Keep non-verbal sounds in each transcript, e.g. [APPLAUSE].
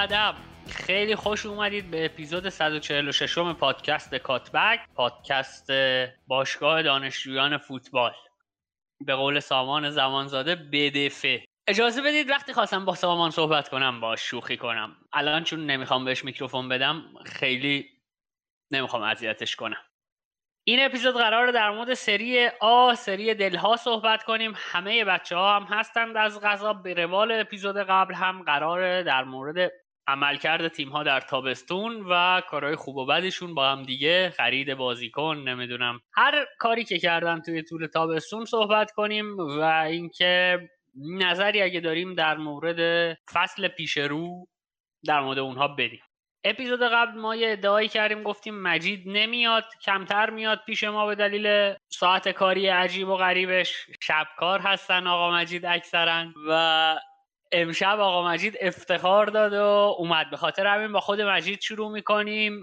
ادب. خیلی خوش اومدید به اپیزود 146 پادکست کاتبک پادکست باشگاه دانشجویان فوتبال. به قول سامان زمانزاده بدفه. اجازه بدید وقتی خواستم با سامان صحبت کنم با شوخی کنم. الان چون نمی‌خوام بهش میکروفون بدم خیلی نمی‌خوام اذیتش کنم. این اپیزود قرار در مورد سری آ سری دلها صحبت کنیم. همه بچه ها هم هستند از غذا به روال اپیزود قبل هم قرار در مورد عملکرد تیم ها در تابستون و کارهای خوب و بدشون با هم دیگه خرید بازیکن نمی‌دونم. هر کاری که کردن توی طول تابستون صحبت کنیم و اینکه نظری اگه داریم در مورد فصل پیش رو در مورد اونها بدیم. اپیزود قبل ما یه ادعایی کردیم گفتیم مجید نمیاد کمتر میاد پیش ما به دلیل ساعت کاری عجیب و غریبش. شبکار هستن آقا مجید اکثرا و امشب آقا مجید افتخار داد و اومد. به خاطر همین با خود مجید شروع می‌کنیم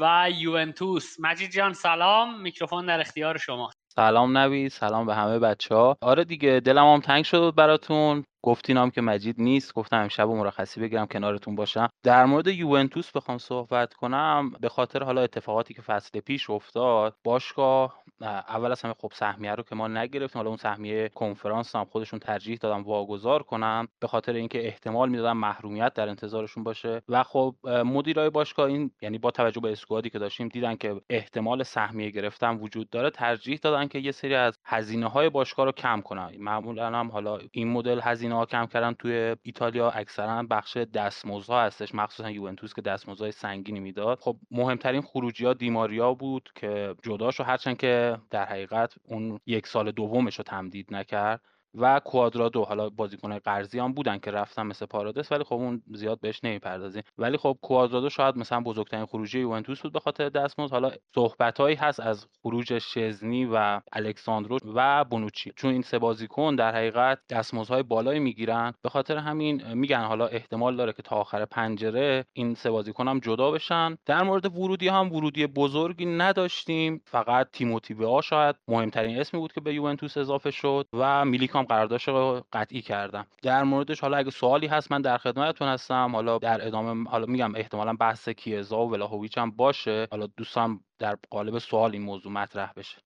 و یوونتوس. مجید جان سلام. میکروفون در اختیار شما. سلام نوی سلام به همه بچه ها آره دیگه دلم هم تنگ شد براتون. گفتینام که مجید نیست گفتم امشب مرخصی بگیرم کنارتون باشم. در مورد یوونتوس بخوام صحبت کنم. به خاطر حالا اتفاقاتی که فصل پیش افتاد باشگاه اول از همه خب سهمیه رو که ما نگرفتیم حالا اون سهمیه کنفرانس هم خودشون ترجیح دادم واگذار کنم به خاطر اینکه احتمال می‌دادم محرومیت در انتظارشون باشه. و خب مدیرای باشگاه این یعنی با توجه به اسکوادی که داشتیم دیدن که احتمال سهمیه گرفتن وجود داره ترجیح دادن که یه سری از هزینه های باشگاه رو کم کنن. معمولا هم حالا این مدل هزینه ها کم کردن توی ایتالیا اکثرا بخش دستمزدها هستش مخصوصا یوونتوس که دستمزدهای سنگینی می‌داد. خب مهمترین خروجی ها دیماریا بود که جداش هرچند که در حقیقت اون یک سال دومش رو تمدید نکرد. و کوادرادو. حالا بازیکنهای قرضی هم بودن که رفتن مثل پارادس ولی خب اون زیاد بهش نمی‌پردازیم. ولی خب کوادرادو شاید مثلا بزرگترین خروجی یوونتوس بود به خاطر دستمزد. حالا صحبتهایی هست از خروج شزنی و الکساندرو و بونوچی. چون این سه بازیکن در حقیقت دستمزدهای بالایی می‌گیرن. به خاطر همین میگن حالا احتمال داره که تا آخر پنجره این سه بازیکن هم جدا بشن. در مورد ورودی هم ورودی بزرگی نداشتیم. فقط تیموتی شاید مهمترین اسمی بود که به یوونتوس اضافه شد و میلیک هم قراردادش رو قطعی کردم. در موردش حالا اگه سوالی هست من در خدمتتون هستم. حالا در ادامه حالا میگم احتمالا بحث کیزا و ولاهویچ هم باشه. حالا دوستم در قالب سوال این موضوع مطرح بشه.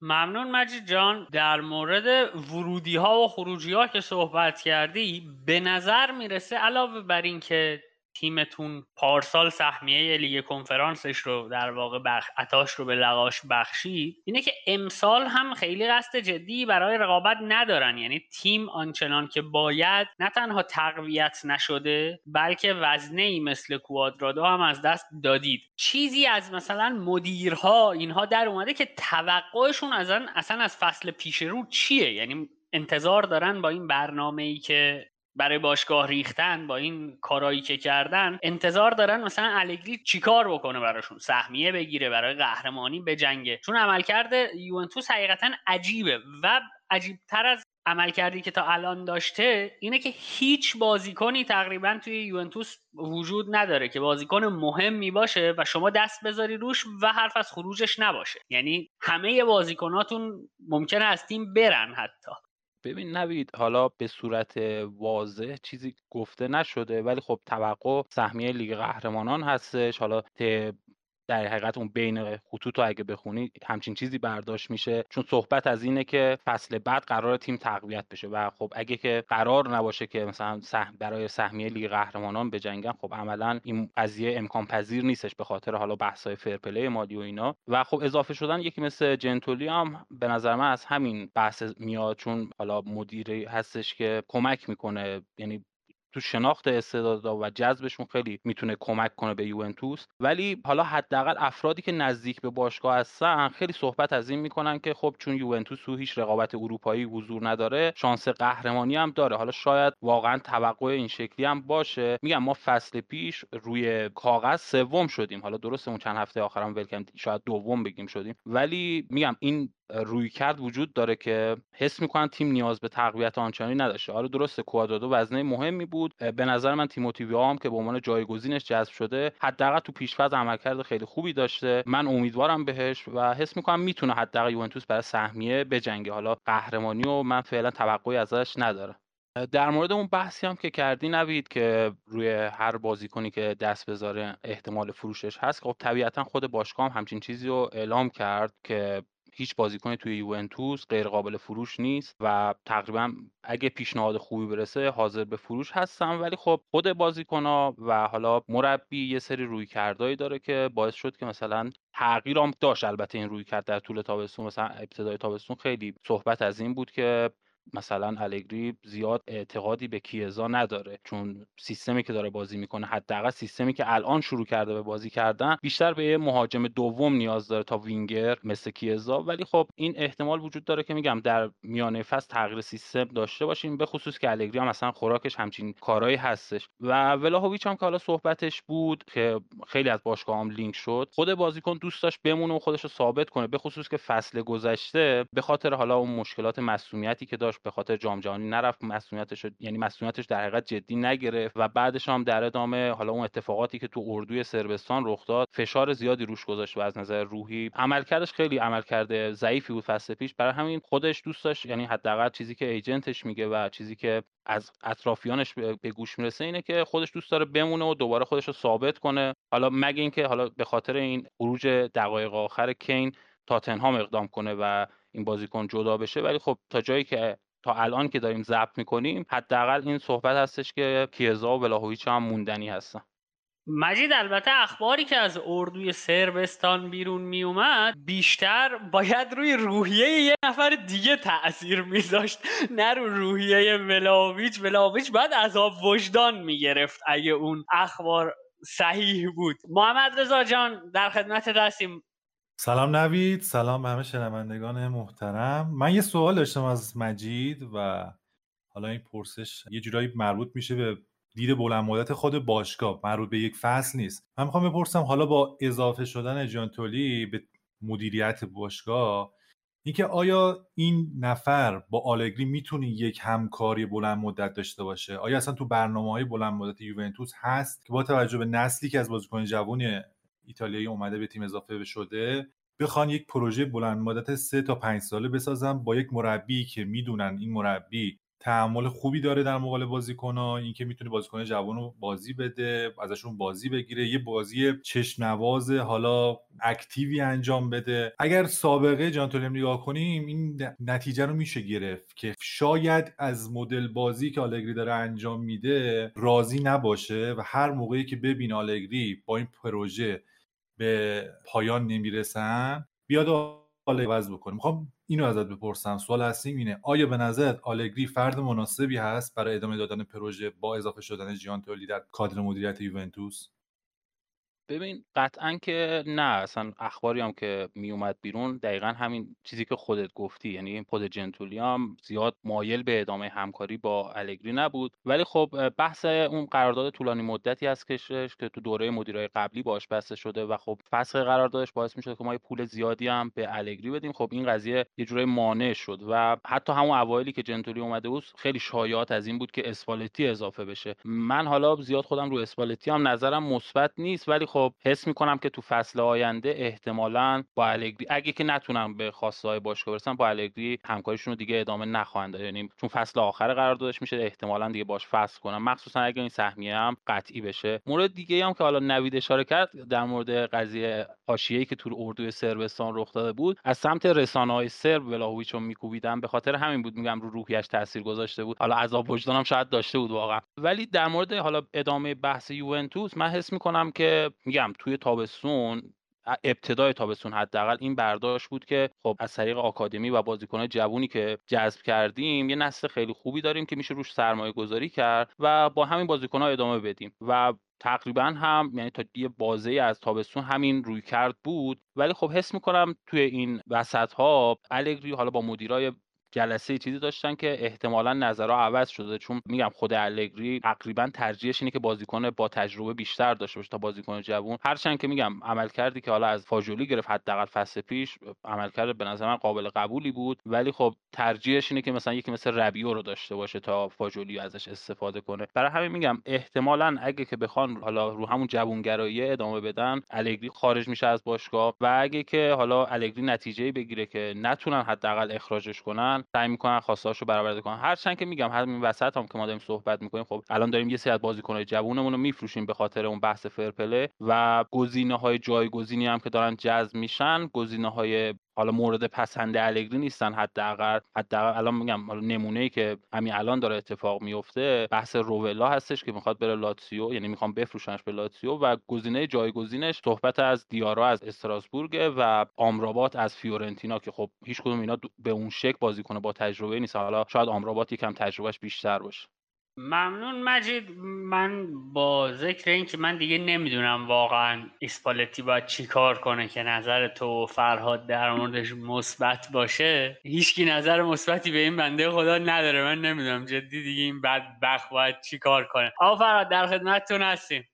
ممنون مجید جان. در مورد ورودی ها و خروجی ها که صحبت کردی به نظر می‌رسه علاوه بر اینکه تیمتون پارسال سهمیه لیگ کنفرانسش رو در واقع بخ... عطاش رو به لقاش بخشید اینه که امسال هم خیلی قصد جدی برای رقابت ندارن. یعنی تیم آنچنان که باید نه تنها تقویت نشده بلکه وزنه ای مثل کوادرادو هم از دست دادید. چیزی از مثلا مدیرها اینها در اومده که توقعشون از اصلا از فصل پیش رو چیه؟ یعنی انتظار دارن با این برنامه ای که برای باشگاه ریختن با این کارایی که کردن انتظار دارن مثلا الگری چیکار بکنه براشون؟ سهمیه بگیره برای قهرمانی به جنگه. چون عملکرد یوونتوس حقیقتا عجیبه و عجیبتر از عملکردی که تا الان داشته اینه که هیچ بازیکنی تقریبا توی یوونتوس وجود نداره که بازیکن مهمی باشه و شما دست بذاری روش و حرف از خروجش نباشه. یعنی همه بازیکناتون ممکنه از تیم برن حتی. ببین نوید حالا به صورت واضح چیزی گفته نشده ولی خب توقع سهمیه لیگ قهرمانان هستش. حالا در حقیقت اون بین خطوط رو اگه بخونی همچین چیزی برداشت میشه. چون صحبت از اینه که فصل بعد قرار تیم تقویت بشه و خب اگه که قرار نباشه که مثلا برای سهمیه لیگ قهرمانان بجنگن خب عملا این قضیه امکان پذیر نیستش به خاطر حالا بحث‌های فرپلی مالی و اینا. و خب اضافه شدن یکی مثل جنتولی هم به نظر من از همین بحث میاد چون حالا مدیری هستش که کمک می‌کنه یعنی تو شناخت استعدادها و جذبشون خیلی می‌تونه کمک کنه به یوونتوس. ولی حالا حداقل افرادی که نزدیک به باشگاه هستن خیلی صحبت از این می‌کنن که خب چون یوونتوس تو هیچ رقابت اروپایی حضور نداره شانس قهرمانی هم داره. حالا شاید واقعا توقع این شکلی هم باشه. میگم ما فصل پیش روی کاغذ سوم شدیم. حالا درسته اون چند هفته آخرام ولکم شاید دوم بگیم شدیم. ولی میگم این روی کرد وجود داره که حس می‌کنن تیم نیاز به تقویت آنچنانی نداشته. آره درسته کوادرادو وزنه مهمی بود. به نظر من تیموتی هم که به عنوان جایگزینش جذب شده حداقل تو پیشفرض عملکرد خیلی خوبی داشته. من امیدوارم بهش و حس می‌کنم می‌تونه حداقل یوونتوس برای سهمیه بجنگه. حالا قهرمانی و من فعلا توقعی ازش ندارم. در مورد اون بحثی هم که کردی نوید که روی هر بازیکنی که دست بذاره احتمال فروشش هست خب طبیعتا خود باشگاه هم همچین چیزی رو اعلام کرد که هیچ بازیکنی توی یوونتوس غیر قابل فروش نیست و تقریبا اگه پیشنهاد خوبی برسه حاضر به فروش هستن ولی خب خود بازیکنها و حالا مربی یه سری روی کردایی داره که باعث شد که مثلا تغییر هم داشت. البته این روی کرد در طول تابستون مثلا ابتدای تابستون خیلی صحبت از این بود که مثلا الگری زیاد اعتقادی به کیزا نداره. چون سیستمی که داره بازی می‌کنه حداقل سیستمی که الان شروع کرده به بازی کردن بیشتر به یه مهاجم دوم نیاز داره تا وینگر مثل کیزا. ولی خب این احتمال وجود داره که میگم در میانه فصل تغییر سیستم داشته باشیم به خصوص که الگری هم مثلا خوراکش همچین کارهایی هستش. و ولاهویچ هم که حالا صحبتش بود که خیلی از باشگاه هم لینک شد خود بازیکن دوست داشت بمونه و خودش رو ثابت کنه. به خصوص که فصل گذشته به خاطر حالا اون مشکلات مسئولیتی که به خاطر جام جهانی نرفت مسئولیتش یعنی مسئولیتش در حقیقت جدی نگرفت و بعدش هم در ادامه حالا اون اتفاقاتی که تو اردوی سربستان رخ داد فشار زیادی روش گذاشت و از نظر روحی عملکردش خیلی عملکرد ضعیفی بود فصل پیش. برای همین خودش دوست داشت یعنی حداقل چیزی که ایجنتش میگه و چیزی که از اطرافیانش به گوش می‌رسه اینه که خودش دوست داره بمونه و دوباره خودش رو ثابت کنه. حالا مگه اینکه حالا به خاطر این خروج دقایق آخر کین تاتنهام اقدام کنه و این بازیکن جدا بشه. ولی خب تا جایی که تا الان که داریم ضبط می‌کنیم حداقل این صحبت هستش که کیزا و ولاهویچ هم موندنی هستن. مجید البته اخباری که از اردوی سربستان بیرون میومد بیشتر باید روی روحیه یه نفر دیگه تاثیر میذاشت نه رو روحیه ولاویچ ولاویچ باید عذاب وجدان می‌گرفت اگه اون اخبار صحیح بود. محمد رضا جان در خدمت هستیم. سلام نوید سلام به همه شنوندگان محترم. من یه سوال داشتم از مجید و حالا این پرسش یه جورایی مربوط میشه به دید بلند مدت خود باشگاه مربوط به یک فصل نیست. من می‌خوام بپرسم حالا با اضافه شدن جانتولی به مدیریت باشگاه اینکه آیا این نفر با آلگری می‌تونه یک همکاری بلند مدت داشته باشه؟ آیا اصلا تو برنامه های بلند مدت یوونتوس هست که با توجه به نسلی که از بازیکن جوانی ایتالیایی اومده به تیم اضافه شده بخوان یک پروژه بلند مدت سه تا پنج ساله بسازن با یک مربی که می‌دونن این مربی تحمل خوبی داره در مقابل بازیکن‌ها اینکه می‌تونه بازیکن جوان رو بازی بده ازشون بازی بگیره یه بازی چشم نواز حالا اکتیوی انجام بده. اگر سابقه جانتولیم نگاه کنیم این نتیجه رو میشه گرفت که شاید از مدل بازی که آلگری داره انجام میده راضی نباشه و هر موقعی که ببین آلگری با این پروژه به پایان نمی‌رسن. بیاد حالا عوض بکنه. می‌خوام اینو ازت بپرسم. سوال هستیم اینه آیا به نظرت آلگری فرد مناسبی هست برای ادامه دادن پروژه با اضافه شدن جیانتولی در کادر مدیریت یوونتوس؟ ببین قطعا که نه اصلا اخباری هم که میومد بیرون دقیقا همین چیزی که خودت گفتی یعنی این پود جنتولی هم زیاد مایل به ادامه همکاری با الگری نبود. ولی خب بحث اون قرارداد طولانی مدتی از کشش که تو دوره مدیرای قبلی باش بسته شده و خب فسخ قراردادش باعث می‌شد که ما یه پول زیادی هم به الگری بدیم. خب این قضیه یه جورای مانع شد و حتی همون اوایلی که جنتولی اومده بود خیلی شایعات از این بود که اسپالتی اضافه بشه. من حالا زیاد خودم رو اسپالتی هم نظرم مثبت نیست ولی خب خب حس می‌کنم که تو فصل آینده احتمالا با الگری اگه که نتونم به خواسته های باشگاه برسن با الگری همکاریشون رو دیگه ادامه نخواهند داد. یعنی چون فصل آخر قرار دادش میشه احتمالا دیگه باش فصل کنم. مخصوصا اگه این سهمیه هم قطعی بشه. مورد دیگه هم که حالا نوید اشاره کرد در مورد قضیه حاشیه‌ای که تو اردوی سربستان رخ داده بود از سمت رسانه های سرب ولاهویچ رو میکوبیدن به خاطر همین بود میگم رو روحیش تاثیر گذاشته بود. حالا عذاب وجدانم شاید داشته بود واقعا. ولی در مورد حالا ادامه بحث یوونتوس من حس می‌کنم که میگم توی تابستون ابتدای تابستون حداقل این برداشت بود که خب از طریق آکادمی و بازیکنان جوونی که جذب کردیم یه نسل خیلی خوبی داریم که میشه روش سرمایه گذاری کرد و با همین بازیکنها ادامه بدیم و تقریبا هم یعنی تا یه بازه از تابستون همین روی کرد بود. ولی خب حس می‌کنم توی این وسط ها الگری حالا با مدیرای جلسه چیزی داشتن که احتمالا نظرها عوض شده. چون میگم خود الگری تقریبا ترجیحش اینه که بازیکن با تجربه بیشتر داشته باشه تا بازیکن جوون. هرچند که میگم عمل کردی که حالا از فاجولی گرفت حداقل فصل پیش عملکرد به نظر من قابل قبولی بود. ولی خب ترجیحش اینه که مثلا یکی مثل ربیو رو داشته باشه تا فاجولی ازش استفاده کنه. برای همین میگم احتمالا اگه که بخوان حالا رو همون جوونگرایی ادامه بدن الگری خارج میشه از باشگاه. و اگه که حالا الگری نتیجه بگیره که نتونن حداقل اخراجش کنن میرن سعی می‌کنن خواستهاشو برآورده کنن. هرچند که میگم همین وسط هم که ما داریم صحبت می‌کنیم خب الان داریم یه سری از بازیکن‌های جوونمون رو میفروشیم به خاطر اون بحث فرپله و گزینه های جایگزینی هم که دارن جذب میشن گزینه های حالا مورد پسند الگری نیستن حداقل حداقل الان میگم حالا نمونه ای که همین الان داره اتفاق میفته بحث روولا هستش که می‌خواد بره لاتسیو یعنی می‌خوام بفروشنش به لاتسیو و گزینه جایگزینش صحبت از دیارا از استراسبورگ و آمرابات از فیورنتینا که خب هیچ کدوم اینا به اون شکل بازیکن با تجربه نیست. حالا شاید آمرابات یکم تجربهش بیشتر باشه. ممنون مجید. من با ذکر این که من دیگه نمی‌دونم واقعا اسپالتی باید چی کار کنه که نظر تو فرهاد در موردش مثبت باشه هیچکی نظر مثبتی به این بنده خدا نداره. من نمی‌دونم جدی دیگه این بدبخت باید چی کار کنه. آقا فرهاد در خدمتتون هستیم.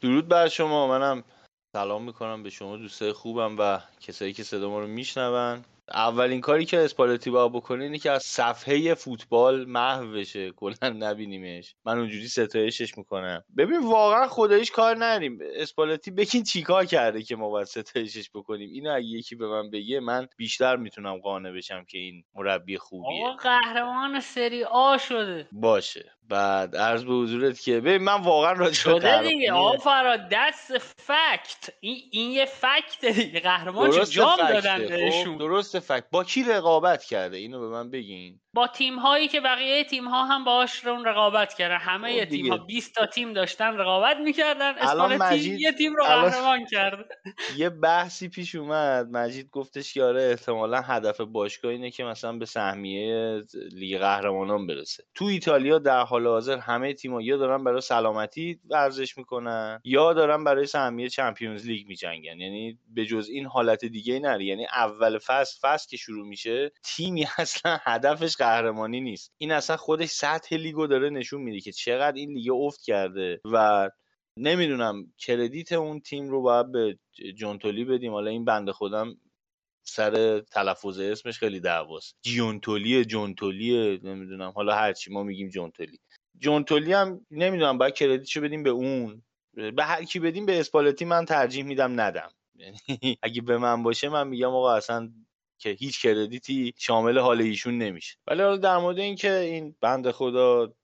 درود بر شما. منم سلام می‌کنم به شما. دوستای خوبم و کسایی که صدا ما رو میشنون. اولین کاری که اسپالتی باید بکنه اینه که از صفحه فوتبال محو بشه. کلا نبینیمش. من اونجوری ستایشش می‌کنم. ببین واقعا خداییش کار نریم. اسپالتی بکین چیکار کرده که ما باید ستایشش بکنیم؟ اینو اگه یکی به من بگه من بیشتر می‌تونم قانع بشم که این مربی خوبیه. آقا قهرمان سری آ شده. باشه. بعد عرض به حضورت که ببین من واقعا راجع شده دیگه. آقا فراد دست فکت. این, این یه فکت دیگه. قهرمان جام دادن خب درست فکت. با کی رقابت کرده؟ اینو به من بگین. با تیم هایی که بقیه تیم ها هم باش رو رقابت کردن. همه تیم ها 20 تا تیم داشتن رقابت می‌کردن. الان مجید یه تیم رو قهرمان کرد. [LAUGHS] یه بحثی پیش اومد. مجید گفتش که آره احتمالا هدف باشگاه اینه که مثلا به سهمیه لیگ قهرمانان برسه. تو ایتالیا در حال حاضر همه تیم‌ها یا دارن برای سلامتی ورزش می‌کنن یا دارن برای سهمیه Champions League میجنگن. یعنی به جز این حالت دیگه نداره. یعنی اول فصل فصل که شروع میشه تیمی [LAUGHS] اصلا هدفش قهرمانی نیست. این اصلا خودش سطح لیگو داره نشون میده که چقدر این لیگ افت کرده و نمی‌دونم کردیت اون تیم رو باید به جونتولی بدیم. حالا این بنده خودم سر تلفظ اسمش خیلی دعواست. جیونتولی جونتولی نمی‌دونم. حالا هرچی ما میگیم جونتولی جونتولی هم نمی‌دونم باید کردیتشو بدیم به اون. به هر کی بدیم به اسپالتی من ترجیح میدم ندم. [LAUGHS] یعنی اگه به من باشه من میگم آقا اصلا که هیچ کردیتی شامل حال ایشون نمیشه. ولی حالا در مورد اینکه این بند خدا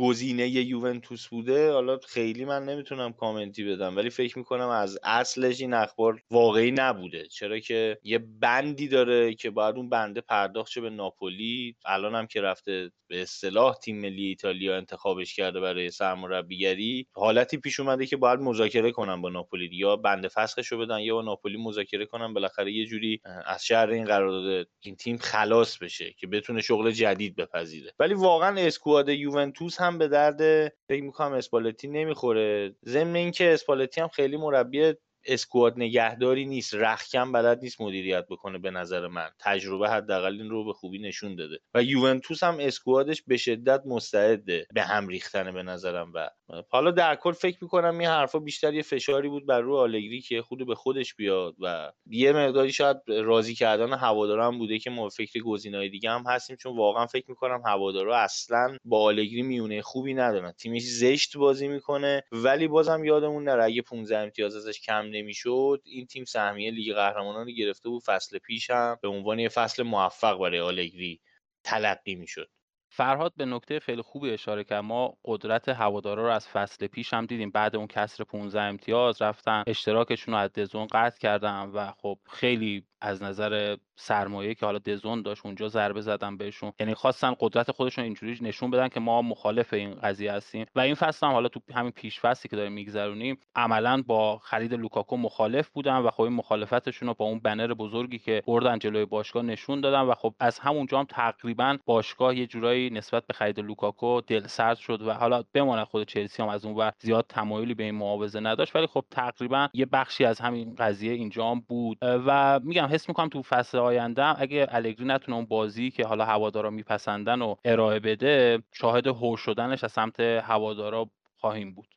گزینه یوونتوس بوده حالا خیلی من نمی‌تونم کامنتی بدم ولی فکر می‌کنم از اصلش این اخبار واقعی نبوده. چرا که یه بندی داره که باید اون بنده پرداخت به ناپولی. الان هم که رفته به اصطلاح تیم ملی ایتالیا انتخابش کرده برای سرمربیگری حالتی پیش اومده که باید مذاکره کنن با ناپولی یا بنده فسخشو بدن یا با ناپولی مذاکره کنن. بالاخره یه جوری از شر این قرارداد این تیم خلاص بشه که بتونه شغل جدید بپذیره. ولی واقعا اسکواد یوونتوس هم به درد فکر می‌کنم اسپالتی نمی‌خوره. ضمن اینکه اسپالتی هم خیلی مربی اسکواد نگهداری نیست. رخکم بلد نیست مدیریت بکنه به نظر من. تجربه حداقل این رو به خوبی نشون داده. و یوونتوس هم اسکوادش به شدت مستعده به هم ریختن به نظرم و حالا در کل فکر می‌کنم این حرفا بیشتر یه فشاری بود بر روی آلگری که خود به خودش بیاد و یه مقداری شاید راضی کردن هوادارا هم بوده که ما فکر گزینه‌های دیگه هم هستیم چون واقعا فکر می‌کنم هوادارا اصلا با آلگری میونه خوبی ندارن. تیمش زشت بازی می‌کنه ولی بازم یادمون نره اگه 15 امتیاز ازش کم نمی‌شد این تیم سهمیه لیگ قهرمانان رو گرفته بود فصل پیش هم به عنوان یه فصل موفق برای آلگری تلقی می‌شد. فرهاد به نکته خیلی خوبی اشاره کرد. ما قدرت هوادارا رو از فصل پیش هم دیدیم. بعد اون کسر 15 امتیاز رفتن اشتراکشون رو از DAZN قطع کردن و خب خیلی از نظر سرمایه که حالا DAZN داشت اونجا ضربه زدن بهشون. یعنی خواستن قدرت خودشون اینجوری نشون بدن که ما مخالف این قضیه هستیم. و این فصل هم حالا تو همین پیش فصلی که داریم میگذرونیم عملا با خرید لوکاکو مخالف بودن و خب این مخالفتشون رو با اون بنر بزرگی که بردن جلوی باشگاه نشون دادن و خب از همونجا هم تقریبا باشگاه یه جورایی نسبت به خرید لوکاکو دل سرد شد و حالا بماند خود چلسی هم از اون ور زیاد تمایلی به این معاوضه نداشت. ولی خب تقریبا یه بخشی از همین قضیه اینجا بود. و میگم حس می‌کنم تو فصل آینده اگه الگری نتونه اون بازی که حالا هوادارا میپسندن و ارائه بده شاهد هور شدنش از سمت هوادارا خواهیم بود.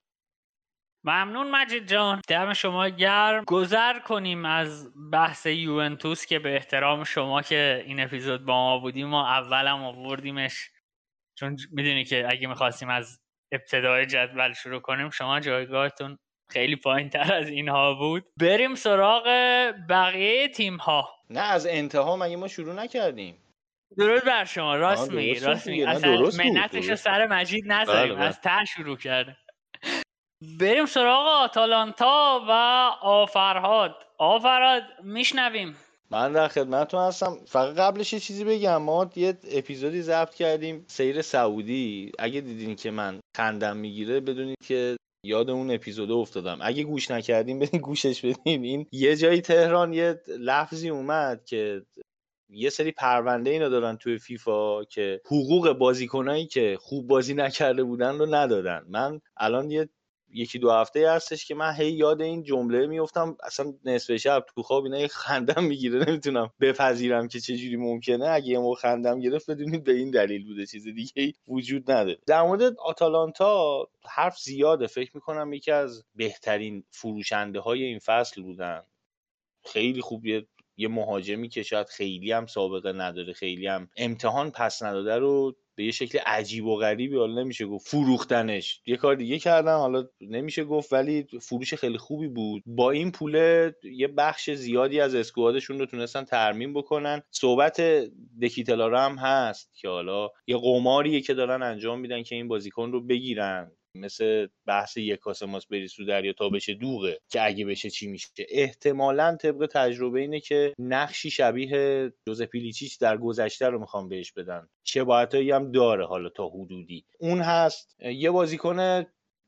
ممنون مجید جان. دم شما گرم. گذر کنیم از بحث یوونتوس که به احترام شما که این اپیزود با ما بودیم ما اولم آوردیمش. چون می‌دونی که اگه می‌خواستیم از ابتدای جدول شروع کنیم شما جایگاهتون خیلی پایین تر از اینها بود. بریم سراغ بقیه تیم ها نه از انتها مگه ما شروع نکردیم؟ درود بر شما راست میگی راست میگی. اصلا منتش سر مجید نذاریم. بله، از بله. ته شروع کرده بریم سراغ آتالانتا و آفرهاد. آفرهاد میشنویم. من در خدمتتون هستم. فقط قبلش یه چیزی بگم. ما یه اپیزودی ضبط کردیم سیر سعودی. اگه دیدین که من خندم می‌گیره بدونید که یاد اون اپیزود افتادم. اگه گوش نکردیم بدین گوشش بدین این یه جایی تهران یه لفظی اومد که یه سری پرونده اینا دارن توی فیفا که حقوق بازیکنایی که خوب بازی نکرده بودن رو ندادن من الان یه یکی دو هفته هستش که من هی یاد این جمله میفتم اصلا نصف شب تو خواب اینا خندم می‌گیره نمی‌تونم بپذیرم که چجوری ممکنه. اگه یه موقع خندم گرفت بدونید به این دلیل بوده چیز دیگه وجود نداره. در مورد آتالانتا حرف زیاده. فکر می‌کنم یکی از بهترین فروشنده های این فصل بودن. خیلی خوب یه مهاجمی که شاید خیلی هم سابقه نداره خیلی هم امتحان پس نداده رو به یه شکل عجیب و غریبی حالا نمیشه گفت فروختنش. یه کار دیگه کردن حالا نمیشه گفت ولی فروش خیلی خوبی بود. با این پوله یه بخش زیادی از اسکوادشون رو تونستن ترمیم بکنن. صحبت دکیتلارا هم هست که حالا یه قماریه که دارن انجام میدن که این بازیکن رو بگیرن. مثل بحث یک کاسه ماست بری سو دریا تا بشه دوغه که اگه بشه چی میشه. احتمالا طبق تجربه اینه که نقشی شبیه جوزه پیلیچیچ در گذشته رو می‌خوام بهش بدن. شباهتایی هم داره حالا تا حدودی. اون هست یه بازیکن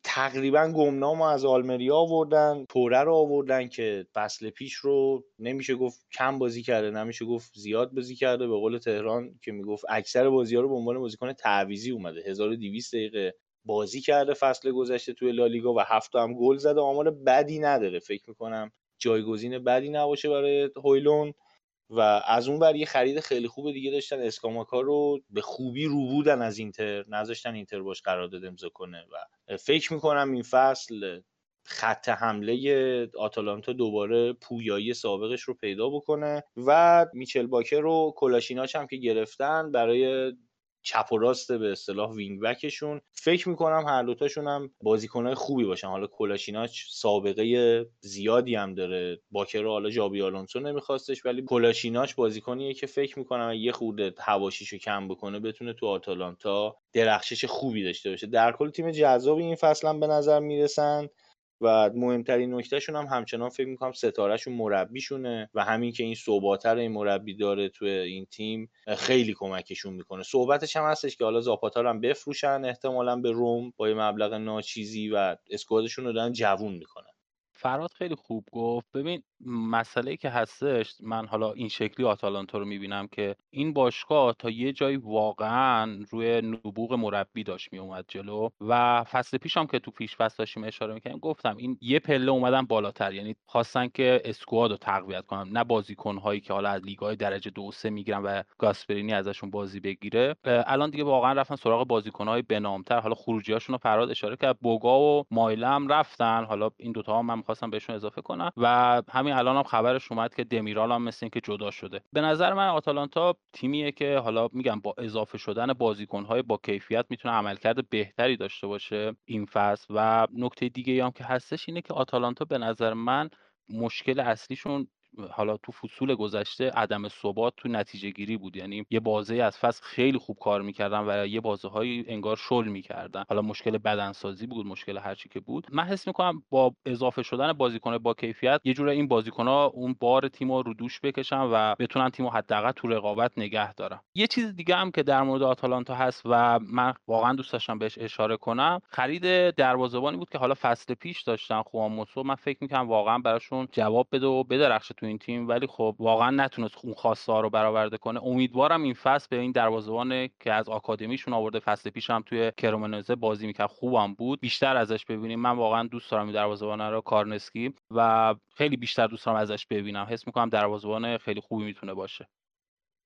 تقریبا گمنام از آلمریا آوردن توره رو آوردن که فصل پیش رو نمیشه گفت کم بازی کرده نمیشه گفت زیاد بازی کرده. به قول تهران که می‌گفت اکثر بازی ها رو به عنوان بازیکن تعویزی اومده. 1200 دقیقه. بازی کرده فصل گذشته توی لالیگا و هفت هم گل زده. آمار بدی نداره. فکر می‌کنم جایگزین بدی نباشه برای هویلون و از اون بر یه خرید خیلی خوب دیگه داشتن. اسکاماکا رو به خوبی رو بودن از اینتر. نذاشتن اینتر باش قرارداد امضا کنه. و فکر می‌کنم این فصل خط حمله آتالانتا دوباره پویایی سابقش رو پیدا بکنه. و میچل باکر رو کلاشیناچ هم که گرفتن برای چپ و راست به اصطلاح wing back شون فکر می‌کنم هر دوتاشون هم بازیکنهای خوبی باشن. حالا کلاشیناچ سابقه زیادی هم داره. باکر حالا جابی آلونسو نمیخواستش ولی کلاشیناچ بازیکنیه که فکر می‌کنم یه خورده حواشیشو کم بکنه بتونه تو آتالانتا درخشش خوبی داشته باشه. در کل تیم جذابی این فصل هم به نظر می‌رسن. و مهمترین نکتهشون هم همچنان فکر می‌کنم ستارهشون مربیشونه و همین که این صحباتر این مربی داره توی این تیم خیلی کمکشون می‌کنه. صحبتش هم هستش که حالا زاپاتا هم بفروشن احتمالا به روم با یه مبلغ ناچیزی و اسکوادشون رو دارن جوون می‌کنن. فراد خیلی خوب گفت. ببین مسئله که هستش من حالا این شکلی آتالانتا رو می‌بینم که این باشگاه تا یه جایی واقعا روی نبوغ مربی داشت میومد جلو و فصل پیش هم که تو پیش فصل داشتیم اشاره می‌کنیم گفتم این یه پله اومدن بالاتر. یعنی خواستن که اسکواد رو تقویت کنن نه بازیکن هایی که حالا از لیگ های درجه دو سه می‌گیرن و گاسپرینی ازشون بازی بگیره. الان دیگه واقعا رفتن سراغ بازیکن های بنامتر. حالا خروجی هاشون رو فراد اشاره کرد بوگا و مایله هم رفتن. حالا این دوتا هم من خواستم بهشون اضافه کنم و همین الان هم خبرش اومد که دمیرال هم مثل اینکه جدا شده. به نظر من آتالانتا تیمیه که حالا میگم با اضافه شدن بازیکنهای با کیفیت می‌تونه عملکرد بهتری داشته باشه این فصل و نکته دیگه هم که هستش اینه که آتالانتا به نظر من مشکل اصلیشون حالا تو فصول گذشته عدم ثبات تو نتیجه گیری بود. یعنی یه بازه از فصل خیلی خوب کار می‌کردن و یه بازه های انگار شل می‌کردن. حالا مشکل بدنسازی بود مشکل هرچی که بود. من حس می‌کنم با اضافه شدن بازیکن با کیفیت یه جوره این ها اون بار تیم رو دوش بکشن و بتونن تیم حداقل تو رقابت نگه دارن. یه چیز دیگه هم که در مورد آتالانتا هست و من واقعا دوست داشتم بهش اشاره کنم. خرید دروازه‌بانی بود که حالا فصل پیش داشتن خواموسو من فکر می‌کنم واقعا براشون جواب بده و بدرخشه این تیم ولی خب واقعا نتونست اون خواسته ها رو برآورده کنه. امیدوارم این فصل به این دروازه‌بان که از آکادمیشون آورده فصل پیش هم توی کرمنزه بازی می‌کرد خوبم بود. بیشتر ازش ببینیم. من واقعا دوست دارم این دروازه‌بان رو کارنسکی و خیلی بیشتر دوست دارم ازش ببینم. حس می‌کنم دروازه‌بان خیلی خوبی می‌تونه باشه.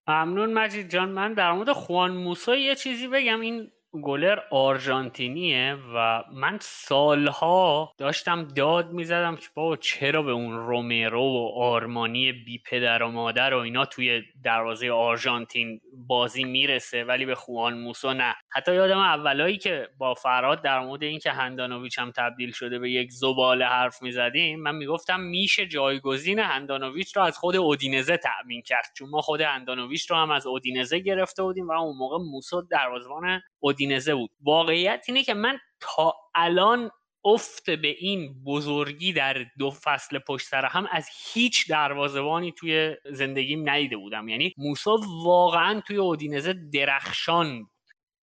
ممنون مجید جان. من در مورد خوان موسا یه چیزی بگم. این گلر آرژانتینیه و من سالها داشتم داد می‌زدم که بابا چرا به اون رومرو و آرمانی بی پدر و مادر و اینا توی دروازه آرژانتین بازی می‌رسه ولی به خوان موسا نه. حتی یادم اولایی که با فراد در مورد اینکه هندانویچ هم تبدیل شده به یک زباله حرف می‌زدیم من می‌گفتم میشه جایگزین هندانویچ رو از خود اودینزه تأمین کرد چون ما خود هندانویچ رو هم از اودینزه گرفته بودیم و اون موقع موسو دروازه‌بان اودینزه بود. واقعیت اینه که من تا الان افت به این بزرگی در دو فصل پشت سر هم از هیچ دروازبانی توی زندگیم ندیده بودم. یعنی موسا واقعا توی اودینزه درخشان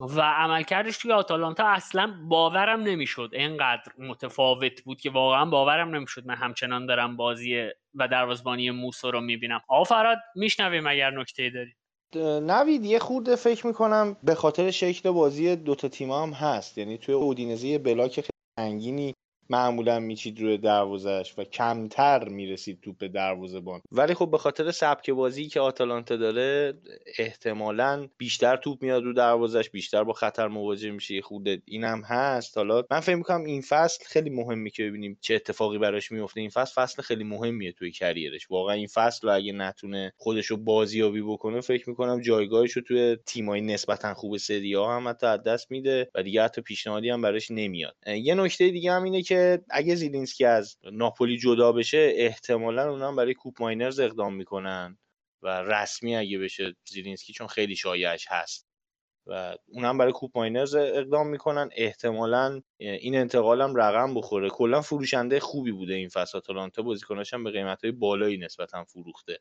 و عملکردش توی آتالانتا اصلا باورم نمی‌شد. اینقدر متفاوت بود که واقعا باورم نمی‌شد من همچنان دارم بازی و دروازبانی موسا رو می‌بینم. آقا فراد میشنویم اگر نکته داری. نوید یه خورده فکر می‌کنم به خاطر شکل بازی دوتا تیم هم هست. یعنی توی اودینزه بلاک خیلی انگینی معمولا میچید روی دروازش و کمتر می‌رسید توپ به دروازه ولی خب به خاطر سبک بازی که آتالانتا داره احتمالا بیشتر توپ میاد رو دروازش بیشتر با خطر مواجه میشه خود اینم هست. حالا من فکر می‌کنم این فصل خیلی مهمه که ببینیم چه اتفاقی براش میفته این فصل فصل خیلی مهمیه توی کریرش. واقعا این فصل رو اگه نتونه خودش رو بازیابی بکنه فکر می‌کنم جایگاهش رو توی تیمای نسبتا خوب سری هم حتی از دست میده و دیگه حتی پیشنهادی هم براش نمیاد. یه نکته دیگه هم اینه که اگه زیلینسکی از ناپولی جدا بشه احتمالا اونا برای کوپ ماینرز اقدام می‌کنن و رسمی اگه بشه زیلینسکی چون خیلی شایعش هست. و اونم برای کوپ ماینرز اقدام می‌کنن. احتمالا این انتقالم رقم بخوره. کلا فروشنده خوبی بوده این فصل آتالانتا. بازیکناش هم به قیمت های بالایی نسبتا فروخته.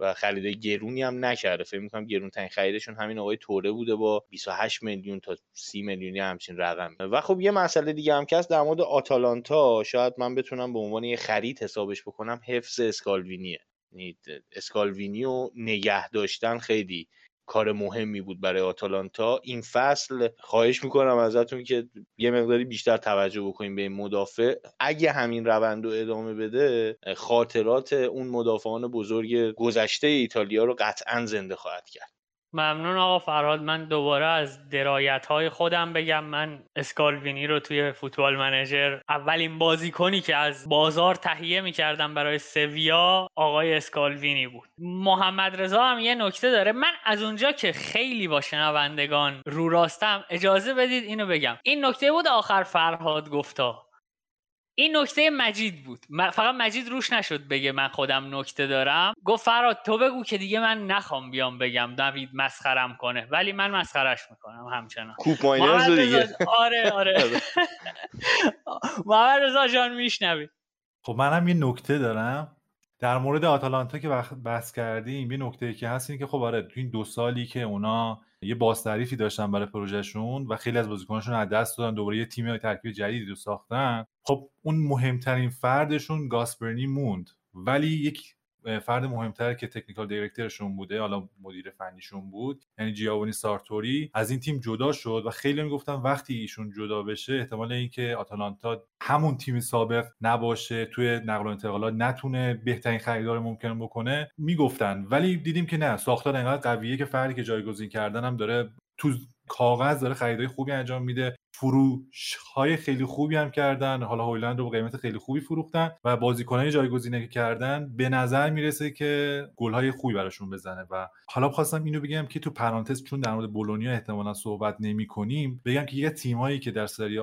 و خرید گرونی هم نکرده. فکر می‌کنم گرون ترین خریدشون همین آقای توره بوده با 28 میلیون تا 30 میلیونی همچین رقم. و خب یه مسئله دیگه هم که در مورد آتالانتا شاید من بتونم به عنوان یه خرید حسابش بکنم حفظ اسکالوینیه. یعنی اسکالوینی و نگه داشتن خیلی کار مهمی بود برای آتالانتا. این فصل خواهش می‌کنم ازتون که یه مقداری بیشتر توجه بکنیم به این مدافع. اگه همین روند رو ادامه بده خاطرات اون مدافعان بزرگ گذشته ایتالیا رو قطعا زنده خواهد کرد. ممنون آقا فرهاد. من دوباره از درایت های خودم بگم. من اسکالوینی رو توی فوتبال منیجر اولین بازیکنی که از بازار تهیه می‌کردم برای سویا آقای اسکالوینی بود. محمد رضا هم یه نکته داره. من از اونجا که خیلی با شنوندگان رو راستم اجازه بدید اینو بگم. این نکته بود آخر فرهاد گفتا. این نکته مجید بود. فقط مجید روش نشد بگه من خودم نکته دارم. گفت فراد تو بگو که دیگه من نخوام بیام بگم نوید مسخرم کنه. ولی من مسخرش می‌کنم همچنان. کوپ ماینرز دیگه. آره آره, [LAUGHS] آره. [LAUGHS] محمد رضا جان میشنوی. خب منم یه نکته دارم. در مورد آتالانتا که بحث کردیم یه نکته که هست اینه که خب آره تو این دو سالی که اونا یه بازتعریفی داشتن برای پروژهشون و خیلی از بازیکناشون از دست دادن دوباره یه تیم ترکیب جدیدی رو ساختن. خب اون مهمترین فردشون گاسپرنی موند. ولی یک فرد مهمتر که تکنیکال دیرکترشون بوده حالا مدیر فنیشون بود یعنی جیاونی سارتوری از این تیم جدا شد و خیلی می‌گفتن وقتی ایشون جدا بشه احتمال اینکه آتالانتا همون تیم سابق نباشه توی نقل و انتقالات نتونه بهترین خریدار ممکن بکنه می‌گفتن. ولی دیدیم که نه ساختار انقدر قویه که فردی که جایگزین کردن هم داره تو کاغذ داره خریدای خوبی انجام میده. فروش های خیلی خوبی هم کردن. حالا هویلند رو با قیمت خیلی خوبی فروختن و بازیکنای جایگزینه که کردن به نظر می‌رسه که گل های خوبی براشون بزنه. و حالا خواستم اینو بگم که تو پرانتز چون در مورد بولونیا احتمالا صحبت نمی کنیم بگم که یه تیمایی که در سری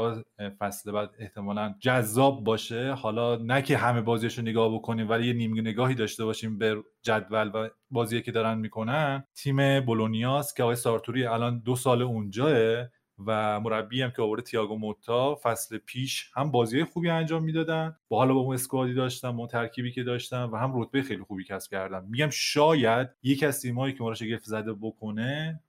فصل بعد احتمالا جذاب باشه حالا نه که همه بازیشو نگاه بکنیم ولی یه نیم نگاهی داشته باشیم به جدول و بازی که دارن می‌کنن. تیم بولونیاس که آقای سارتوری الان دو سال اونجاه و مربی هم که آورده تییاگو موتا فصل پیش هم بازی خوبی انجام می‌دادن. با حالا با اون اسکوادی داشتن با ترکیبی که داشتن و هم رتبه خیلی خوبی کسب کردن میگم شاید یک از تیمایی که ما رو شگفت زده بکنه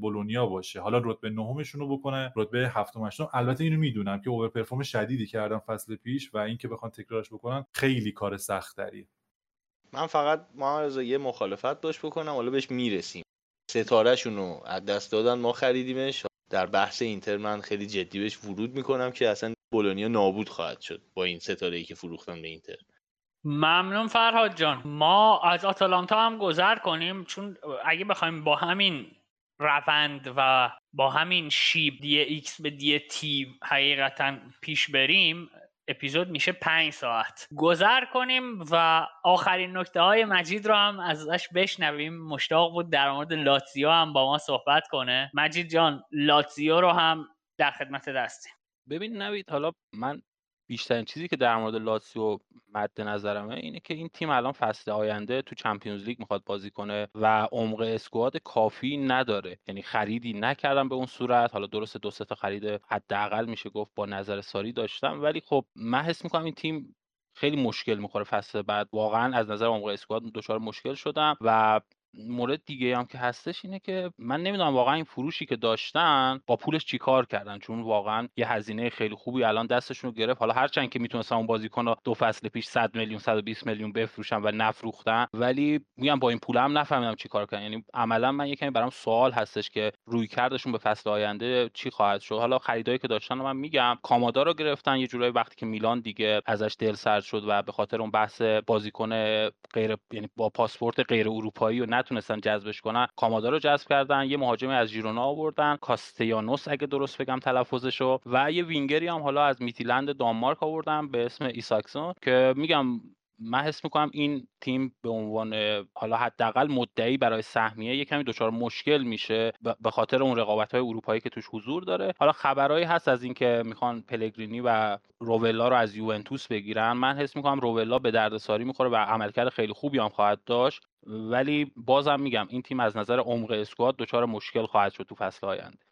بولونیا باشه. حالا رتبه نهمشون رو بکنه رتبه هفتم هشتم. البته اینو می‌دونم که اوور پرفورم شدیدی کردن فصل پیش و اینکه بخوان تکرارش بکنن خیلی کار سخت من فقط ما یه مخالفت داشت بکنم حالا بهش می‌رسیم. ستارهشون رو از دست دادن ما خریدیمش. در بحث اینتر من خیلی جدی بهش ورود می‌کنم که اصلا بولونیا نابود خواهد شد با این ستاره ای که فروختن به اینتر. ممنون فرهاد جان. ما از آتالانتا هم گذر کنیم چون اگه بخوایم با همین روند و با همین شیب dx به dt حقیقتا پیش بریم اپیزود میشه پنج ساعت. گذر کنیم و آخرین نکته های مجید رو هم ازش بشنویم. مشتاق بود در مورد لاتزیو هم با ما صحبت کنه. مجید جان لاتزیو رو هم در خدمتت هستیم. ببین نوید حالا من بیشترین چیزی که در مورد لاتسیو مد نظرمه اینه که این تیم الان فصل آینده تو Champions League می‌خواد بازی کنه و عمق squad کافی نداره. یعنی خریدی نکردن به اون صورت. حالا درست دو تا خرید حداقل میشه گفت با نظر ساری داشتن. ولی خب من حس می‌کنم این تیم خیلی مشکل می‌خوره فصل بعد. واقعا از نظر عمق اسکواد دچار مشکل شدم و مورد دیگه هم که هستش اینه که من نمی‌دونم واقعا این فروشی که داشتن با پولش چیکار کردن؟ چون واقعا یه هزینه خیلی خوبی الان دستشون رو گرفت. حالا هرچند که می‌تونستن اون بازیکن دو فصل پیش 100 میلیون 120 میلیون بفروشن و نفروختن ولی میگم با این پول هم نفهمیدم چیکار کردن یعنی عملا من یکمی برام سوال هستش که روی کردشون به فصل آینده چی خواهد شد؟ حالا خریدایی که داشتن من میگم کامادا رو گرفتن یه جورایی وقتی که میلان دیگه ازش دل سرد شد و به خاطر اون بحث بازیکن غیر یعنی با پاسپورت غیر اروپایی و نتونستن جذبش کنن. کامادا رو جذب کردن یه مهاجمی از ژیرونا آوردن. کاستیانوس اگه درست بگم تلفظشو. و یه وینگری هم حالا از میتیلند دانمارک آوردن به اسم ایساکسون که میگم من حس می‌کنم این تیم به عنوان حالا حداقل مدعی برای سهمیه یه کمی دچار مشکل میشه به خاطر اون رقابت های اروپایی که توش حضور داره. حالا خبرهایی هست از اینکه می‌خوان پلگرینی و روولا رو از یوونتوس بگیرن. من حس می‌کنم روولا به درد ساری می‌خوره و عملکرد خیلی خوبی هم خواهد داشت. ولی بازم میگم این تیم از نظر عمق squad دچار مشکل خواهد شد تو فصل آینده.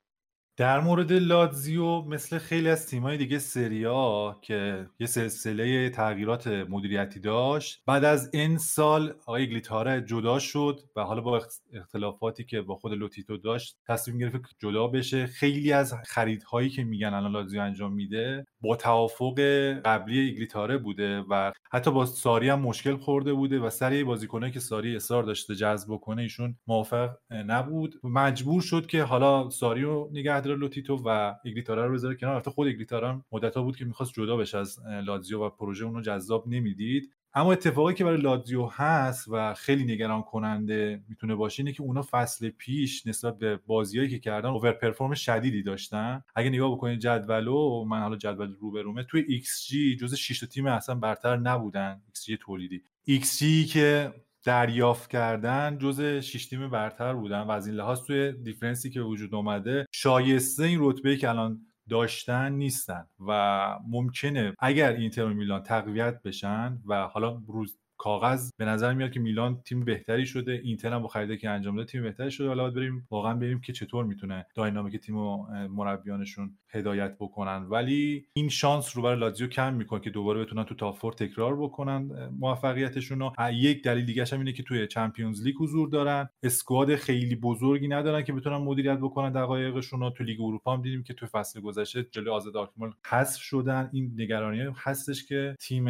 در مورد لاتزیو مثل خیلی از تیمای دیگه سریا که یه سلسله تغییرات مدیریتی داشت بعد از این سال آقای ایگلیتاره جدا شد و حالا با اختلافاتی که با خود لوتیتو داشت تصمیم گرفت جدا بشه. خیلی از خریدهایی که میگن الان لاتزیو انجام میده با توافق قبلی ایگلیتاره بوده و حتی با ساری هم مشکل خورده بوده و سری بازیکنه که ساری اصرار داشته جذب کنه ایشون موافق نبود. مجبور شد که حالا ساری رو نگه داره لوتیتو و ایگلیتاره رو بذاره کنار. خود ایگلیتاره مدت بود که می‌خواست جدا بشه از لاتزیو و پروژه اونو جذاب نمی‌دید. اما اتفاقی که برای لاتزیو هست و خیلی نگران کننده می‌تونه باشه اینه که اونا فصل پیش نسبت به بازیایی که کردن overperform شدیدی داشتن. اگه نگاه بکنید جدولو من حالا جدول روبرومه توی ایکس جی جز 6 تیم اصلا برتر نبودن ایکس جی تولیدی. ایکس جی که دریافت کردن جز 6 تیم برتر بودن و از این لحاظ توی difference ی که وجود اومده شایسته این رتبه که الان داشتن نیستن و ممکنه اگر اینتر میلان تقویت بشن و حالا رو کاغذ به نظر میاد که میلان تیم بهتری شده اینتر هم با خریدی که انجام داده تیم بهتری شده. حالا بریم واقعا بریم که چطور می‌تونه dynamic تیم و مربیانشون هدایت بکنن. ولی این شانس رو برای لاتزیو کم می‌کنه که دوباره بتونن تو top تکرار بکنن موفقیتشون رو. یک دلیل دیگه هم اینه که توی Champions League حضور دارن. squad خیلی بزرگی ندارن که بتونن مدیریت بکنن دقایقشون رو. تو لیگ اروپا هم دیدیم که تو فصل گذشته جلوی آزد آلکمار حذف شدن. این نگرانی هستش که تیم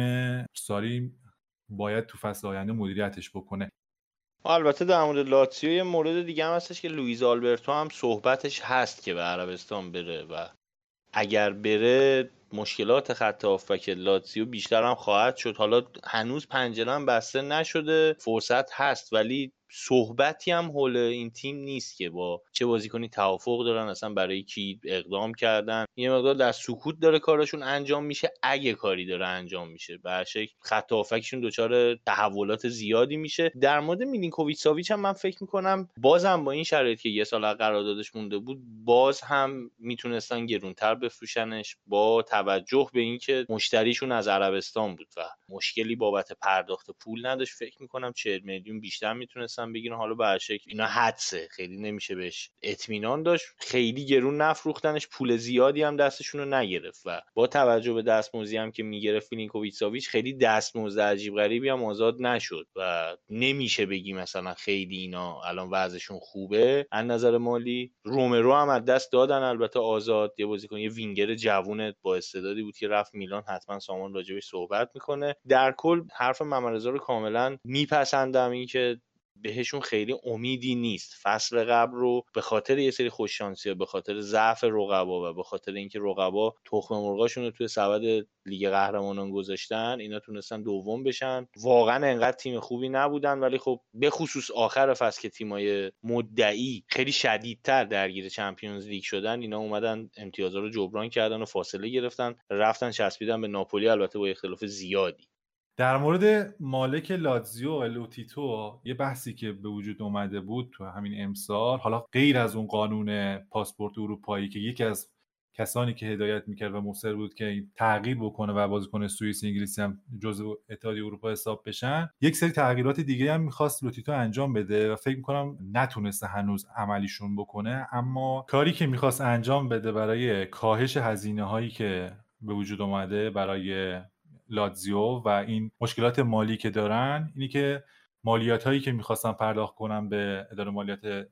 ساری باید تو فصل آینده مدیریتش بکنه. البته در مورد لاتسیو یه مورد دیگه هم هستش که لوئیز آلبرتو هم صحبتش هست که به عربستان بره و اگر بره مشکلات خط هافبک لاتسیو بیشتر هم خواهد شد. حالا هنوز پنجره بسته نشده فرصت هست ولی صحبتی هم حول این تیم نیست که با چه بازیکنی توافق دارن اصلا برای کی اقدام کردن. یه مقدار در سکوت داره کارشون انجام میشه. اگه کاری داره انجام میشه به شکل خط هافبکشون دچار تحولات زیادی میشه. در مورد میلینکوویچ ساویچ هم من فکر می‌کنم بازم با این شرایط که یه سال قراردادش مونده بود باز هم می‌تونستن گرونتر بفروشنش با توجه به اینکه مشتریشون از عربستان بود و مشکلی بابت پرداخت پول نداشت. فکر می‌کنم 40 میلیون بیشتر می‌تونست می‌تونستن بگیرن حالا به شکل اینا حدسه خیلی نمیشه بهش اطمینان داشت. خیلی گرون نفروختنش پول زیادی هم دستشون رو نگرفت و با توجه به دستمزدی هم که می‌گرفت میلینکوویچ ساویچ خیلی دستمزد عجیب غریبی هم آزاد نشد و نمیشه بگی مثلا خیلی اینا الان وضعشون خوبه. از نظر مالی رومرو هم از دست دادن البته آزاد. یه بازیکن یه وینگر جوون با استعدادی بود که رفت میلان حتما سامان راجبش صحبت می‌کنه. در کل حرف محمد رو کاملا میپسندم. اینکه بهشون خیلی امیدی نیست. فصل قبل رو به خاطر یه سری خوششانسی به خاطر ضعف رقبا و به خاطر اینکه رقبا تخم مرغاشون رو توی سبد لیگ قهرمانان گذاشتن اینا تونستن دوم بشن. واقعا انقدر تیم خوبی نبودن ولی خب به خصوص آخر فصل که تیمای مدعی خیلی شدیدتر درگیر چمپیونز لیگ شدن اینا اومدن امتیازها رو جبران کردن و فاصله گرفتن. رفتن چسبیدن به ناپولی البته با اختلاف زیادی. در مورد مالک لاتزیو و لوتیتو یه بحثی که به وجود اومده بود تو همین امسال حالا غیر از اون قانون پاسپورت اروپایی که یکی از کسانی که هدایت می‌کرد و مصر بود که تغییر بکنه و بازیکن سوئیس انگلیسی هم جزء اتحادیه اروپا حساب بشن یک سری تغییرات دیگه هم می‌خواست لوتیتو انجام بده و فکر می‌کنم نتونسته هنوز عملیشون بکنه اما کاری که می‌خواست انجام بده برای کاهش هزینه هایی که به وجود اومده برای لاتزیو و این مشکلات مالی که دارن اینی که مالیات هایی که می‌خواستن پرداخت کنن به اداره مالیات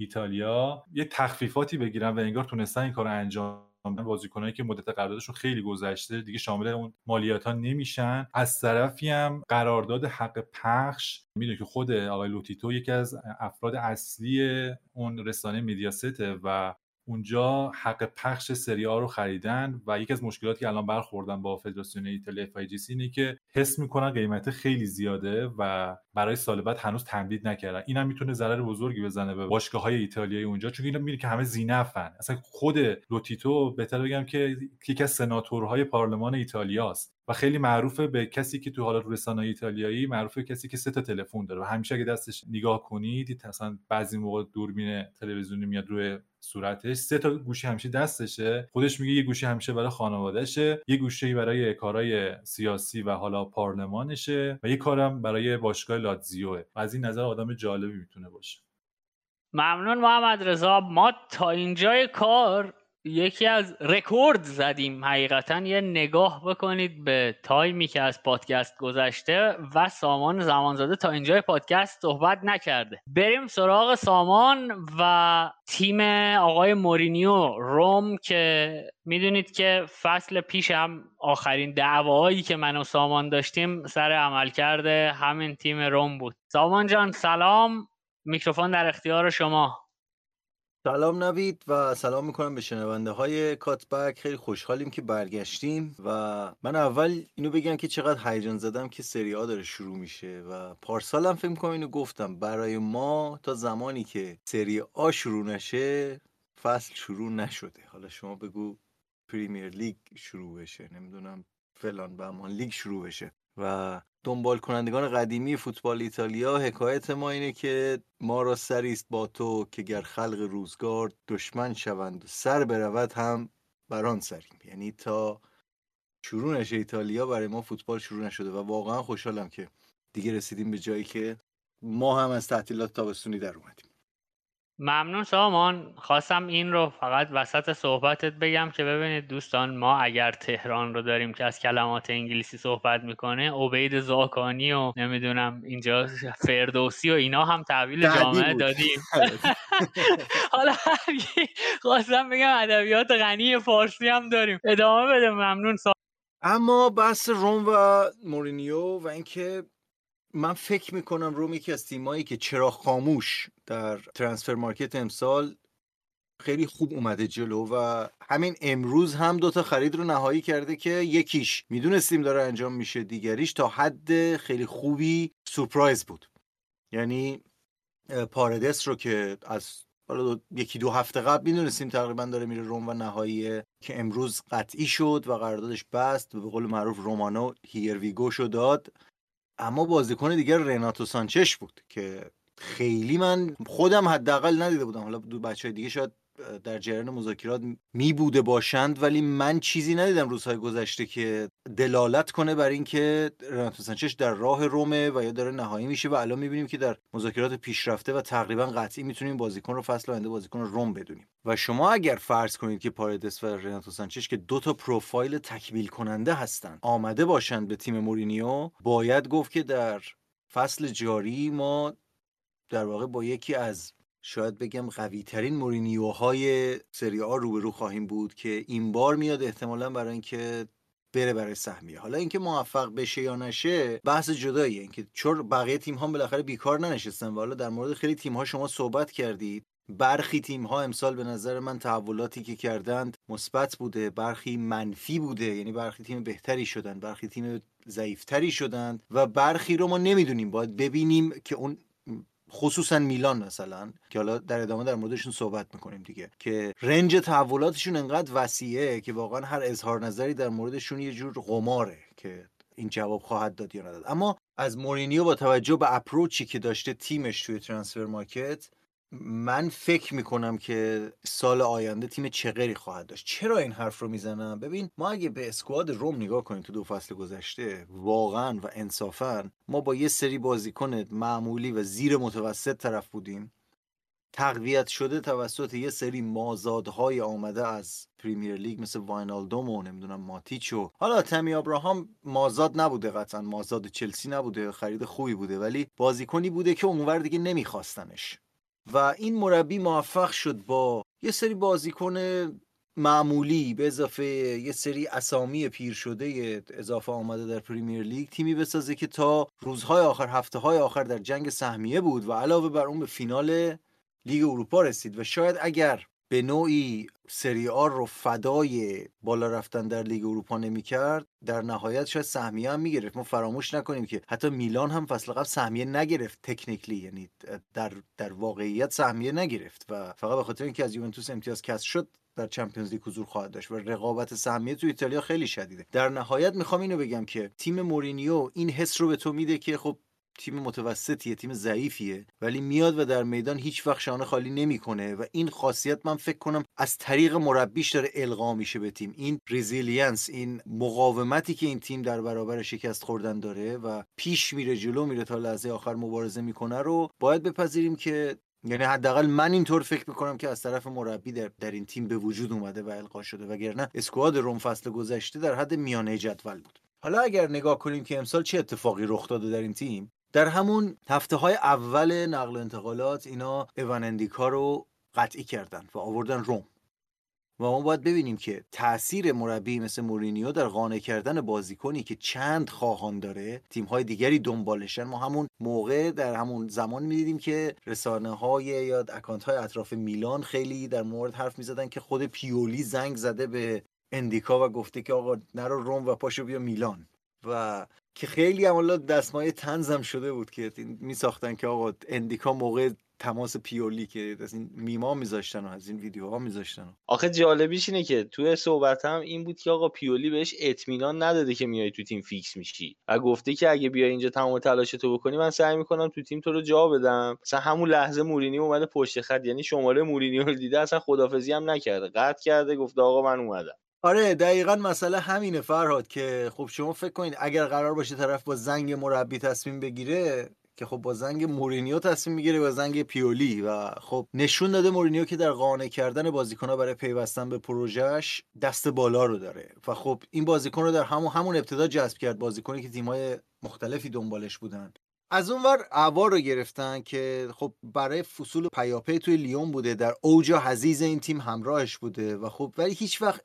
ایتالیا یه تخفیفاتی بگیرن و انگار تونستن این کار انجام بازیکنایی که مدت قراردادشون خیلی گذشته دیگه شامل اون مالیات ها نمیشن. از طرفی هم قرارداد حق پخش. می‌دونی که خود آقای لوتیتو یکی از افراد اصلی اون رسانه مدیاسته و اونجا حق پخش سری رو خریدن و یکی از مشکلاتی که الان برخوردن با فدراسیون ایتالیا اف اینه که حس می‌کنن قیمت خیلی زیاده و برای سال بعد هنوز تمدید نکردن. اینم می‌تونه ضرر بزرگی بزنه به باشگاه های ایتالیایی اونجا چون اینا می‌بینی که همه زینفن. اصلا خود لوتیتو بهتر بگم که یکی از سناتورهای پارلمان ایتالیاست و خیلی معروفه به کسی که تو حالا رسانه ایتالیایی معروفه کسی که سه تا تلفن داره و همیشه اگه دستش نگاه کنید مثلا بعضی موقع دوربین تلویزیونی میاد روی صورتش. سه تا گوشی همیشه دستشه. خودش میگه یه گوشی همیشه برای خانوادهشه. یه گوشی برای کارهای سیاسی و حالا پارلمانشه و یه کارم برای باشگاه لاتزیوه. و از این نظر آدم جالبی می‌تونه باشه. ممنون محمد رضا ما تا اینجای کار یکی از رکورد زدیم حقیقتا. یه نگاه بکنید به تایمی که از پادکست گذشته و سامان زمانزاده تا اینجای پادکست صحبت نکرده. بریم سراغ سامان و تیم آقای مورینیو روم که می‌دونید که فصل پیش هم آخرین دعوایی که من و سامان داشتیم سر عمل کرده همین تیم روم بود. سامان جان سلام. میکروفون در اختیار شما. سلام نوید و سلام می‌کنم به شنونده های کاتبک. خیلی خوشحالیم که برگشتیم و من اول اینو بگم که چقدر هیجان زدم که سری ها داره شروع میشه و پارسالم فکر کنم اینو گفتم. برای ما تا زمانی که سری آ شروع نشه فصل شروع نشده. حالا شما بگو پریمیر لیگ شروع بشه. نمی‌دونم فلان بهمان لیگ شروع بشه. و دنبال کنندگان قدیمی فوتبال ایتالیا حکایت ما اینه که ما را سریست با تو که گر خلق روزگار دشمن شوند و سر برود هم بران سریم. یعنی تا شروع نشه ایتالیا برای ما فوتبال شروع نشده و واقعا خوشحالم که دیگه رسیدیم به جایی که ما هم از تعطیلات تابستونی در اومدیم. ممنون سامان. خواستم این رو فقط وسط صحبتت بگم که ببینید دوستان ما اگر تهران رو داریم که از کلمات انگلیسی صحبت می‌کنه عبید زاکانی و نمی‌دونم اینجا فردوسی و اینا هم تحویل جامعه دادیم. [LAUGHS] [LAUGHS] حالا خواستم بگم ادبیات غنی فارسی هم داریم. ادامه بده. ممنون سامان اما بحث روم و مورینیو و اینکه من فکر می‌کنم روم یکی از تیمایی که چراغ خاموش در transfer market امسال خیلی خوب اومده جلو و همین امروز هم دوتا خرید رو نهایی کرده که یکیش می‌دونستیم داره انجام میشه دیگریش تا حد خیلی خوبی سورپرایز بود. یعنی پاردس رو که از یکی دو هفته قبل می‌دونستیم تقریبا داره میره روم و نهایی که امروز قطعی شد و قراردادش بست و به قول معروف رومانو here we go شو داد. اما بازیکن دیگر رناتو سانچش بود که خیلی من خودم حداقل ندیده بودم. حالا دو بچه دیگه شاید در جریان مذاکرات می بوده باشند ولی من چیزی ندیدم روزهای گذشته که دلالت کنه بر اینکه رناتو سانچش در راه رومه و یا داره نهایی میشه و الان می‌بینیم که در مذاکرات پیشرفته و تقریبا قطعی می‌تونیم بازیکن رو فصل آینده بازیکن روم بدونیم. و شما اگر فرض کنید که پاردس و رناتو سانچش که دو تا پروفایل تکمیل کننده هستند آمده باشند به تیم مورینیو باید گفت که در فصل جاری ما در واقع با یکی از شاید بگم قوی ترین مورینیوهای سری آ روبرو خواهیم بود که این بار میاد احتمالا برای اینکه بره برای سهمیه. حالا اینکه موفق بشه یا نشه بحث جداییه. اینکه چون بقیه تیم ها بالاخره بیکار ننشستن و حالا در مورد خیلی تیم ها شما صحبت کردید. برخی تیم ها امسال به نظر من تحولاتی که کردند مثبت بوده برخی منفی بوده. یعنی برخی تیم بهتری شدن برخی تیم ضعیفتری شدند و برخی رو ما نمی‌دونیم. باید ببینیم که اون خصوصا میلان مثلا که حالا در ادامه در موردشون صحبت می‌کنیم دیگه که رنج تحولاتشون انقدر وسیعه که واقعا هر اظهار نظری در موردشون یه جور قماره که این جواب خواهد داد یا نداد. اما از مورینیو با توجه به اپروچی که داشته تیمش توی ترانسفر مارکت من فکر می‌کنم که سال آینده تیم چقری خواهد داشت. چرا این حرف رو می‌زنم؟ ببین ما اگه به اسکواد روم نگاه کنیم تو دو فصل گذشته واقعا و انصافا ما با یه سری بازیکن معمولی و زیر متوسط طرف بودیم. تقویت شده توسط یه سری مازادهای آمده از پریمیر لیگ مثل واینالدوم و نمی‌دونم ماتیچو. حالا تمی ابراهام مازاد نبوده قطعا. مازاد چلسی نبوده خرید خوبی بوده ولی بازیکنی بوده که اونور دیگه نمیخواستنش. و این مربی موفق شد با یه سری بازیکن معمولی به اضافه یه سری اسامی پیر شده اضافه آمده در پریمیر لیگ تیمی بسازه که تا روزهای آخر هفته های آخر در جنگ سهمیه بود و علاوه بر اون به فینال لیگ اروپا رسید. و شاید اگر به نوعی سری آ رو فدای بالا رفتن در لیگ اروپا نمی‌کرد در نهایت شاید سهمیه هم می‌گرفت. ما فراموش نکنیم که حتی میلان هم فصل قبل سهمیه نگرفت technically یعنی در در واقعیت سهمیه نگرفت و فقط به خاطر اینکه از یوونتوس امتیاز کسب شد در Champions League حضور خواهد داشت و رقابت سهمیه تو ایتالیا خیلی شدیده. در نهایت می‌خوام اینو بگم که تیم مورینیو این حس رو به تو میده که خب تیم متوسطیه تیم ضعیفیه ولی میاد و در میدان هیچ وقت شانه خالی نمی‌کنه و این خاصیت من فکر کنم از طریق مربیش داره القا میشه به تیم. این resilience این مقاومتی که این تیم در برابر شکست خوردن داره و پیش میره جلو میره تا لحظه آخر مبارزه می‌کنه رو باید بپذیریم که یعنی حداقل من اینطور فکر می‌کنم که از طرف مربی در, در این تیم به وجود اومده و القا شده وگرنه squad روم فصل گذشته در حد میانه جدول بود. حالا اگر نگاه کنیم که امسال چه اتفاقی رخ داده در این تیم؟ در همون هفته های اول نقل و انتقالات اوان اندیکا رو قطعی کردن و آوردن روم. و ما باید ببینیم که تاثیر مربی مثل مورینیو در قانع کردن بازیکنی که چند خواهان داره تیم های دیگری دنبالشن. ما همون موقع در همون زمان می‌دیدیم که رسانه های یا اکانت های اطراف میلان خیلی در مورد حرف می‌زدن که خود پیولی زنگ زده به اندیکا و گفته که آقا نرو روم و پاشو بیا میلان. و که خیلی هم دستمایه تنزم شده بود که می ساختن که آقا اندیکا موقع تماس پیولی که از این میما میذاشتن و از این ویدیوها میذاشتن. آخه جالبیش اینه که توی صحبت هم این بود که آقا پیولی بهش اطمینان نداده که میای تو تیم فیکس میشی و گفته که اگه بیای اینجا تمام تلاش تو بکنی من سعی می‌کنم تو تیم تو رو جا بدم. مثلا همون لحظه مورینی اومده پشت خط یعنی شماره مورینی رو دیده اصلا خدافزی هم نکرده. قطع کرده گفته آقا من اومدم. آره دقیقا مسئله همینه فرهاد که خب شما فکر کنید اگر قرار باشه طرف با زنگ مربی تصمیم بگیره که خب با زنگ مورینیو تصمیم می‌گیره با زنگ پیولی و خب نشون داده مورینیو که در قانع کردن بازیکنها برای پیوستن به پروژهش دست بالا رو داره و خب این بازیکن رو در همون همون ابتدا جذب کرد بازیکنی که تیمای مختلفی دنبالش بودن. از اونور اعوار رو گرفتن که خب برای فصول پیاپی توی لیون بوده در اوج حزیز این تیم همراهش بوده و خب ولی هیچ وقت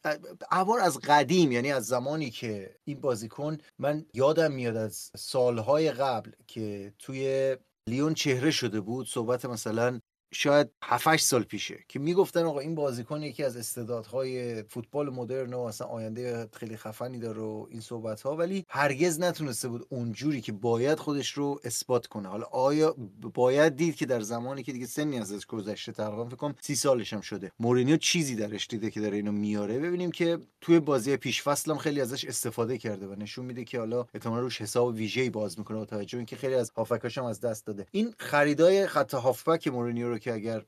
اعوار از قدیم یعنی از زمانی که این بازیکن من یادم میاد از سالهای قبل که توی لیون چهره شده بود صحبت مثلا شاید 7 سال پیشه که می‌گفتن آقا این بازیکن یکی از استعدادهای فوتبال مدرن و اصلا آینده خیلی خفنی داره و این صحبت ها ولی هرگز نتونسته بود اونجوری که باید خودش رو اثبات کنه. حالا آیا باید دید که در زمانی که دیگه سنی ازش گذشته تقریبا فکر کنم 30 سالش هم شده. مورینیو چیزی درش دیده که داره اینو میاره. ببینیم که توی بازی پیش فصل هم خیلی ازش استفاده کرده و نشون میده که حالا احتمال روش حساب ویژه‌ای باز می‌کنه با توجه اینکه خیلی از هافکاش هم از دست داده. این خریدای خط هافبک مورینیو که اگر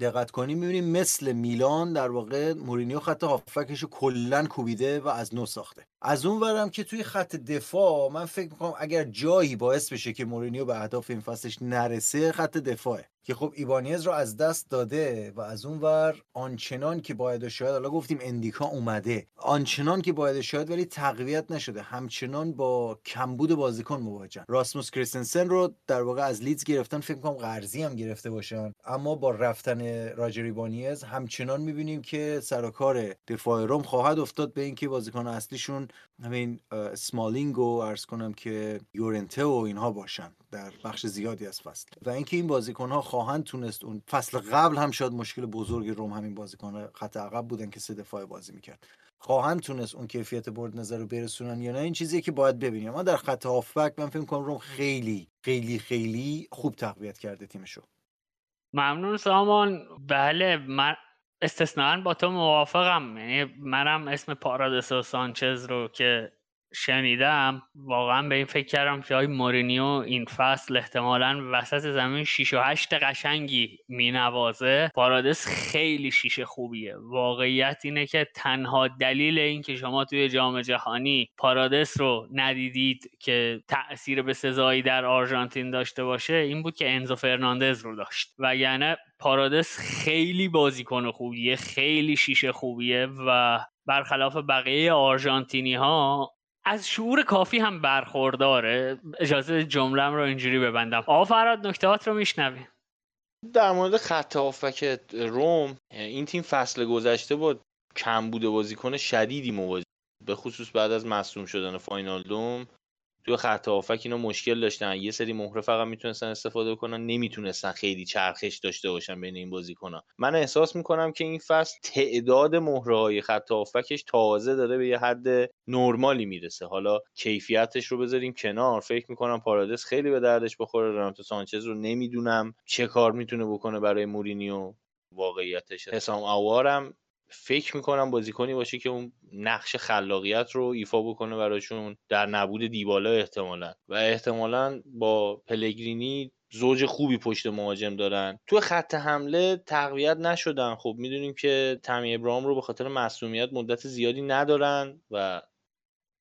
دقت کنیم می‌بینیم مثل میلان در واقع مورینیو خط هافکش رو کلا کوبیده و از نو ساخته. از اون ورم که توی خط دفاع من فکر می‌کنم اگر جایی باعث بشه که مورینیو به اهداف این فصلش نرسه خط دفاعه. که خب ایبانیز رو از دست داده و از اون ور آنچنان که باید شاید حالا گفتیم اندیکا اومده. آنچنان که باید شاید ولی تقویت نشده. همچنان با کمبود بازیکن مواجهن راسموس کریستنسن رو در واقع از لیدز گرفتن فکر کنم قرضی هم گرفته باشن. اما با رفتن راجر ایبانیز همچنان می‌بینیم که سر و کار دفاع روم خواهد افتاد به اینکه بازیکن اصلیشون همین سمالینگ و ارز کنم که یورنته و اینها باشن در بخش زیادی از فصل. و اینکه این بازیکن ها خواهند تونست اون فصل قبل هم شاید مشکل بزرگ روم همین بازیکن خط عقب بودن که سه دفاع بازی می‌کرد. خواهند تونست اون کیفیت برد نظر رو برسونن یا نه این چیزی که باید ببینیم. اما در خط هافبک من فکر کنم روم خیلی خیلی خیلی خوب تقویت کرده تیمشو. ممنون سامان. بله من استثنان با تو موافقم. یعنی منم اسم پارادس و سانچز رو که شنیدم. واقعا به این فکر کردم که های مورینیو این فصل احتمالا وسط زمین 6 و 8 قشنگی مینوازه. پارادس خیلی شیشه خوبیه. واقعیت اینه که تنها دلیل این که شما توی جام جهانی پارادس رو ندیدید که تاثیر به سزایی در آرژانتین داشته باشه این بود که انزو فرناندز رو داشت. وگرنه پارادس خیلی بازیکن خوبیه خیلی شیشه خوبیه و برخلاف بقیه آرژانتینی ها از شعور کافی هم برخورداره. اجازه جملم رو اینجوری ببندم. آقا فراد نکتهات رو میشنویم در مورد خط هافبک روم این تیم فصل گذشته با کم بوده بازیکن شدیدی مواجه به خصوص بعد از مصوم شدن فاینالدوم توی خط هافک اینا مشکل داشتن. یه سری مهره فقط می‌تونستن استفاده کنن نمی‌تونستن خیلی چرخش داشته باشن بین این بازیکن‌ها. من احساس می‌کنم که این فصل تعداد مهره های خط هافکش تازه داره به یه حد نرمالی می‌رسه. حالا کیفیتش رو بذاریم کنار. فکر می‌کنم پارادس خیلی به دردش بخوره. رناتو سانچز رو نمی‌دونم چه کار می‌تونه بکنه برای مورینیو. واقعیتش. حسام اوارم فکر می‌کنم بازیکنی باشه که اون نقش خلاقیت رو ایفا بکنه براشون در نبود دیبالا احتمالا. و احتمالا با پلگرینی زوج خوبی پشت مهاجم دارن. تو خط حمله تقویت نشدن. خب می‌دونیم که تمی ابراهام رو به خاطر مصومیت مدت زیادی ندارن و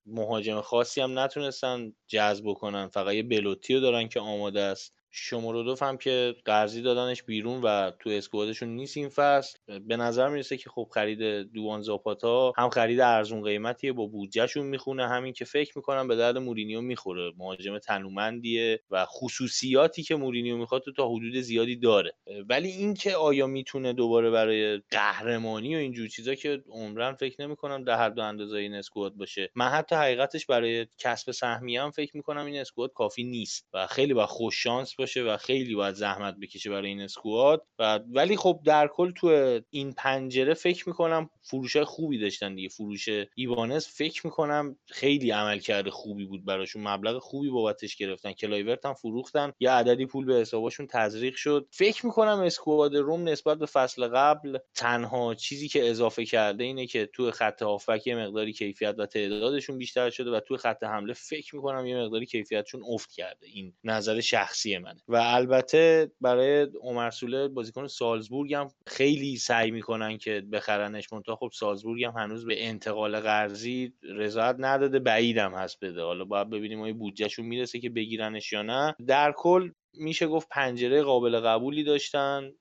مهاجم خاصی هم نتونستن جذب بکنن. فقط یه بلوتی رو دارن که آماده است. شمارودوف هم که قرضی دادنش بیرون و تو اسکوادشون نیست این فصل به نظر می‌رسه که خب خرید دوان زاپاتا هم خرید ارزون قیمتیه با بودجهشون می‌خونه. همین که فکر می‌کنم به درد مورینیو می‌خوره. مهاجم تنومندیه و خصوصیاتی که مورینیو می‌خواد تو تا حدود زیادی داره. ولی اینکه آیا می‌تونه دوباره برای قهرمانی و اینجور چیزا که عمرن فکر نمی‌کنم در دو اندازه این اسکواد باشه. من حتی حقیقتش برای کسب سهمیه هم فکر می‌کنم این اسکواد کافی نیست و خیلی با خوش شانس باشه و خیلی باید زحمت بکشه برای این اسکواد. و ولی خب در کل تو این پنجره فکر می‌کنم فروش خوبی داشتن دیگه. فروش ایبانیز فکر می‌کنم خیلی عملکرد خوبی بود براشون. مبلغ خوبی بابتش گرفتن. کلایورت هم فروختن. یه عددی پول به حسابشون تزریق شد. فکر می‌کنم squad روم نسبت به فصل قبل تنها چیزی که اضافه کرده اینه که تو خط هافک یه مقداری کیفیت و تعدادشون بیشتر شده و تو خط حمله فکر می‌کنم یه مقداری کیفیتشون افت کرده. این نظر شخصی منه. و البته برای عمر سوله بازیکن سالزبورگ هم خیلی سعی می‌کنن که بخرنش منتها. خب سالزبورگ هم هنوز به انتقال قرضی رضایت نداده بعیدم هست بده. حالا باید ببینیم آیا بودجهشون می‌رسه که بگیرنش یا نه. در کل میشه گفت پنجره قابل قبولی داشتن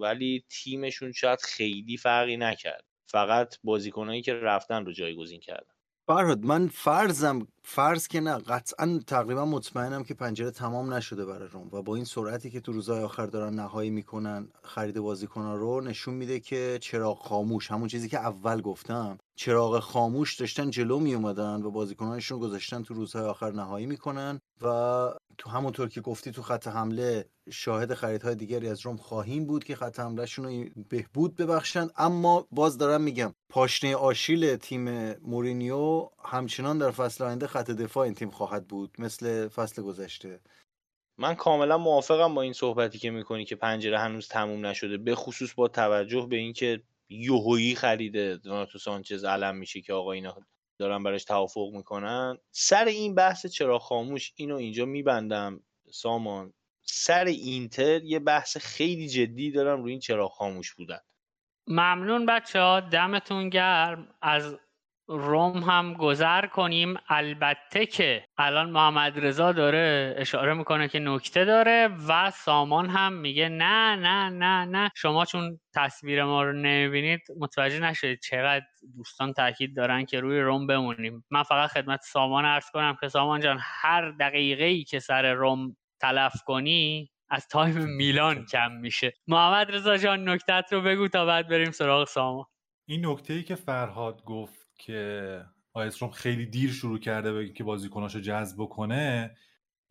ولی تیمشون شاید خیلی فرقی نکرد. فقط بازیکنهایی که رفتن رو جایگزین کردن. فرهاد من فرضم فرض که نه قطعا تقریبا مطمئنم که پنجره تمام نشده برای روم و با این سرعتی که تو روزهای آخر دارن نهایی می‌کنن خرید بازیکن‌ها رو نشون میده که چراغ خاموش. همون چیزی که اول گفتم چراغ خاموش داشتن جلو می اومدن و بازیکنانشون گذاشتن تو روزهای آخر نهایی می‌کنن و تو همونطور که گفتی تو خط حمله شاهد خریدهای دیگری از روم خواهیم بود که خط حملهشون رو بهبود ببخشن. اما باز دارم میگم پاشنه آشیل تیم مورینیو همچنان در فصل آینده خط دفاع این تیم خواهد بود مثل فصل گذشته. من کاملا موافقم با این صحبتی که می‌کنی که پنجره هنوز تموم نشده به خصوص با توجه به اینکه یوهویی خریده دوناتو سانچز علم میشه که آقا اینا دارن براش توافق می‌کنن. سر این بحث چرا خاموش اینو اینجا میبندم. سامان سر اینتر یه بحث خیلی جدی دارم روی این چرا خاموش بودن. ممنون بچه ها دمتون گرم. از روم هم گذر کنیم. البته که الان محمد رضا داره اشاره می‌کنه که نکته داره و سامان هم میگه نه نه نه نه. شما چون تصویر ما رو نمی‌بینید متوجه نشدید چقدر دوستان تاکید دارن که روی روم بمونیم. من فقط خدمت سامان عرض کنم که سامان جان هر دقیقه ای که سر روم تلف کنی از time میلان کم میشه. محمد رضا جان نکتت رو بگو تا بعد بریم سراغ سامان. این نکته ای که فرهاد گفت که آیس خیلی دیر شروع کرده به که بازیکناشو جذب کنه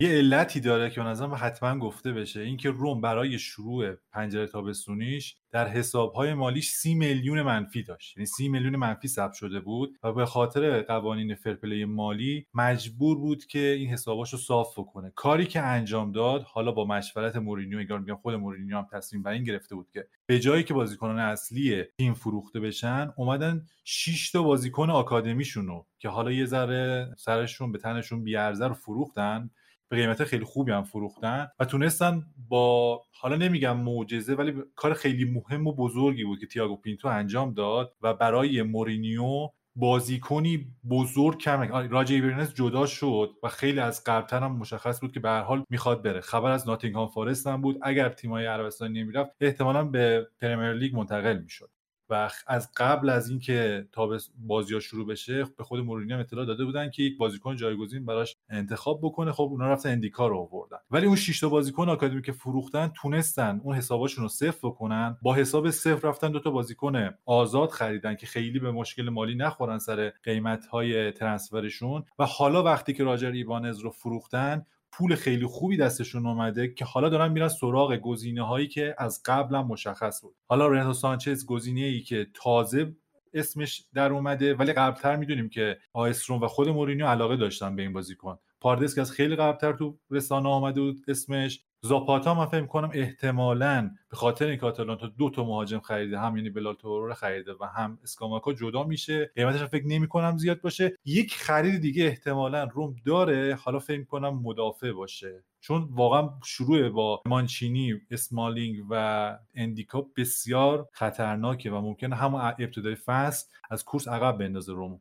یه علتی داره که نظرم حتما گفته بشه اینکه روم برای شروع پنجره تابستونیش در حسابهای مالیش سی میلیون منفی داشت. یعنی سی میلیون منفی ثبت شده بود و به خاطر قوانین fair play مالی مجبور بود که این حساباش رو صاف بکنه. کاری که انجام داد حالا با مشورت مورینیو اگر میگم خود مورینیو هم تصمیم بر این گرفته بود که به جایی که بازیکنان اصلی تیم فروخته بشن اومدن 6 تا بازیکن آکادمیشونو که حالا یه ذره سرشون به تنشون بیارزه رو فروختن به قیمت خیلی خوبی هم فروختن و تونستن با حالا نمیگم معجزه ولی کار خیلی مهم و بزرگی بود که تییاگو پینتو انجام داد و برای مورینیو بازیکنی بزرگ کم راجر ایبانیز جدا شد و خیلی از قبلتر هم مشخص بود که به هر حال می‌خواد بره. خبر از ناتینگهام فارست هم بود. اگر تیمای عربستانی نمی‌رفت احتمالا به پرمیر لیگ منتقل می‌شد. و از قبل از اینکه تا بازی ها شروع بشه به خود مورینیو هم اطلاع داده بودن که یک بازیکن جایگزین براش انتخاب بکنه. خب اونا رفتن اندیکا رو آوردن. ولی اون 6 تا بازیکن آکادمی که فروختن تونستن اون حساباشون رو صفر بکنن. با حساب صفر رفتن دو تا بازیکن آزاد خریدن که خیلی به مشکل مالی نخورن سر قیمت های ترنسفرشون. و حالا وقتی که راجر ایوانز رو فروختن پول خیلی خوبی دستشون اومده که حالا دارن میرن سراغ گزینه هایی که از قبلا مشخص بود. حالا رناتو سانچز گزینه ای که تازه اسمش در اومده ولی قبلتر می‌دونیم که آیسترون و خود مورینیو علاقه داشتن به این بازیکن. پاردس که از خیلی قبلتر تو رسانه آمده بود اسمش. زاپاتا من فکر کنم احتمالا به خاطر اینکه آتالانتا دو تا مهاجم خریده هم یعنی بلال رو خریده و هم اسکاماکا جدا میشه قیمتش فکر نمی کنم زیاد باشه. یک خرید دیگه احتمالا روم داره حالا فکر کنم مدافع باشه. چون واقعا شروع با مانچینی اسمالینگ و اندیکا بسیار خطرناکه و ممکنه همون ابتدای فصل از کورس عقب بندازه روم.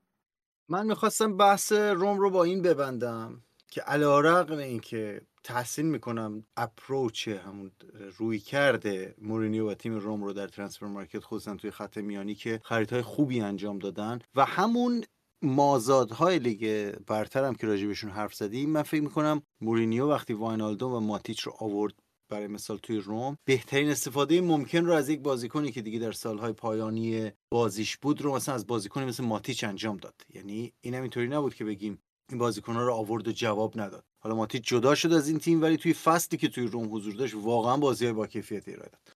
من می‌خواستم بحث روم رو با این ببندم که علی رغم این که تحسین می‌کنم approach همون رویکرد مورینیو و تیم روم رو در transfer market خصوصا توی خط میانی که خریدهای خوبی انجام دادن و همون مازادهای لیگ برتر هم که راجبشون حرف زدیم من فکر می‌کنم مورینیو وقتی واینالدوم و ماتیچ رو آورد برای مثال توی روم بهترین استفاده ممکن رو از یک بازیکنی که دیگه در سالهای پایانی بازیش بود رو مثلا از بازیکنی مثل ماتیچ انجام داد. یعنی این اینطوری نبود که بگیم این بازیکنها رو آورد و جواب نداد. حالا ماتیچ جدا شد از این تیم ولی توی فصلی که توی روم حضور داشت واقعا بازی با کیفیت ارائه داد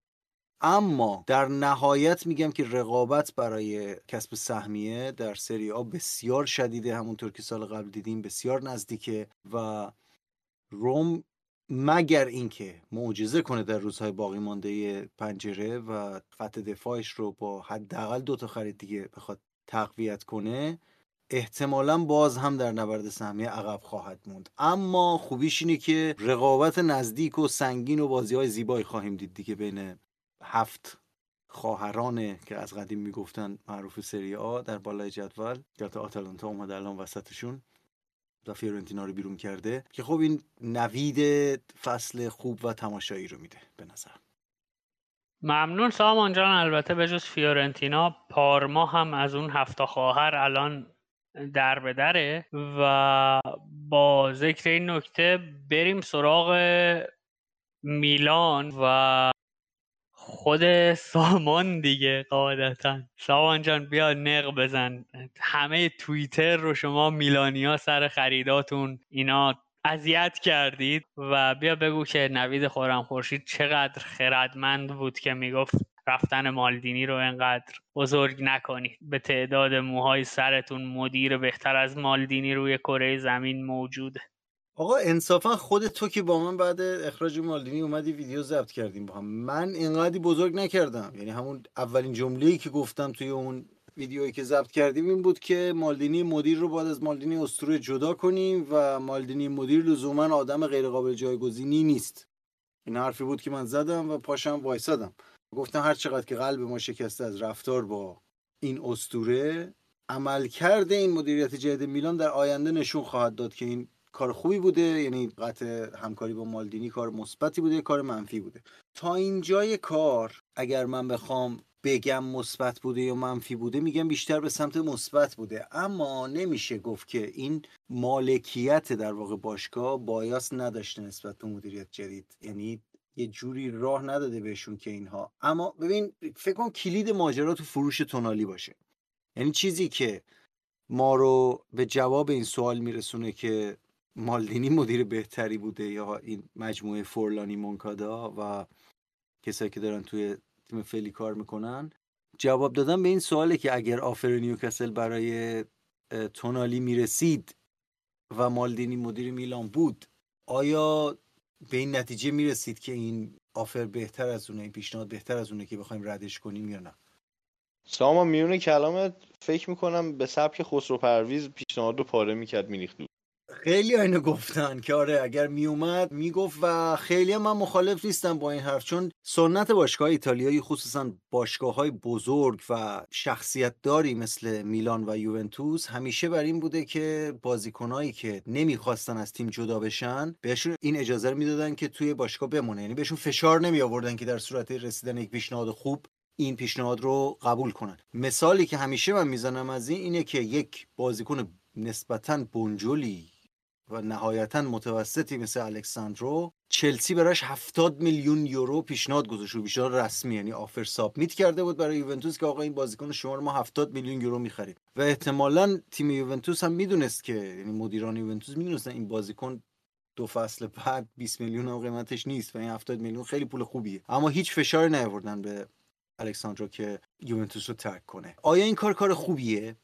اما در نهایت میگم که رقابت برای کسب سهمیه در سری آ بسیار شدیده همونطور که سال قبل دیدیم بسیار نزدیکه و روم مگر اینکه معجزه کنه در روزهای باقی مانده پنجره و خط دفاعش رو با حداقل دو تا خرید دیگه بخواد تقویت کنه احتمالا باز هم در نبرد سهمیه عقب خواهد موند. اما خوبیش اینه که رقابت نزدیک و سنگین و بازی های زیبایی خواهیم دید دیگه بین هفت خواهرانه که از قدیم می‌گفتن معروف سری آ در بالای جدول. تا آتالانتا اومده الان وسطشون. و فیورنتینا رو بیرون کرده. که خب این نوید فصل خوب و تماشایی رو میده به نظر. ممنون سامان جان. البته به جز فیورنتینا پارما هم از اون هفته خواهر الان در به دره و با ذکر این نکته بریم سراغ میلان و خود سامان دیگه قاعدتا. سامان جان بیا نق بزن. همه توییتر رو شما میلانیا سر خریداتون اینا اذیت کردید و بیا بگو که نوید خورم خورشید چقدر خردمند بود که می‌گفت رفتن مالدینی رو انقدر بزرگ نکنید. به تعداد موهای سرتون مدیر بهتر از مالدینی روی کره زمین موجوده آقا انصافا خود تو که با من بعد اخراج مالدینی اومدی ویدیو ضبط کردیم با هم. من اینقدری بزرگ نکردم. یعنی همون اولین جمله‌ای که گفتم توی اون ویدیویی که ضبط کردیم این بود که مالدینی مدیر رو بعد از مالدینی اسطوره جدا کنیم و مالدینی مدیر لزوما آدم غیرقابل جایگزینی نیست. این حرفی بود که من زدم و پاشم وایسادم. گفتم هر چقدر که قلب ما شکسته از رفتار با این استوره عملکرد این مدیریت جدید میلان در آینده نشون خواهد داد که این کار خوبی بوده یعنی قطع همکاری با مالدینی کار مثبتی بوده کار منفی بوده. تا اینجای کار اگر من بخوام بگم مثبت بوده یا منفی بوده میگم بیشتر به سمت مثبت بوده. اما نمیشه گفت که این مالکیت در واقع باشگاه بایاس نداشته نسبت به مدیریت جدید. یعنی یه جوری راه نداده بهشون که اینها. اما ببین فکر کنم کلید ماجرا تو فروش تونالی باشه. یعنی چیزی که ما رو به جواب این سوال میرسونه که مالدینی مدیر بهتری بوده یا این مجموعه فورلانی مونکادا و کسایی که دارن توی تیم فعلی کار می‌کنن جواب دادن به این سواله که اگر آفر نیوکاسل برای تونالی می‌رسید و مالدینی مدیر میلان بود آیا به این نتیجه می‌رسید که این آفر بهتر از اونه این پیشنهاد بهتر از اونه که بخوایم ردش کنیم یا نه؟ سامان میونه کلامت فکر می‌کنم به سبک خسرو پرویز پیشنهاد رو پاره می‌کرد میریخت. خیلی اینو گفتن که آره اگر میومد می‌گفت و خیلی من مخالف نیستم با این حرف چون سنت باشگاه ایتالیایی خصوصا باشگاه های بزرگ و شخصیت داری مثل میلان و یوونتوس همیشه بر این بوده که بازیکنایی که نمی‌خواستن از تیم جدا بشن بهشون این اجازه رو می‌دادن که توی باشگاه بمونه یعنی بهشون فشار نمی آوردن که در صورت رسیدن یک پیشنهاد خوب این پیشنهاد رو قبول کنن. مثالی که همیشه من می‌زنم از این اینه که یک بازیکن نسبتا بنجلی و نهایتا متوسطی مثل الکساندرو چلسی براش 70 میلیون یورو پیشنهاد گذاشت. و پیشنهاد رسمی یعنی آفر سابمیت کرده بود برای یوونتوس که آقا این بازیکن شما رو ما 70 میلیون یورو می‌خریم. و احتمالا تیم یوونتوس هم می‌دونست که یعنی مدیران یوونتوس می‌دونستن این بازیکن دو فصل بعد 20 میلیون هم قیمتش نیست و این 70 میلیون خیلی پول خوبیه. اما هیچ فشاری نیاوردن به الکساندرو که یوونتوس رو ترک کنه. آیا این کار کار خوبیه؟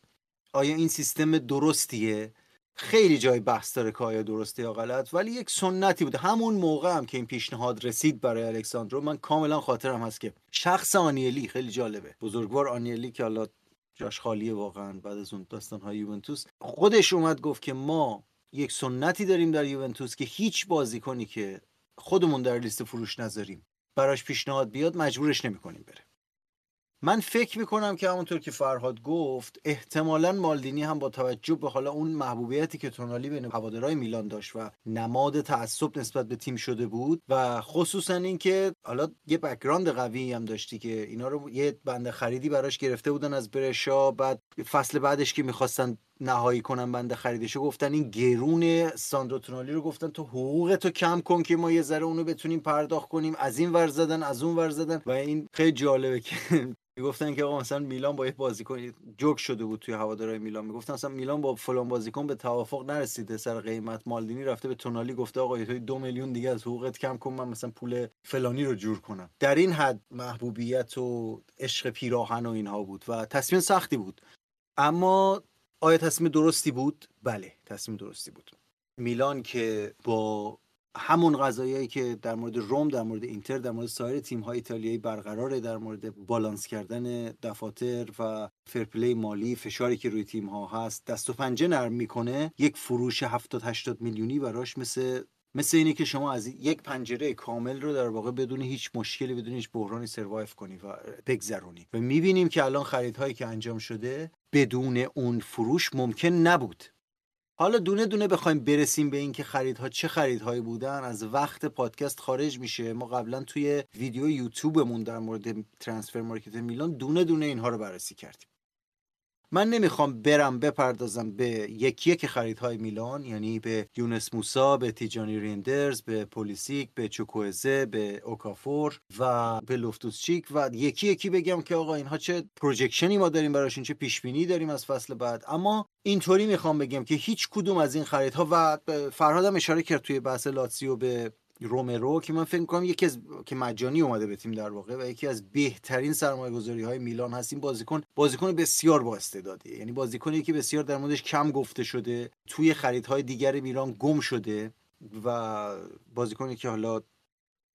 آیا این سیستم درستیه؟ خیلی جای بحث داره که آیا درسته یا غلط ولی یک سنتی بوده. همون موقع هم که این پیشنهاد رسید برای الکساندرو من کاملا خاطرم هست که شخص آنیلی خیلی جالبه. بزرگوار آنیلی که حالا جاش خالیه واقعا بعد از اون داستان های یوونتوس. خودش اومد گفت که ما یک سنتی داریم در یوونتوس که هیچ بازیکنی که خودمون در لیست فروش نذاریم براش پیشنهاد بیاد مجبورش نمی‌کنیم بره. من فکر می‌کنم که همونطور که فرهاد گفت احتمالا مالدینی هم با توجه به حالا اون محبوبیتی که تونالی بین هوادارهای میلان داشت و نماد تعصب نسبت به تیم شده بود و خصوصا اینکه حالا یه background قوی هم داشتی که اینا رو یه بند خریدی براش گرفته بودن از برشا بعد فصل بعدش که می‌خواستن نهایی کنن بند خریدشو گفتن این گرون ساندرو تونالی رو گفتن تو حقوق تو کم کن که ما یه ذره اونو بتونیم پرداخت کنیم. از این ور زدن از اون ور زدن. و این خیلی جالبه که [LAUGHS] می‌گفتن که آقا مثلا میلان با یه بازیکن جوک شده بود توی هوادارهای میلان. می‌گفتن مثلا میلان با فلان بازیکن به توافق نرسیده. سر قیمت مالدینی رفته به تونالی گفته آقا تو دو میلیون دیگه از حقوقت کم کن من مثلا پول فلانی رو جور کنم. در این حد محبوبیت و عشق پیراهن و اینها بود و تصمیم سختی بود. اما آیا تصمیم درستی بود؟ بله تصمیم درستی بود. میلان که با همون قضایایی که در مورد روم در مورد اینتر در مورد سایر تیم های ایتالیایی برقراره در مورد بالانس کردن دفاتر و فرپلی مالی فشاری که روی تیم ها هست دست و پنجه نرم می‌کنه یک فروش 70 80 میلیونی براش مثل مثل اینه که شما از یک پنجره کامل رو در واقع بدون هیچ مشکلی بدون هیچ بحرانی survive کنی و بگذرونی. و می‌بینیم که الان خریدهایی که انجام شده بدون اون فروش ممکن نبود. حالا دونه دونه بخوایم برسیم به اینکه خریدها چه خریدهایی بودن از وقت پادکست خارج میشه. ما قبلا توی ویدیو یوتیوبمون در مورد transfer market میلان دونه دونه اینها رو بررسی کردیم. من نمی‌خوام برم بپردازم به یکی یک خریدهای میلان یعنی به یونس موسا به تیجانی ریندرز به پولیسیک به چوکوئزه به اوکافور و به لوفتوسچیک و یکی یکی بگم که آقا اینها چه projection ی ما داریم براشون چه پیش بینی داریم از فصل بعد. اما اینطوری می‌خوام بگم که هیچ کدوم از این خریدها و فرهادم اشاره کرد توی بحث لاتسیو به رومرو که من فکر می‌کنم یکی از که مجانی اومده به تیم در واقع و یکی از بهترین سرمایه گذاری های میلان هست. این بازیکن بازیکن بسیار با استعدادیه. یعنی بازیکنی که بسیار در موردش کم گفته شده توی خریدهای دیگر میلان گم شده و بازیکنی که حالا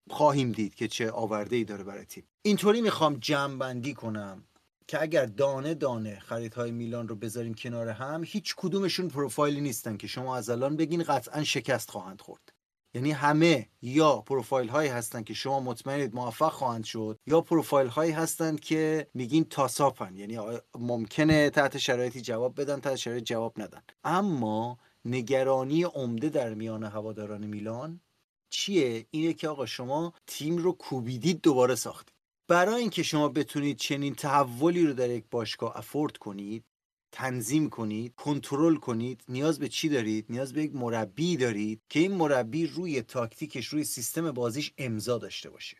خواهیم دید که چه آورده ای داره برای تیم. اینطوری می‌خوام جمع بندی کنم که اگر دانه دانه خریدهای میلان رو بذاریم کنار هم هیچ کدومشون پروفایلی نیستن که شما از الان بگین قطعا شکست خواهند خورد. یعنی همه یا پروفایل هایی هستن که شما مطمئنید موفق خواهند شد یا پروفایل هایی هستند که میگین تاساپن یعنی ممکنه تحت شرایطی جواب بدن تحت شرایط جواب ندن. اما نگرانی عمده در میان هواداران میلان چیه؟ اینه که آقا شما تیم رو کوبیدید دوباره ساختید. برای اینکه شما بتونید چنین تحولی رو در یک باشگاه افورد کنید تنظیم کنید کنترل کنید نیاز به چی دارید؟ نیاز به یک مربی دارید که این مربی روی تاکتیکش روی سیستم بازیش امضا داشته باشه.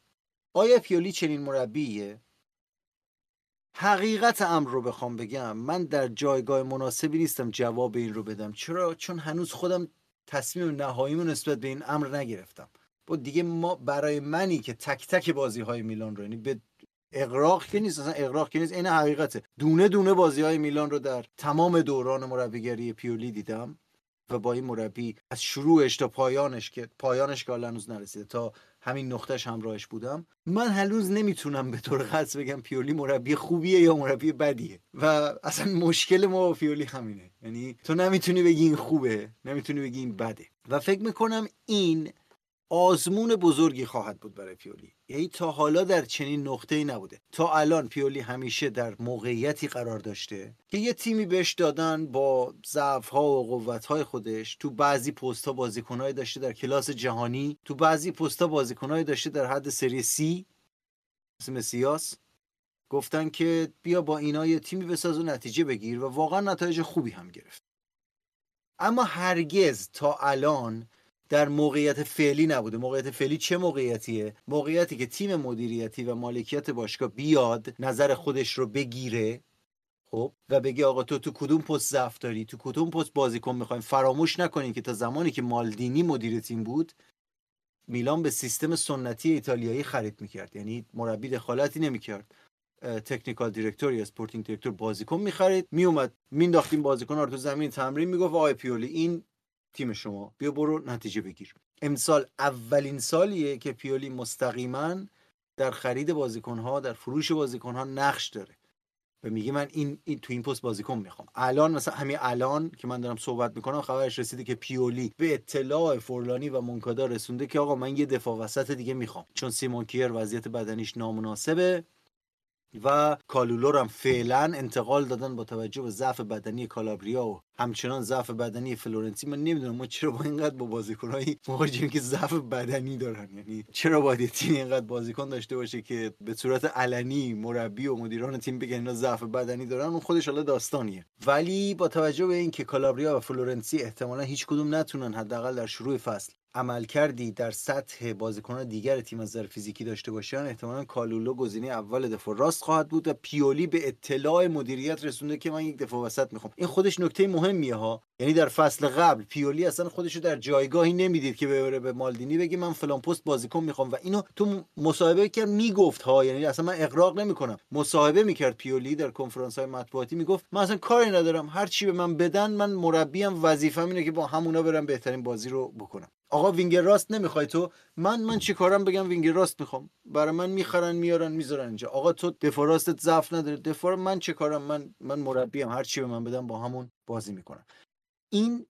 آیا پیولی چنین مربیه؟ حقیقت امر رو بخوام بگم. من در جایگاه مناسبی نیستم جواب این رو بدم. چرا؟ چون هنوز خودم تصمیم نهاییمو نسبت به این امر نگرفتم. با دیگه ما برای منی که تک تک بازی های میلان رو یعنی به اقراق که نیست اصلا اقراق که نیست این حقیقته. دونه دونه بازی های میلان رو در تمام دوران مربیگری پیولی دیدم و با این مربی از شروعش تا پایانش که پایانش که هنوز نرسیده تا همین نقطهش همراهش بودم من هنوز نمی‌تونم به طور خاص بگم پیولی مربی خوبیه یا مربی بدیه. و اصلا مشکل ما با پیولی همینه. یعنی تو نمی‌تونی بگی این خوبه نمی‌تونی بگی این بده. و فکر می‌کنم این آزمون بزرگی خواهد بود برای پیولی. یعنی تا حالا در چنین نقطه ای نبوده. تا الان پیولی همیشه در موقعیتی قرار داشته که یه تیمی بهش دادن با ضعف و قوت های خودش. تو بعضی پست ها داشته در کلاس جهانی. تو بعضی پست ها داشته در حد سری سی. مثل سیاس. گفتن که بیا با اینا یه تیمی بساز و نتیجه بگیر و واقعا نتایج خوبی هم گرفت. اما هرگز تا الان در موقعیت فعلی نبوده. موقعیت فعلی چه موقعیتیه؟ موقعیتی که تیم مدیریتی و مالکیت باشگاه بیاد نظر خودش رو بگیره خب و بگه آقا تو تو کدوم پست ضعف داری؟ تو کدوم پست بازیکن می‌خوایم؟ فراموش نکنیم که تا زمانی که مالدینی مدیر تیم بود میلان به سیستم سنتی ایتالیایی خرید می‌کرد. یعنی مربی دخالتی نمی‌کرد. technical director یا sporting director بازیکن می‌خرید. میومد مینداختیم بازیکن رو تو زمین تمرین می‌گفت آقای پیولی این تیم شما. بیا برو نتیجه بگیر. امسال اولین سالیه که پیولی مستقیما در خرید بازیکنها در فروش بازیکنها نقش داره. و میگه من این, این تو این پست بازیکن می‌خوام. الان مثلا همین الان که من دارم صحبت می‌کنم خبرش رسیده که پیولی به اطلاع فورلانی و مونکادا رسونده که آقا من یه دفاع وسط دیگه می‌خوام. چون سیمون کیر وضعیت بدنیش نامناسبه. و کالولو رو هم فعلا انتقال دادن با توجه به ضعف بدنی کالابریا و همچنان ضعف بدنی فلورنسی من نمی‌دونم ما چرا با اینقدر با بازیکنایی مواجهیم که ضعف بدنی دارن. یعنی چرا باید تیم اینقدر بازیکن داشته باشه که به صورت علنی مربی و مدیران تیم بگن اینا ضعف بدنی دارن؟ اون خودش حالا داستانیه. ولی با توجه به اینکه کالابریا و فلورنسی احتمالا هیچ کدوم نتونن حداقل در شروع فصل عملکردی در سطح بازیکنان دیگر تیم از نظر فیزیکی داشته باشن احتمالا کالولو گزینه اول دفاع راست خواهد بود و پیولی به اطلاع مدیریت رسونده که من یک دفاع وسط می‌خوام. این خودش نکته مهمیه ها. یعنی در فصل قبل پیولی اصلا خودش رو در جایگاهی نمی‌دید که ببره به مالدینی بگه من فلان پست بازیکن می‌خوام و اینو تو مصاحبه کرد می‌گفت ها یعنی اصلا من اغراق نمی‌کنم. مصاحبه می‌کرد پیولی در کنفرانس های مطبوعاتی می‌گفت من اصلا کاری ندارم هر چی به من بدن من مربیم وظیفه‌م اینه که با همونا برم بهترین بازی رو بکنم. آقا وینگر راست نمی‌خوای تو؟ من من چی کارم بگم وینگر راست می‌خوام؟ برای من می‌خرن میارن می‌ذارن اینجا. آقا تو دفاع راستت ضعف نداره. دفاع من چه کارم؟ من من مربیم. هر چی به من بدم با همون بازی می‌کنم. این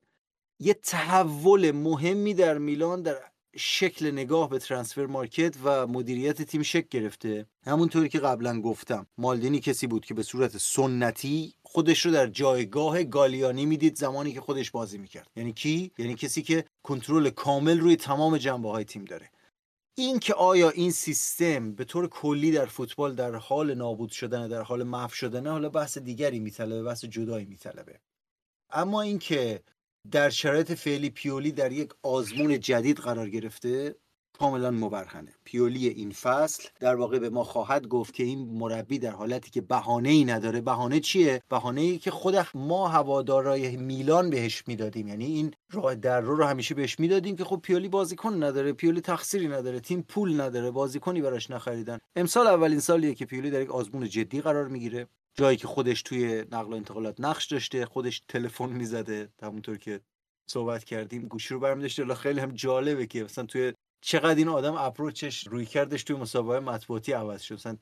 یه تحول مهمی در میلان در شکل نگاه به ترانسفر مارکت و مدیریت تیم شکل گرفته. همونطوری که قبلا گفتم مالدینی کسی بود که به صورت سنتی خودش رو در جایگاه گالیانی می‌دید زمانی که خودش بازی می‌کرد. یعنی کی؟ یعنی کسی که کنترل کامل روی تمام جنبه های تیم داره. این که آیا این سیستم به طور کلی در فوتبال در حال نابود شدن در حال محو شدن حالا بحث دیگری میطلبه بحث جدایی میطلبه. اما اینکه در شرایط فعلی پیولی در یک آزمون جدید قرار گرفته کاملا مبرهنه. پیولی این فصل در واقع به ما خواهد گفت که این مربی در حالتی که بهانه ای نداره. بهانه چیه؟ بهانه ای که خود ما هوادارای میلان بهش می‌دادیم. یعنی این راه در رو رو همیشه بهش می‌دادیم که خب پیولی بازیکن نداره پیولی تقصیری نداره تیم پول نداره بازیکنی براش نخریدن. امسال اولین سالیه که پیولی در یک آزمون جدی قرار می‌گیره. جایی که خودش توی نقل و انتقالات نقش داشته خودش تلفن می‌زده همونطور که صحبت کردیم گوشی رو برمی داشته خیلی هم جالبه که مثلا توی چقدر این آدم اپروچش روی کردش توی مسابقه مطبوعاتی عوض شد. مثلا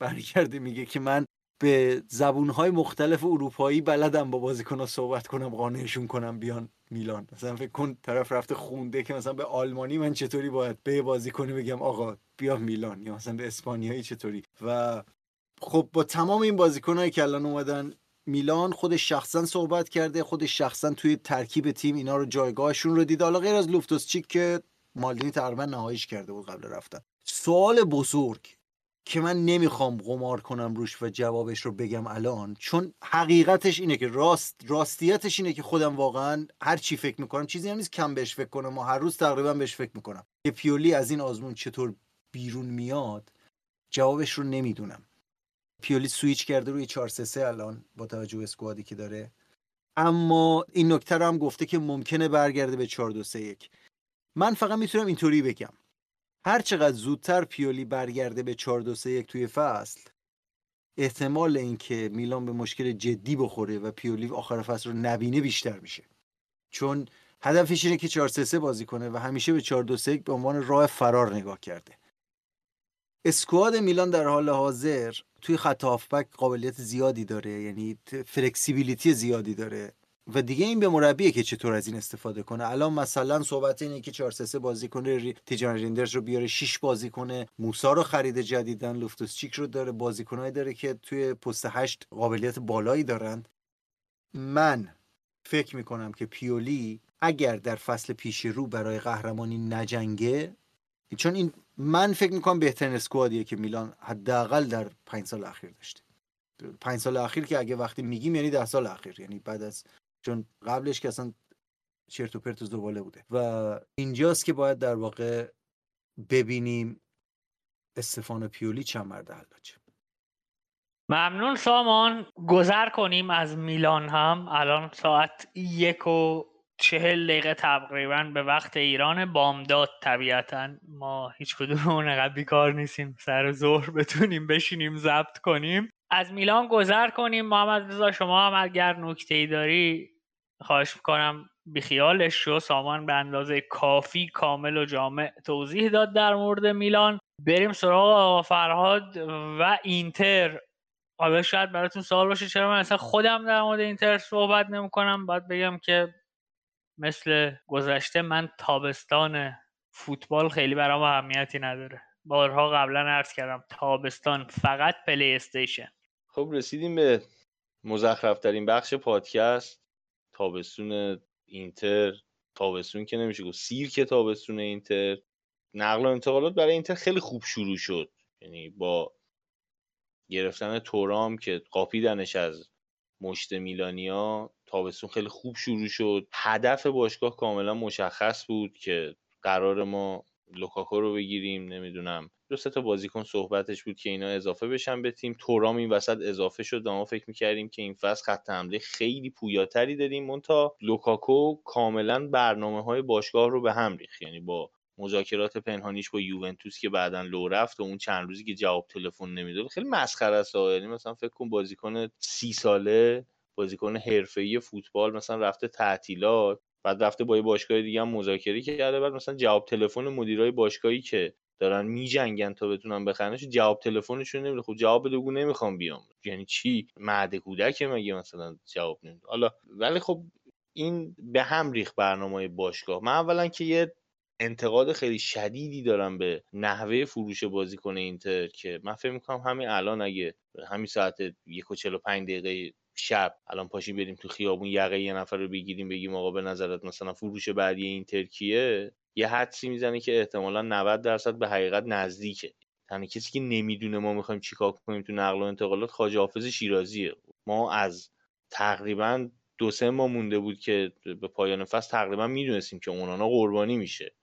برمیگرده میگه که من به زبونهای مختلف اروپایی بلدم با بازیکنها صحبت کنم قانعشون کنم بیان میلان. مثلا فکر کن طرف رفته خونده که مثلا به آلمانی من چطوری باید به بازی کنی بگم آقا بیا میلان یا مثلا به اسپانیایی چطوری. و خب با تمام این بازیکنایی که الان اومدن میلان خودش شخصا صحبت کرده خودش شخصا توی ترکیب تیم اینا رو جایگاهشون رو دیده حالا غیر از لوفتوس چیک که مالدینی تقریبا نهاییش کرده بود قبل رفتن. سوال بزرگ که من نمی‌خوام قمار کنم روش و جوابش رو بگم الان چون حقیقتش اینه که راست راستیتش اینه که خودم واقعا هر چی فکر می‌کنم چیزی هم نیست کم بهش فکر کنم و هر روز تقریبا بهش فکر می‌کنم. که پیولی از این آزمون چطور بیرون میاد جوابش رو نمی‌دونم. پیولی سویچ کرده روی 4 3 الان با توجه به اسکوادی که داره. اما این نکته رو هم گفته که ممکنه برگرده به 4 2 3 1 من فقط می‌تونم اینطوری بگم. هر چقدر زودتر پیولی برگرده به 4 2 3 1 توی فصل احتمال اینکه میلان به مشکل جدی بخوره و پیولی آخر فصل رو نبینه بیشتر میشه. چون هدفش اینه که 4 3 3 بازی کنه و همیشه به 4 2 3 1 به عنوان راه فرار نگاه کرده. اسکواد میلان در حال حاضر توی خط هافبک قابلیت زیادی داره یعنی فلکسیبیلیتی زیادی داره. و دیگه این به مربیه که چطور از این استفاده کنه. الان مثلا صحبت اینه که 4 3 بازی کنه. تیجان ریندرز رو بیاره 6 بازی کنه. موسا رو خریده جدیدن لوفتوس چیک رو داره بازیکنایی داره که توی پست 8 قابلیت بالایی دارن. من فکر می‌کنم که پیولی اگر در فصل پیش رو برای قهرمانی نجنگه چون این من فکر می‌کنم بهترین اسکوادیه که میلان حداقل در پنج سال اخیر داشته. پنج سال اخیر که اگه وقتی میگیم یعنی ده سال اخیر یعنی بعد از چون قبلش که اصلا چرت و پرت زباله بوده. و اینجاست که باید در واقع ببینیم استفانو پیولی چند مرد حلاجه ممنون سامان. گذر کنیم از میلان هم. الان ساعت یک و چهل دقیقه تقریبا به وقت ایران بامداد طبیعتا. ما هیچ کدوم اون بیکار نیستیم. سر ظهر بتونیم بشینیم ضبط کنیم. از میلان گذر کنیم. محمد رضا شما هم اگر نکته ای داری خواهش می‌کنم بیخیالش شو. سامان به اندازه کافی کامل و جامع توضیح داد در مورد میلان. بریم سراغ آقا فرهاد و اینتر. حالا شاید براتون سوال باشه چرا من اصلا خودم در مورد اینتر صحبت نمی‌کنم؟ باید بگم که مثل گذشته من تابستان فوتبال خیلی برام اهمیتی نداره. بارها قبلا عرض کردم تابستان فقط پلی استیشن. خب رسیدیم به مزخرفترین بخش پادکست. تابستون اینتر. تابستون که نمیشه گفت. سیرک تابستون اینتر. نقل و انتقالات برای اینتر خیلی خوب شروع شد. یعنی با گرفتن تورام که قاپیدنش از مشت میلانیا تابستون خیلی خوب شروع شد. هدف باشگاه کاملا مشخص بود که قرار ما لوکاکو رو بگیریم. نمی‌دونم دو سه تا بازیکن صحبتش بود که اینا اضافه بشن به تیم. تورام این وسط اضافه شد. و ما فکر می‌کردیم که این فصل خط حمله خیلی پویاتری داریم. منتها لوکاکو کاملا برنامه های باشگاه رو به هم ریخت. یعنی با مذاکرات پنهانیش با یوونتوس که بعدا لو رفت و اون چند روزی که جواب تلفن نمی‌داد خیلی مسخره است یعنی مثلا فکر کن بازیکن سی ساله بازیکن حرفه‌ای فوتبال مثلا رفته تعطیلات بعد رفته با یه باشگاه دیگه هم مذاکره کرده بعد مثلا جواب تلفن مدیرای باشگاهی که دارن میجنگن تا بتونن بخرنش جواب تلفنشون نمیده. خب جواب بگو نمی‌خوام بیام. یعنی چی؟ معده کودک مگه مثلا جواب نمیده. حالا ولی خب این به هم ریخ برنامه باشگاه. من اولا که یه انتقاد خیلی شدیدی دارم به نحوه فروش بازیکن اینتر که من فکر می‌کنم همین الان اگه همین ساعت یک و چل و پنج دقیقه شب الان پاشیم بریم تو خیابون یقه یه نفر رو بگیریم بگیم آقا به نظرت مثلا فروش بعدی اینتر کیه؟ یه حدسی می‌زنه که احتمالا 90 درصد به حقیقت نزدیکه. تنها کسی که نمی‌دونه ما می‌خوایم چیکار کنیم تو نقل و انتقالات خواجه حافظ شیرازیه. ما از تقریبا دو سه ماه مونده بود که به پایان فصل تقریبا می‌دونستیم که اونانا قربانی میشه.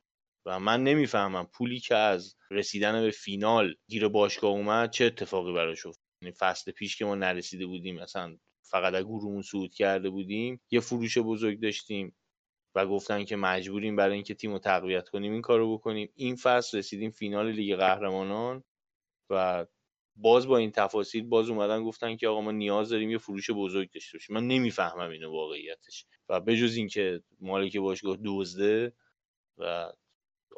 و من نمی‌فهمم پولی که از رسیدن به فینال گیر باشگاه اومد چه اتفاقی براش افتاد. یعنی فصل پیش که ما نرسیده بودیم مثلا فقط گروهمون صعود کرده بودیم یه فروش بزرگ داشتیم و گفتن که مجبوریم برای اینکه تیم رو تقویت کنیم این کارو بکنیم. این فصل رسیدیم فینال لیگ قهرمانان و باز با این تفاصیل باز اومدن گفتن که آقا ما نیاز داریم یه فروش بزرگ داشته باشیم. من نمی‌فهمم اینو واقعیتش. و بجز اینکه مالک باشگاه دزده و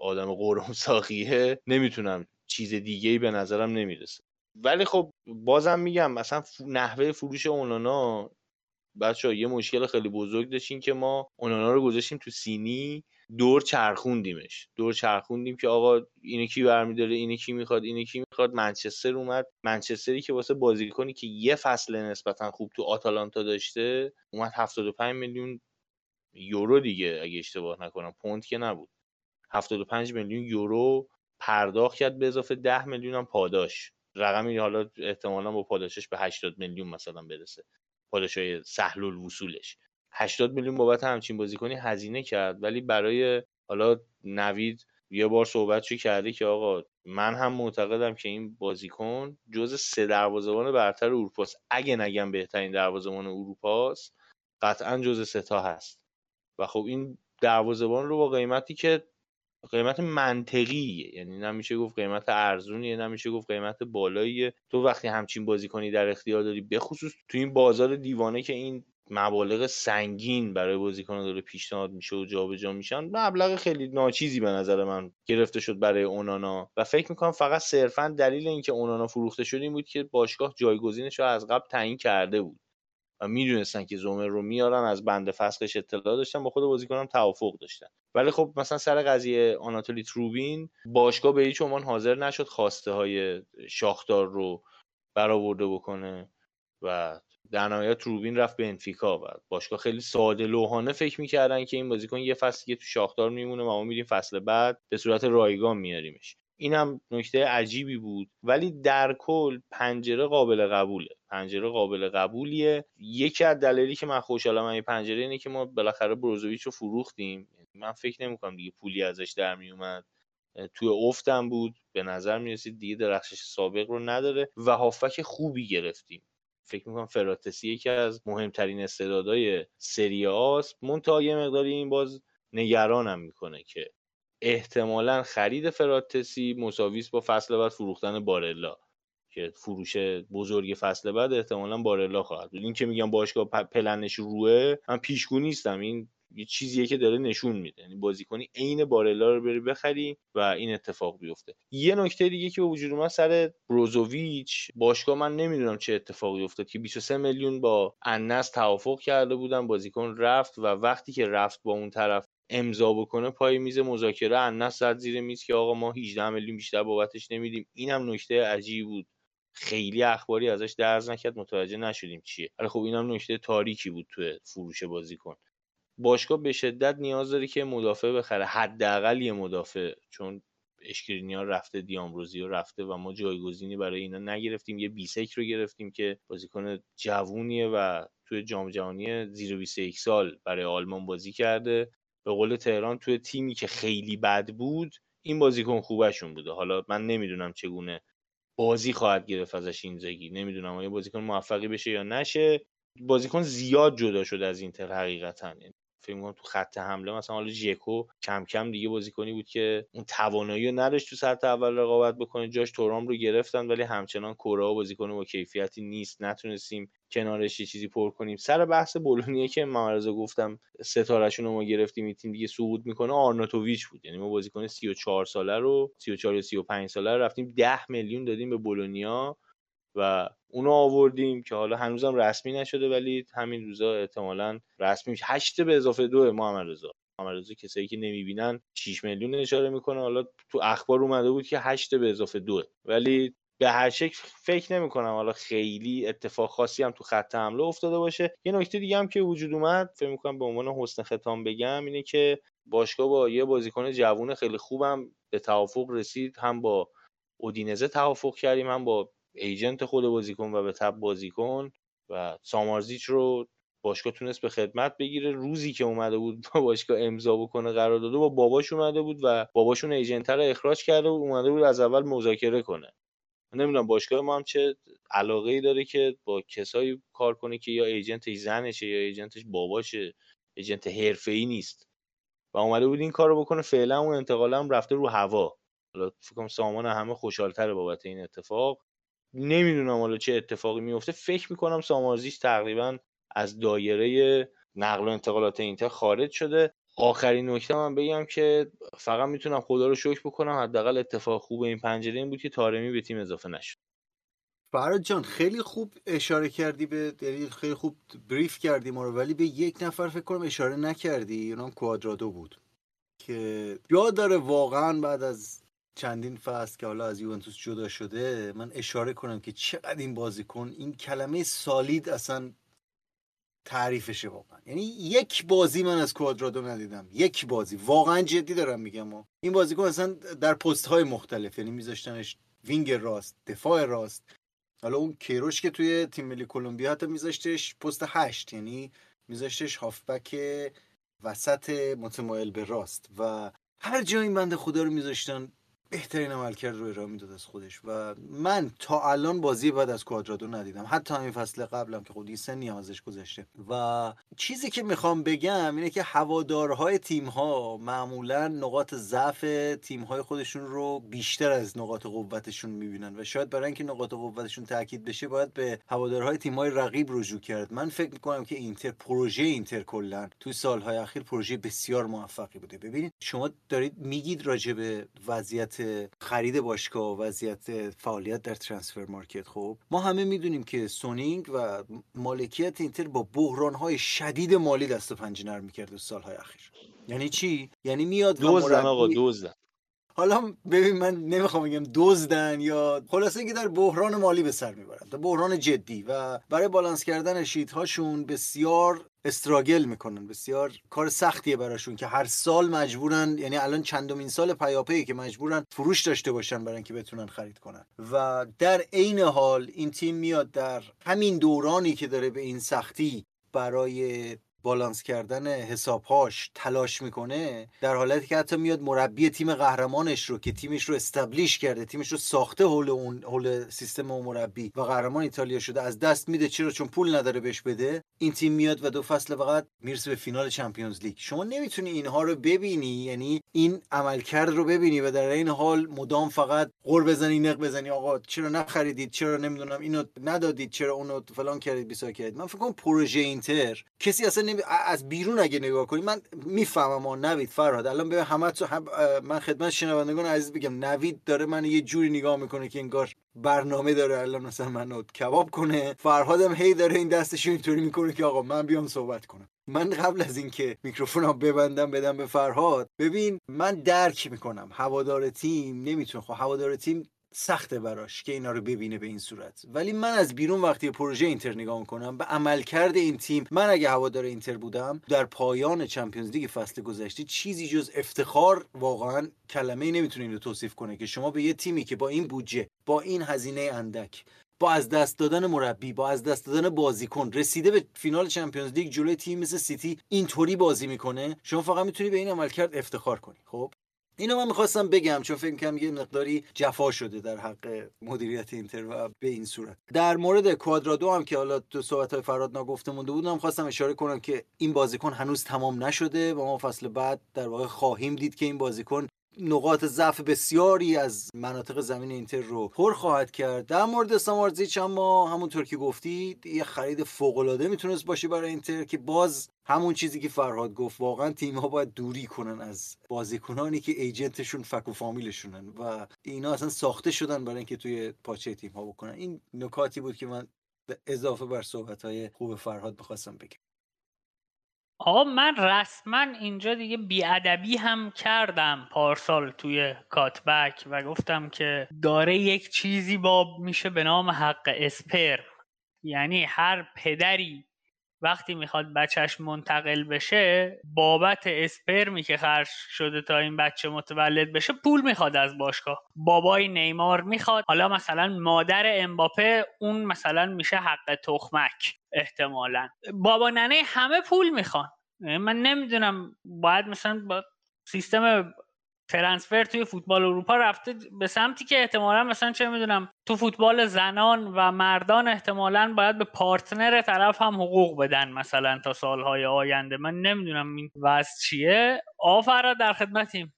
آدم قرم ساخیه نمی‌تونم چیز دیگه ای به نظرم نمی‌رسه. ولی خب بازم میگم مثلا نحوه فروش اونانا بچه یه مشکل خیلی بزرگ داشتیم که ما اونانا رو گذاشتیم تو سینی دور چرخوندیمش. دور چرخوندیم که آقا اینو کی برمیداره اینو کی می‌خواد اینو کی می‌خواد. منچستر اومد. منچستری که واسه بازیکنی که یه فصل نسبتا خوب تو آتالانتا داشته اومد 75 میلیون یورو دیگه اگه اشتباه نکنم پوند که نبود. 75 میلیون یورو پرداخت کرد به اضافه 10 میلیون هم پاداش. رقمی حالا احتمالا با پاداشش به 80 میلیون مثلا برسه. پاداشای سهل الوصولش 80 میلیون بابت همچین بازیکنی هزینه کرد ولی برای حالا نوید یه بار صحبت چی کرده که آقا من هم معتقدم که این بازیکن جز سه دروازه‌بان برتر اروپاست. اگه نگم بهترین دروازه‌بان اروپاست قطعا جز ستا هست. و خب این دروازه‌بان رو با قیمتی که قیمت منطقیه. یعنی نمیشه گفت قیمت ارزونیه نمیشه گفت قیمت بالاییه. تو وقتی همچین بازیکنی در اختیار داری بخصوص تو این بازار دیوانه که این مبالغ سنگین برای بازیکن داره پیشنهاد میشه و جابجا میشن مبلغ خیلی ناچیزی به نظر من گرفته شد برای اونانا. و فکر می‌کنم فقط صرفا دلیل اینکه اونانا فروخته شد این بود که باشگاه جایگزینش رو از قبل تعیین کرده بود. می‌دونستن که زومر رو میارن از بند فسخش اطلاع داشتن با خود بازیکنم توافق داشتن. ولی خب مثلا سر قضیه آناتولی تروبین باشگاه به هیچ عنوان حاضر نشد خواسته های شاختار رو برآورده بکنه و در نهایت تروبین رفت به انفیکا و باشگاه خیلی ساده لوحانه فکر می‌کردن که این بازیکن یه فصل تو شاختار میمونه و ما میریم فصل بعد به صورت رایگان میاریمش. این هم نکته عجیبی بود. ولی در کل پنجره قابل قبوله. پنجره قابل قبولیه. یکی از دلایلی که من خوشحالم این پنجره اینه که ما بالاخره بروزوویچ رو فروختیم. من فکر نمی‌کنم دیگه پولی ازش در میومد. توی افتم بود. به نظر می‌رسید دیگه درخشش سابق رو نداره و هافک خوبی گرفتیم. فکر می‌کنم فراتسی یکی از مهمترین استعدادهای سری آست منتها یه مقداری این باز نگرانم می‌کنه که احتمالا خرید فراتسی مساویس با فصل بعد فروختن بارلا که فروش بزرگ فصل بعد احتمالا بارلا خواهد بود. این که میگم باشگاه پلنش روه من پیشگو نیستم. این یه چیزیه که داره نشون میده. یعنی بازیکنی عین بارلا رو بری بخری و این اتفاق بیفته. یه نکته دیگه که به وجود اومد سر بروزوویچ باشگاه من نمی‌دونم چه اتفاقی افتاد که 23 میلیون با انس توافق کرده بودن بازیکن رفت و وقتی که رفت با اون طرف امضا بکنه پای میز مذاکره انس زد زیر میز که آقا ما 18 میلیون بیشتر بابتش نمیدیم. اینم نکته عجیبی بود. خیلی اخباری ازش درز نکرد متوجه نشدیم چیه. ولی خب اینم نکته تاریکی بود تو فروش بازیکن. باشگاه به شدت نیاز داره که مدافع بخره. حداقل یه مدافع چون اشکرینیان رفته دیامروزی رفته و ما جایگزینی برای اینا نگرفتیم. یه بیسک رو گرفتیم که بازیکن جوونیه و توی جام جهانی زیر 21 سال برای آلمان بازی کرده. به قول تهران توی تیمی که خیلی بد بود این بازیکن خوبشون بوده. حالا من نمی‌دونم چگونه بازی خواهد گرفت ازش این زگی نمی‌دونم آیا بازیکن موفقی بشه یا نشه. بازیکن زیاد جدا شده از اینتر حقیقتا. فکر می‌کنم تو خط حمله مثلا حالا جیکو کم کم دیگه بازیکنی بود که اون توانایی رو نداشت تو سطح اول رقابت بکنه. جاش تورام رو گرفتن ولی همچنان کورا بازیکن با کیفیتی نیست. نتونستیم کنارش یه چیزی پر کنیم. سر بحث بولونیه که ممرزا گفتم ستارهشون رو ما گرفتیم این تیم دیگه صعود می‌کنه آرناتوویچ بود. یعنی ما بازیکن 34 ساله رو 34 یا 35 ساله رو رفتیم 10 میلیون دادیم به بولونیا. و اونو آوردیم که حالا هنوزم رسمی نشده ولی همین روزا احتمالا رسمی میشه. هشت به اضافه دو محمد رضا محمد رضا کسایی که نمی‌بینن 6 میلیون اشاره می‌کنه. حالا تو اخبار اومده بود که هشت به اضافه دو ولی به هر شکل فکر نمی کنم حالا خیلی اتفاق خاصی هم تو خط حمله افتاده باشه. یه نکته دیگه هم که وجود اومد فکر می‌کنم به عنوان حسن ختام بگم اینه که باشگاه با یه بازیکن جوون خیلی خوبم به توافق رسید. هم با اودینزه توافق کردیم هم با ایجنت خود بازیکن و به تب بازیکن و سامارزیچ رو باشگاه تونست به خدمت بگیره. روزی که اومده بود با باشگاه امضا بکنه قرار داده با باباش اومده بود و باباشون ایجنت رو اخراج کرده بود اومده بود از اول مذاکره کنه. نمی‌دونم باشگاه ما هم چه علاقه ای داره که با کسایی کار کنه که یا ایجنتش زنشه یا ایجنتش باباشه. ایجنت حرفه‌ای نیست. و اومده بود این کارو بکنه. فعلا اون انتقال هم رفته رو هوا. حالا فکر کنم سامان همه خوشحالتره بابت این اتفاق. نمی‌دونم حالا چه اتفاقی میفته فکر می‌کنم سامارزیش تقریبا از دایره نقل و انتقالات اینتر خارج شده. آخرین نکته من بگم که فقط می‌تونم خدا رو شکر بکنم حداقل اتفاق خوب این پنجره این بود که تارمی به تیم اضافه نشد. فراد جان خیلی خوب اشاره کردی به یعنی خیلی خوب بریف کردی ما رو ولی به یک نفر فکر کنم اشاره نکردی. اونم کوادرادو بود که یاد داره واقعا بعد از چندین فصل که حالا از یوونتوس جدا شده من اشاره کنم که چقدر این بازیکن این کلمه سالید اصلا تعریفشه واقعا. یعنی یک بازی من از کوادرادو ندیدم. یک بازی. واقعا جدی دارم میگم و. این بازیکن اصلا در پست های مختلف یعنی میذاشتنش وینگ راست دفاع راست. حالا اون کیروش که توی تیم ملی کلمبیا حتی میذاشتش پست هشت یعنی میذاشتش هافبک وسط متمایل به راست. و هر جایی بنده خدا رو میذاشتن بهترین عملکرد رو ارائه می‌داد از خودش و من تا الان بازی بعد از کوادرادو ندیدم. حتی همین فصل قبلم که خودی سنی ازش گذشته. و چیزی که می‌خوام بگم اینه که هوادارهای تیم ها معمولا نقاط ضعف تیم های خودشون رو بیشتر از نقاط قوتشون می‌بینن و شاید برای اینکه نقاط قوتشون تاکید بشه باید به هوادارهای تیم های رقیب رجوع کرد. من فکر می‌کنم که اینتر پروژه اینتر کلا توی سالهای اخیر پروژه بسیار موفقی بوده. ببینید شما دارید میگید راجع به وضعیت خرید باشگاه و وضعیت فعالیت در transfer market خب. ما همه می‌دونیم که سونینگ و مالکیت اینتر با های شدید مالی دست و پنجه نرم می‌کرد سالهای اخیر. یعنی چی؟ یعنی میاد دزدن آقا دزدن حالا ببین من نمی‌خوام بگم دزدن یا خلاصه اینکه در بحران مالی به سر می‌برن. در بحران جدی و برای بالانس کردن هاشون بسیار struggle می‌کنن. بسیار کار سختیه براشون که هر سال مجبورن یعنی الان چندمین سال پیاپی که مجبورن فروش داشته باشن برای اینکه بتونن خرید کنن. و در عین حال این تیم میاد در همین دورانی که داره به این سختی برای بالانس کردن حسابهاش تلاش می‌کنه در حالتی که حتی میاد مربی تیم قهرمانش رو که تیمش رو استبلیش کرده تیمش رو ساخته حول اون حول سیستم اون مربی و قهرمان ایتالیا شده از دست میده چرا چون پول نداره بهش بده این تیم میاد و دو فصل فقط می‌رسه به فینال چمپیونز لیگ. شما نمی‌تونی اینها رو ببینی یعنی این عملکرد رو ببینی و در این حال مدام فقط قور بزنی نق بزنی آقا چرا نخریدید؟ چرا نمی‌دونم اینو ندادید؟ چرا اونو فلان کردید بیسا کردید؟ من فکر کنم پروژه اینتر کسی اصلا از بیرون اگه نگاه کنی من می‌فهمم ما نوید فرهاد. الان به همه تو هم... من خدمت شنوندگان عزیز بگم نوید داره من یه جوری نگاه می‌کنه که انگار برنامه داره الان مثلا منو کباب کنه. فرهادم هی داره این دستش اینطوری می‌کنه که آقا من بیام صحبت کنم. من قبل از اینکه میکروفونم ببندم بدم به فرهاد ببین من درک می‌کنم. هوادار تیم نمی‌تونه خب هوادار تیم سخته براش که اینا رو ببینه به این صورت. ولی من از بیرون وقتی پروژه اینتر نگاه کنم به عملکرد این تیم من اگه هوادار اینتر بودم در پایان چمپیونز لیگ فصل گذشته چیزی جز افتخار واقعا کلمه نمی‌تونه اینو توصیف کنه که شما به یه تیمی که با این بودجه با این هزینه اندک با از دست دادن مربی با از دست دادن بازیکن رسیده به فینال چمپیونز لیگ جلوی تیمی مثل سیتی اینطوری بازی می‌کنه شما فقط می‌تونی به این عملکرد افتخار کنی. خب؟ اینو من می‌خواستم بگم چون فکر کنم یه مقداری جفا شده در حق مدیریت اینتر و به این صورت. در مورد کوادرادو هم که حالا تو صحبت های فرهاد نگفته مونده بودم خواستم اشاره کنم که این بازیکن هنوز تمام نشده و ما فصل بعد در واقع خواهیم دید که این بازیکن نقاط ضعف بسیاری از مناطق زمین اینتر رو پر خواهد کرد. در مورد سامارزیچ اما همونطور که گفتید یه خرید فوق العاده می‌تونست باشه برای اینتر که باز همون چیزی که فرهاد گفت واقعا تیم ها باید دوری کنن از بازیکنانی که agent شون فک و فامیلشونن و اینا اصلا ساخته شدن برای اینکه توی پاچه تیم ها بکنن. این نکاتی بود که من اضافه بر صحبت های خوب فرهاد بخواستم بگم. آقا من رسما اینجا دیگه بیادبی هم کردم پارسال توی کاتبک و گفتم که داره یک چیزی باب میشه به نام حق اسپرم یعنی هر پدری وقتی می‌خواد بچهش منتقل بشه بابت اسپرمی که خرج شده تا این بچه متولد بشه پول می‌خواد از باشگاه. بابای نیمار می‌خواد. حالا مثلا مادر امباپه اون مثلا میشه حق تخمک احتمالا. بابا ننه همه پول می‌خوان. من نمی‌دونم باید مثلا با سیستم ترنسفر توی فوتبال اروپا رفته به سمتی که احتمالا مثلا چه می‌دونم تو فوتبال زنان و مردان احتمالا باید به پارتنر طرف هم حقوق بدن مثلا تا سالهای آینده. من نمی‌دونم این وضع چیه. آفرا در خدمتیم.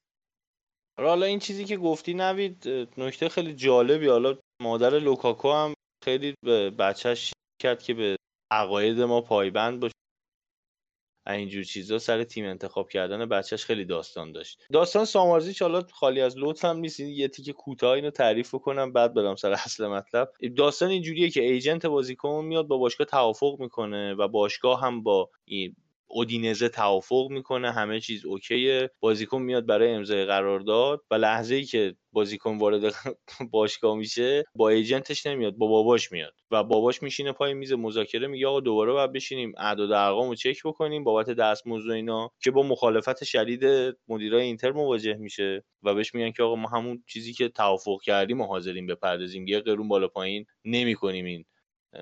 آره، حالا این چیزی که گفتی نوید نکته خیلی جالبی. حالا مادر لوکاکو هم خیلی به بچهش کرد که به عقاید ما پایبند باشه. اینجور چیزا سر تیم انتخاب کردن بچهش خیلی داستان داشت. داستان سامارزیچ حالا خالی از لطف هم نیست. یه تیکه کوتاه اینو تعریف کنم بعد برم سر اصل مطلب. داستان اینجوریه که ایجنت بازیکن میاد با باشگاه توافق می‌کنه و باشگاه هم با اودینزه توافق می‌کنه همه چیز اوکیه. بازیکن میاد برای امضای قرارداد و لحظه ای که بازیکن وارد [LAUGHS] باشگاه میشه با ایجنتش نمیاد با باباش میاد و باباش میشینه پای میز مذاکره میگه آقا دوباره باید بشینیم اعداد ارقام رو چک بکنیم بابت دستمزد و اینا که با مخالفت شدید مدیرای اینتر مواجه میشه و بهش میگن که آقا ما همون چیزی که توافق کردیم و حاضریم بپردازیم. یه قرون بالا پایین نمی‌کنیم این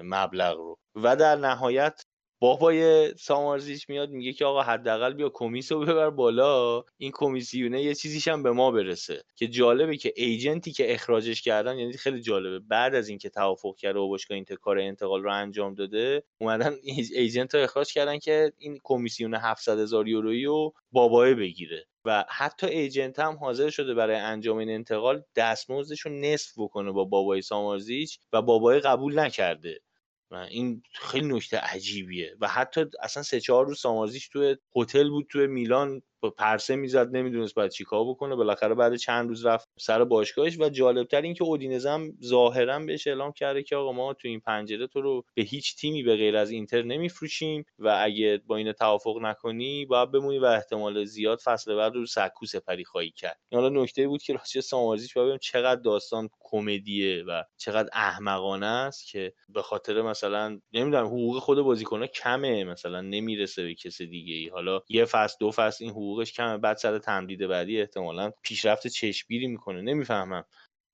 مبلغ رو. و در نهایت بابای سامارزیچ میاد میگه که آقا حداقل بیا کمیس رو ببر بالا. این کمیسیونه یه چیزیش هم به ما برسه. که جالبه که ایجنتی که اخراجش کردن یعنی خیلی جالبه. بعد از اینکه توافق کرده و باشگاه این کار انتقال رو انجام داده اومدن ایجنت رو اخراج کردن که این کمیسیون 700 هزار یورویی رو بابای بگیره. و حتی ایجنت هم حاضر شده برای انجام این انتقال دستمزدش رو نصف بکنه با بابای سامارزیچ و بابای قبول نکرده. و این خیلی نکته عجیبیه. و حتی اصلا سه چهار روز سامارزیش توی هتل بود توی میلان. پرسه می‌زد نمی‌دونست باید چیکار بکنه. بالاخره بعد چند روز رفت سر باشگاهش و جالبتر این که اودینزم ظاهرا بهش اعلام کرده که آقا ما تو این پنجره تو رو به هیچ تیمی به غیر از اینتر نمیفروشیم و اگه با این توافق نکنی باید بمونی و احتمال زیاد فصل بعد رو سکو سپری خواهی کرد. حالا نکته بود که راجع سامارزیش ببینیم چقدر داستان کمدیه و چقدر احمقانه است که به خاطر مثلا نمی‌دونم حقوق خود بازیکنه کمه مثلا نمی‌رسه به کسی دیگه ای حالا یه فصل دو فصل این حقوقش کمه بعد سر تمدید بعدی احتمالا پیشرفت چشمگیری می‌کنه. نمی‌فهمم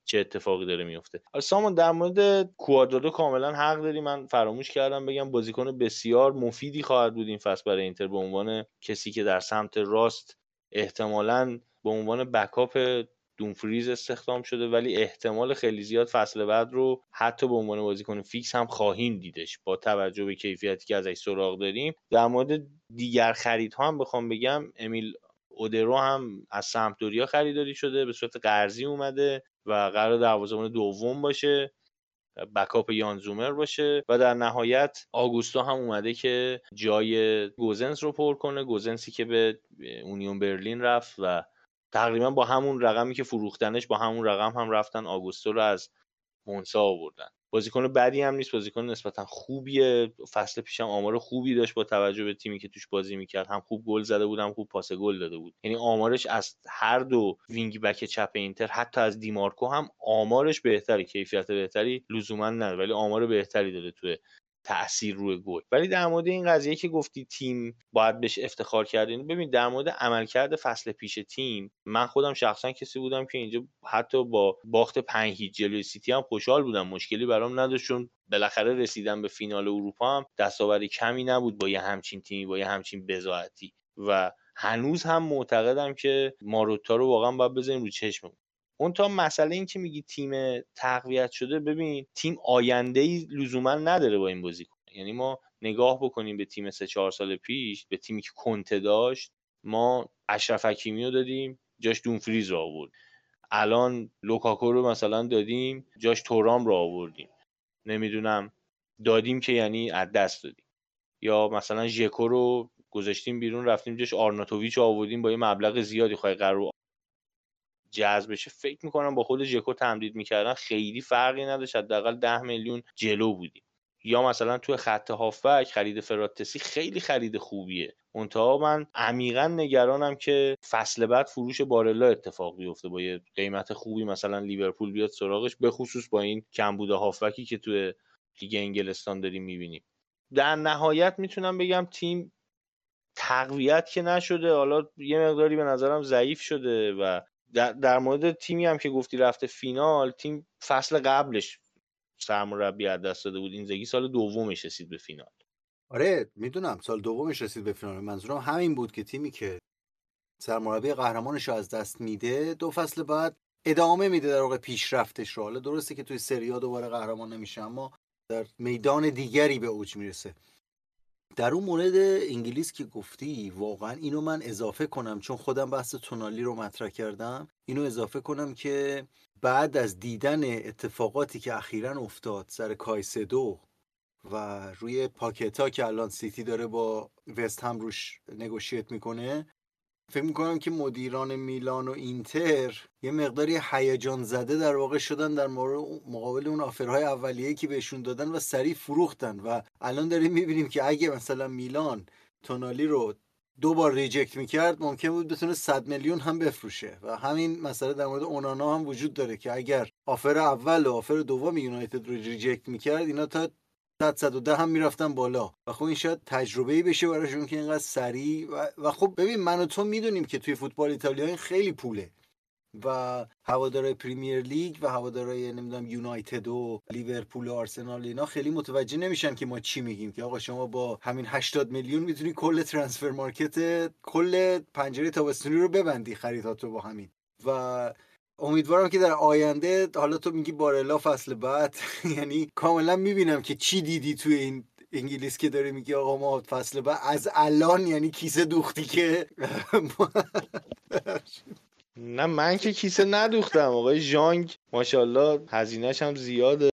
چه اتفاقی داره میفته سامان در مورد کوادرادو کاملا حق داری. من فراموش کردم بگم بازیکن بسیار مفیدی خواهد بود این فصل برای اینتر به عنوان کسی که در سمت راست احتمالا به عنوان بکاپ دونفریز استخدام شده ولی احتمال خیلی زیاد فصل بعد رو حتی به عنوان بازیکن فیکس هم خواهیم دیدش با توجه به کیفیتی که ازش سراغ داریم. در مورد دیگر خریدها هم بخوام بگم امیل اودرو هم از سمپدوریا خریداری شده به صورت قرضی اومده و قرار دروازه‌بان دوم باشه backup یان زومر باشه و در نهایت آگوستو هم اومده که جای گوزنس رو پر کنه گوزنسی که به اونیون برلین رفت و تقریبا با همون رقمی که فروختنش با همون رقم هم رفتن آگوستو رو از مونسا آوردن. بازیکن بدی هم نیست بازیکن نسبتا خوبیه. فصل پیشم آمار خوبی داشت با توجه به تیمی که توش بازی می‌کرد. هم خوب گل زده بود هم خوب پاس گل داده بود. یعنی آمارش از هر دو وینگ بک چپ اینتر حتی از دیمارکو هم آمارش بهتری کیفیت بهتری لزوما نداره. ولی آمار بهتری داره توی تاثیر روی گل. ولی در مورد این قضیه که گفتی تیم باید بهش افتخار کردین ببین در مورد عملکرد فصل پیش تیم من خودم شخصا کسی بودم که اینجا حتی با باخت پنج هیچ جلوی سیتی هم خوشحال بودم. مشکلی برام نداشت چون بالاخره رسیدن به فینال اروپا هم دستاوری کمی نبود با یه همچین تیمی با یه همچین بزاعتی. و هنوز هم معتقدم که ماروتا رو واقعا باید بزنیم رو چشممون. اون تا مسئله این که میگی تیم تقویت شده ببین تیم آینده ای لزوما نداره با این بازیکن یعنی ما نگاه بکنیم به تیم سه چهار سال پیش به تیمی که کنته داشت ما اشرف حکیمی رو دادیم جاش دونفریز رو آورد. الان لوکاکو رو مثلا دادیم جاش تورام رو آوردیم. نمی‌دونم دادیم که یعنی از دست دادیم. یا مثلا ژکو رو گذاشتیم بیرون رفتیم جاش آرناتوویچ آوردیم با یه مبلغ زیادی خواهی قرار جذب بشه فکر می‌کنم با خود ژکو تمدید می‌کردن خیلی فرقی نداشت حداقل ده میلیون جلو بودیم. یا مثلا توی خط هافبک خرید فراتسی خیلی خرید خوبیه. منتها من عمیقا نگرانم که فصل بعد فروش بارلا اتفاق بیفته با یه قیمت خوبی مثلا لیورپول بیاد سراغش به خصوص با این کمبود هافبکی که توی لیگ انگلستان داریم می‌بینیم. در نهایت می‌تونم بگم تیم تقویت که نشده حالا یه مقداری به نظرم ضعیف شده و در, در مورد تیمی هم که گفتی رفته فینال تیم فصل قبلش سرمربی از دست داده بود. این زگی سال دومش رسید به فینال. آره می‌دونم. سال دومش رسید به فینال. منظورم همین بود که تیمی که سرمربی قهرمانش رو از دست میده دو فصل بعد ادامه میده در واقع پیشرفتش رو. حالا درسته که توی سریا دوباره قهرمان نمیشه اما در میدان دیگری به اوج می‌رسه. در اون مورد انگلیس که گفتی واقعا اینو من اضافه کنم چون خودم بحث تونالی رو مطرح کردم. اینو اضافه کنم که بعد از دیدن اتفاقاتی که اخیرا افتاد سر کایسدو و روی پاکتا که الان سیتی داره با وست هم روش نگوشیت می‌کنه فکر می‌کنم که مدیران میلان و اینتر یه مقداری هیجان زده در واقع شدن در مقابل اون offer های اولیه که بهشون دادن و سریع فروختن و الان داریم می‌بینیم که اگه مثلا میلان تونالی رو دو بار reject می‌کرد ممکن بود بتونه 100 میلیون هم بفروشه و همین مسئله در مورد اونانا هم وجود داره که اگر offer اول و offer دوم یونایتد رو reject می‌کرد اینا تا 100 110 هم می‌رفتن بالا. و خب این شاید تجربه ای بشه براشون که اینقدر سریع و, و خب ببین من و تو می‌دونیم که توی فوتبال ایتالیا این خیلی پوله. و هوادارهای پریمیر لیگ و هوادارهای نمی‌دونم یونایتد و لیورپول و آرسنال اینا خیلی متوجه نمیشن که ما چی میگیم. که آقا شما با همین 80 میلیون می‌تونی کل ترانسفر مارکت کل پنجره تابستونی رو ببندی خریدات با همین. و امیدوارم که در آینده حالا تو میگی بارلا فصل بعد [LAUGHS] یعنی کاملا می‌بینم که چی دیدی توی این انگلیس که داره میگی آقا ما فصل بعد از الان یعنی کیسه دوختی که [LAUGHS] نه من که کیسه ندوختم. آقای ژانگ ماشاءالله هزینهش هم زیاده.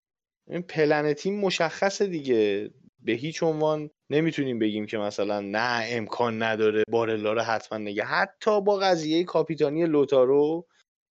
این پلن تیم مشخصه دیگه. به هیچ عنوان نمی‌تونیم بگیم که مثلا نه امکان نداره بارلا رو حتما نگه. حتی با قضیه کاپیتانی لوتارو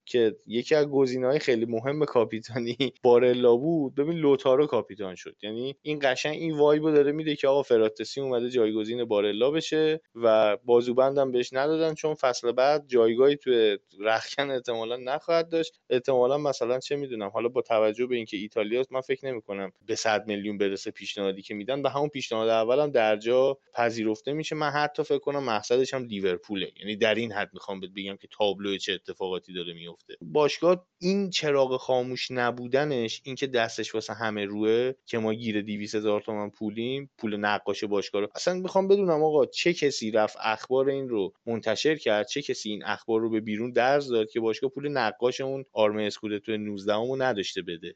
که یکی از های خیلی مهم کاپیتانی [LAUGHS] بارلا بود. ببین لوتارو کاپیتان شد. یعنی این قشنگ این وایبو داره میده که آقا فراتسی اومده جایگزین بارلا بشه و بازوبندم بهش ندادن چون فصل بعد جایگاهی توی رخکن احتمالا نخواهد داشت. احتمالا مثلا چه می‌دونم حالا با توجه به اینکه ایتالیا من فکر نمی کنم به 100 میلیون برسه پیشنهادی که میدن. به همون پیشنهاد اولم درجا پذیرفته میشه. من حتی فکر کنم مقصدش هم لیورپوله. یعنی در این حد می‌خوام بگم که تابلو چه اتفاقاتی داره میفته باشگاه این چراغ خاموش نبودنش اینکه دستش واسه همه روه که ما گیر 200 هزار تومن پولیم پول نقاش باشگاه رو. اصلا می‌خوام بدونم آقا چه کسی رفت اخبار این رو منتشر کرد چه کسی این اخبار رو به بیرون درز داد که باشگاه پول نقاش اون آرمه اسکودتو 19 رو نداشته بده.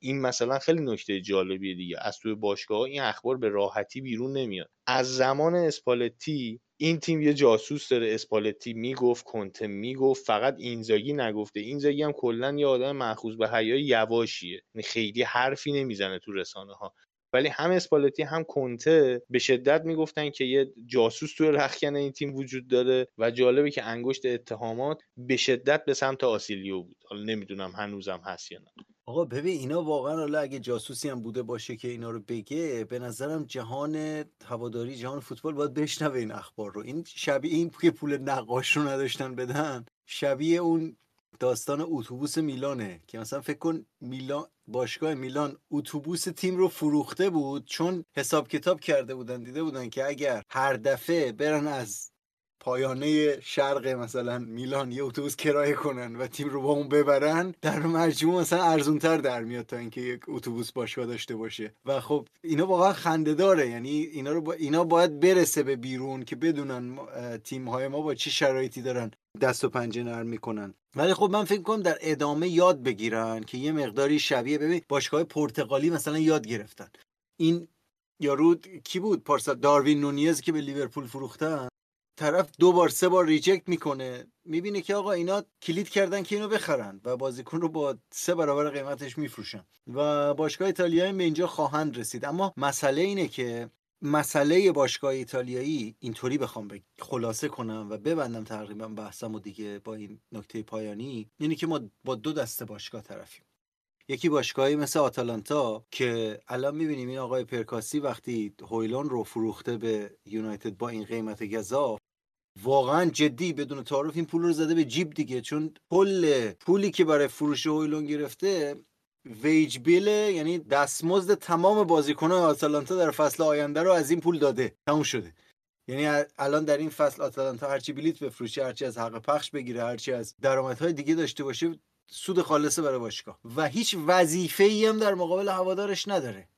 این مثلا خیلی نکته جالبیه دیگه. از توی باشگاه این اخبار به راحتی بیرون نمیاد. از زمان اسپالتی این تیم یه جاسوس داره. اسپالتی می‌گفت کنته می‌گفت فقط اینزاگی نگفته. اینزاگی هم کلا یه آدم مخوض به حیای یواشیه. یعنی خیلی حرفی نمی‌زنه تو رسانه ها ولی هم اسپالتی هم کنته به شدت می‌گفتن که یه جاسوس توی رخکن این تیم وجود داره و جالبه که انگشت اتهامات به شدت به سمت آسیلیو بود. حالا نمی‌دونم هنوزم هست یا نه. آقا ببین اینا واقعا حالا اگه جاسوسی هم بوده باشه که اینا رو بگه به نظرم جهان هواداری جهان فوتبال باید بشنوه این اخبار رو. این شبیه این که پول نقاش رو نداشتن بدن شبیه اون داستان اتوبوس میلانه که مثلا فکر کن میلان باشگاه میلان اتوبوس تیم رو فروخته بود چون حساب کتاب کرده بودن دیده بودن که اگر هر دفعه برن از پایانه شرق مثلا میلان یه اتوبوس کرایه کنن و تیم رو با اون ببرن در مجموع مثلا ارزونتر در میاد تا اینکه یک اتوبوس باشگاه داشته باشه. و خب اینا واقعا خنده داره. یعنی اینا رو با... اینا باید برسه به بیرون که بدونن تیم های ما با چه شرایطی دارن دست و پنجه نرم می‌کنن. ولی خب من فکر کنم در ادامه یاد بگیرن که یه مقداری شبیه ببین باشگاه پرتغالی مثلا یاد گرفتن. این یارو کی بود؟ پارسال داروین نونیز که به لیورپول فروختن؟ طرف دو بار سه بار ریجکت می‌کنه. می‌بینه که آقا اینا کلید کردن که اینو بخرن و بازیکن رو با سه برابر قیمتش میفروشن. و باشگاه ایتالیایی به اینجا خواهند رسید. اما مسئله اینه که مسئله باشگاه ایتالیایی اینطوری بخوام خلاصه کنم و ببندم تقریبا بحثم و دیگه با این نکته پایانی یعنی که ما با دو دسته باشگاه طرفیم. یکی باشگاهی مثل آتالانتا که الان می‌بینیم این آقای پرکاسی وقتی هویلون رو فروخته به یونایتد با این قیمت گذاف واقعا جدی بدون تعارف این پول رو زده به جیب دیگه. چون کل پولی که برای فروش هویلون گرفته ویج بیل یعنی دستمزد تمام بازیکنان آتالانتا در فصل آینده رو از این پول داده. تموم شده. یعنی الان در این فصل آتالانتا هرچی بلیت بفروشه هرچی از حق پخش بگیره هرچی از درآمدهای دیگه داشته باشه سود خالصه برای باشگاه. و هیچ وظیفه ای هم در مقابل هوادارش نداره.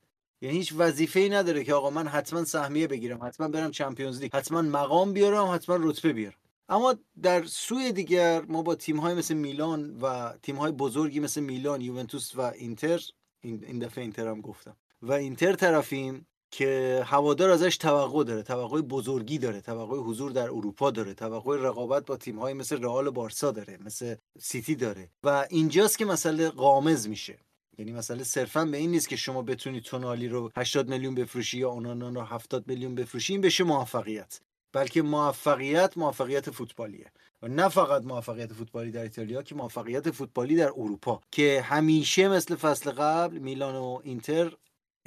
یعنی هیچ وظیفه ای نداره که آقا من حتما سهمیه بگیرم حتما برم چمپیونز لیگ حتما مقام بیارم حتما رتبه بیارم. اما در سوی دیگر ما با تیم های مثل میلان و تیم های بزرگی مثل میلان یوونتوس و اینتر این دفعه اینتر هم گفتم و اینتر طرفیم که هوادار ازش توقع داره توقع بزرگی داره توقع حضور در اروپا داره توقع رقابت با تیم‌های مثل رئال بارسا داره مثل سیتی داره. و اینجاست که مسئله قامز میشه. یعنی مسئله صرفا به این نیست که شما بتونی تونالی رو 80 میلیون بفروشی یا اونانا رو 70 میلیون بفروشی این بشه موفقیت. بلکه موفقیت موفقیت فوتبالیه. و نه فقط موفقیت فوتبالی در ایتالیا که موفقیت فوتبالی در اروپا که همیشه مثل فصل قبل میلان و اینتر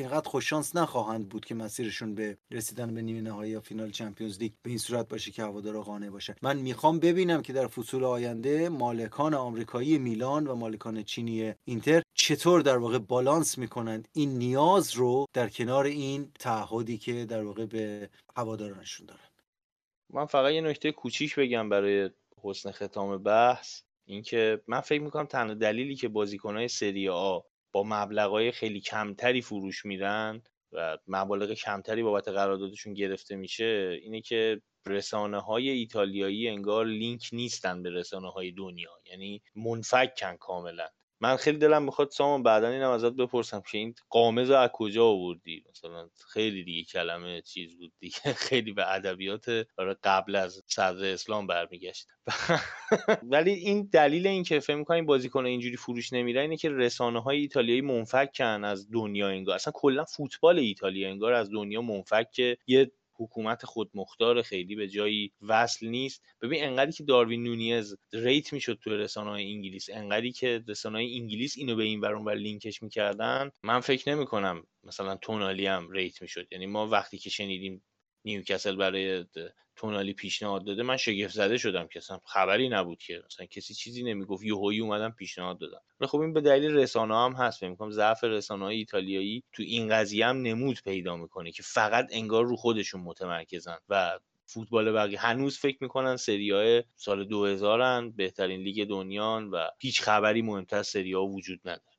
اینقدر خوششانس نخواهند بود که مسیرشون به رسیدن به نیمه نهایی یا فینال چمپیونز لیگ به این صورت باشه که هوادارا قانع باشن من می‌خوام ببینم که در فصول آینده مالکان آمریکایی میلان و مالکان چینی اینتر چطور در واقع بالانس می‌کنند این نیاز رو در کنار این تعهدی که در واقع به هوادارانشون دارن. من فقط یه نکته کوچیک بگم برای حسن ختام بحث اینکه من فکر می‌کنم تنها دلیلی که بازیکنهای سری آ با مبلغای خیلی کمتری فروش میدن و مبالغ کمتری بابت قراردادشون گرفته میشه اینه که رسانه های ایتالیایی انگار لینک نیستن به رسانه های دنیا یعنی منفکن کاملا. من خیلی دلم می‌خواد سامان بعدا اینم ازت بپرسم که این قامز از کجا آوردی؟ مثلا خیلی دیگه کلمه چیز بود دیگه. [LAUGHS] خیلی به ادبیات آره قبل از صدر اسلام برمیگشت. [LAUGHS] ولی این دلیل این که فکر می‌کنم بازیکن اینجوری فروش نمیره اینه که رسانه های ایتالیایی منفکن از دنیا انگار. اصلا کلا فوتبال ایتالیا انگار از دنیا منفک یه حکومت خودمختار خیلی به جایی وصل نیست. ببین انقدری که داروین نونیز rate می‌شد تو رسانه های انگلیس انقدری که رسانه های انگلیس اینو به این ور اون ور لینکش می‌کردن من فکر نمی کنم مثلا تونالی هم rate می‌شد. یعنی ما وقتی که شنیدیم نیوکاسل برای تونالی پیشنهاد داده من شگفت زده شدم که اصلا خبری نبود که. مثلا کسی چیزی نمی‌گفت یهویی اومدن پیشنهاد دادن خب این به دلیل رسانه هم هست. میگم ضعف رسانه های ایتالیایی تو این قضیه هم نمود پیدا می‌کنه که فقط انگار رو خودشون متمرکزن و فوتبال بقیه. هنوز فکر می‌کنن سریای سال 2000 هن بهترین لیگ دنیان و هیچ خبری مهمتر سریا وجود نداره.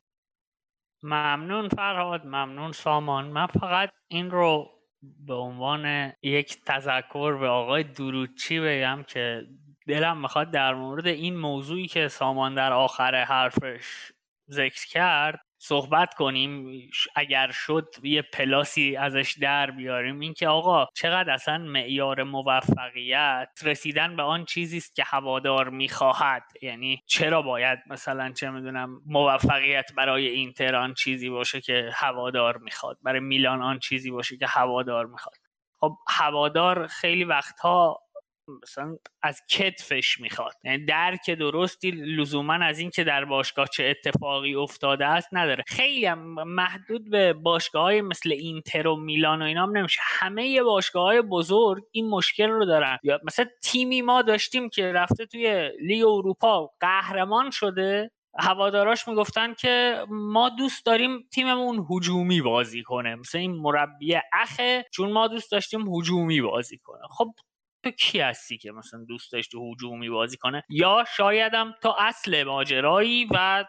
ممنون فرهاد ممنون سامان. من فقط این رو به عنوان یک تذکر به آقای دروچی بگم که دلم می‌خواد در مورد این موضوعی که سامان در آخر حرفش ذکر کرد صحبت کنیم اگر شد یه پلاسی ازش در بیاریم. اینکه آقا چقدر اصلا معیار موفقیت رسیدن به آن چیزی است که هوادار می‌خواهد. یعنی چرا باید مثلا چه می‌دونم موفقیت برای اینتر آن چیزی باشه که هوادار می‌خواد برای میلان آن چیزی باشه که هوادار می‌خواد. خب هوادار خیلی وقتها مثلا از کتفش می‌خواد. یعنی درک درستی لزوما از اینکه در باشگاه چه اتفاقی افتاده است نداره. خیلی هم محدود به باشگاه های مثل اینتر و میلان و اینام نمیشه. همه باشگاه های بزرگ این مشکل رو دارن. یا مثلا تیمی ما داشتیم که رفته توی لیگ اروپا قهرمان شده. هواداراش می‌گفتن که ما دوست داریم تیممون هجومی بازی کنه. مثل این مربی اخه چون ما دوست داشتیم هجومی بازی کنه. خب تو کی هستی که مثلا دوست داشت تو هجومی بازی کنه؟ یا شایدم تا اصل ماجرایی و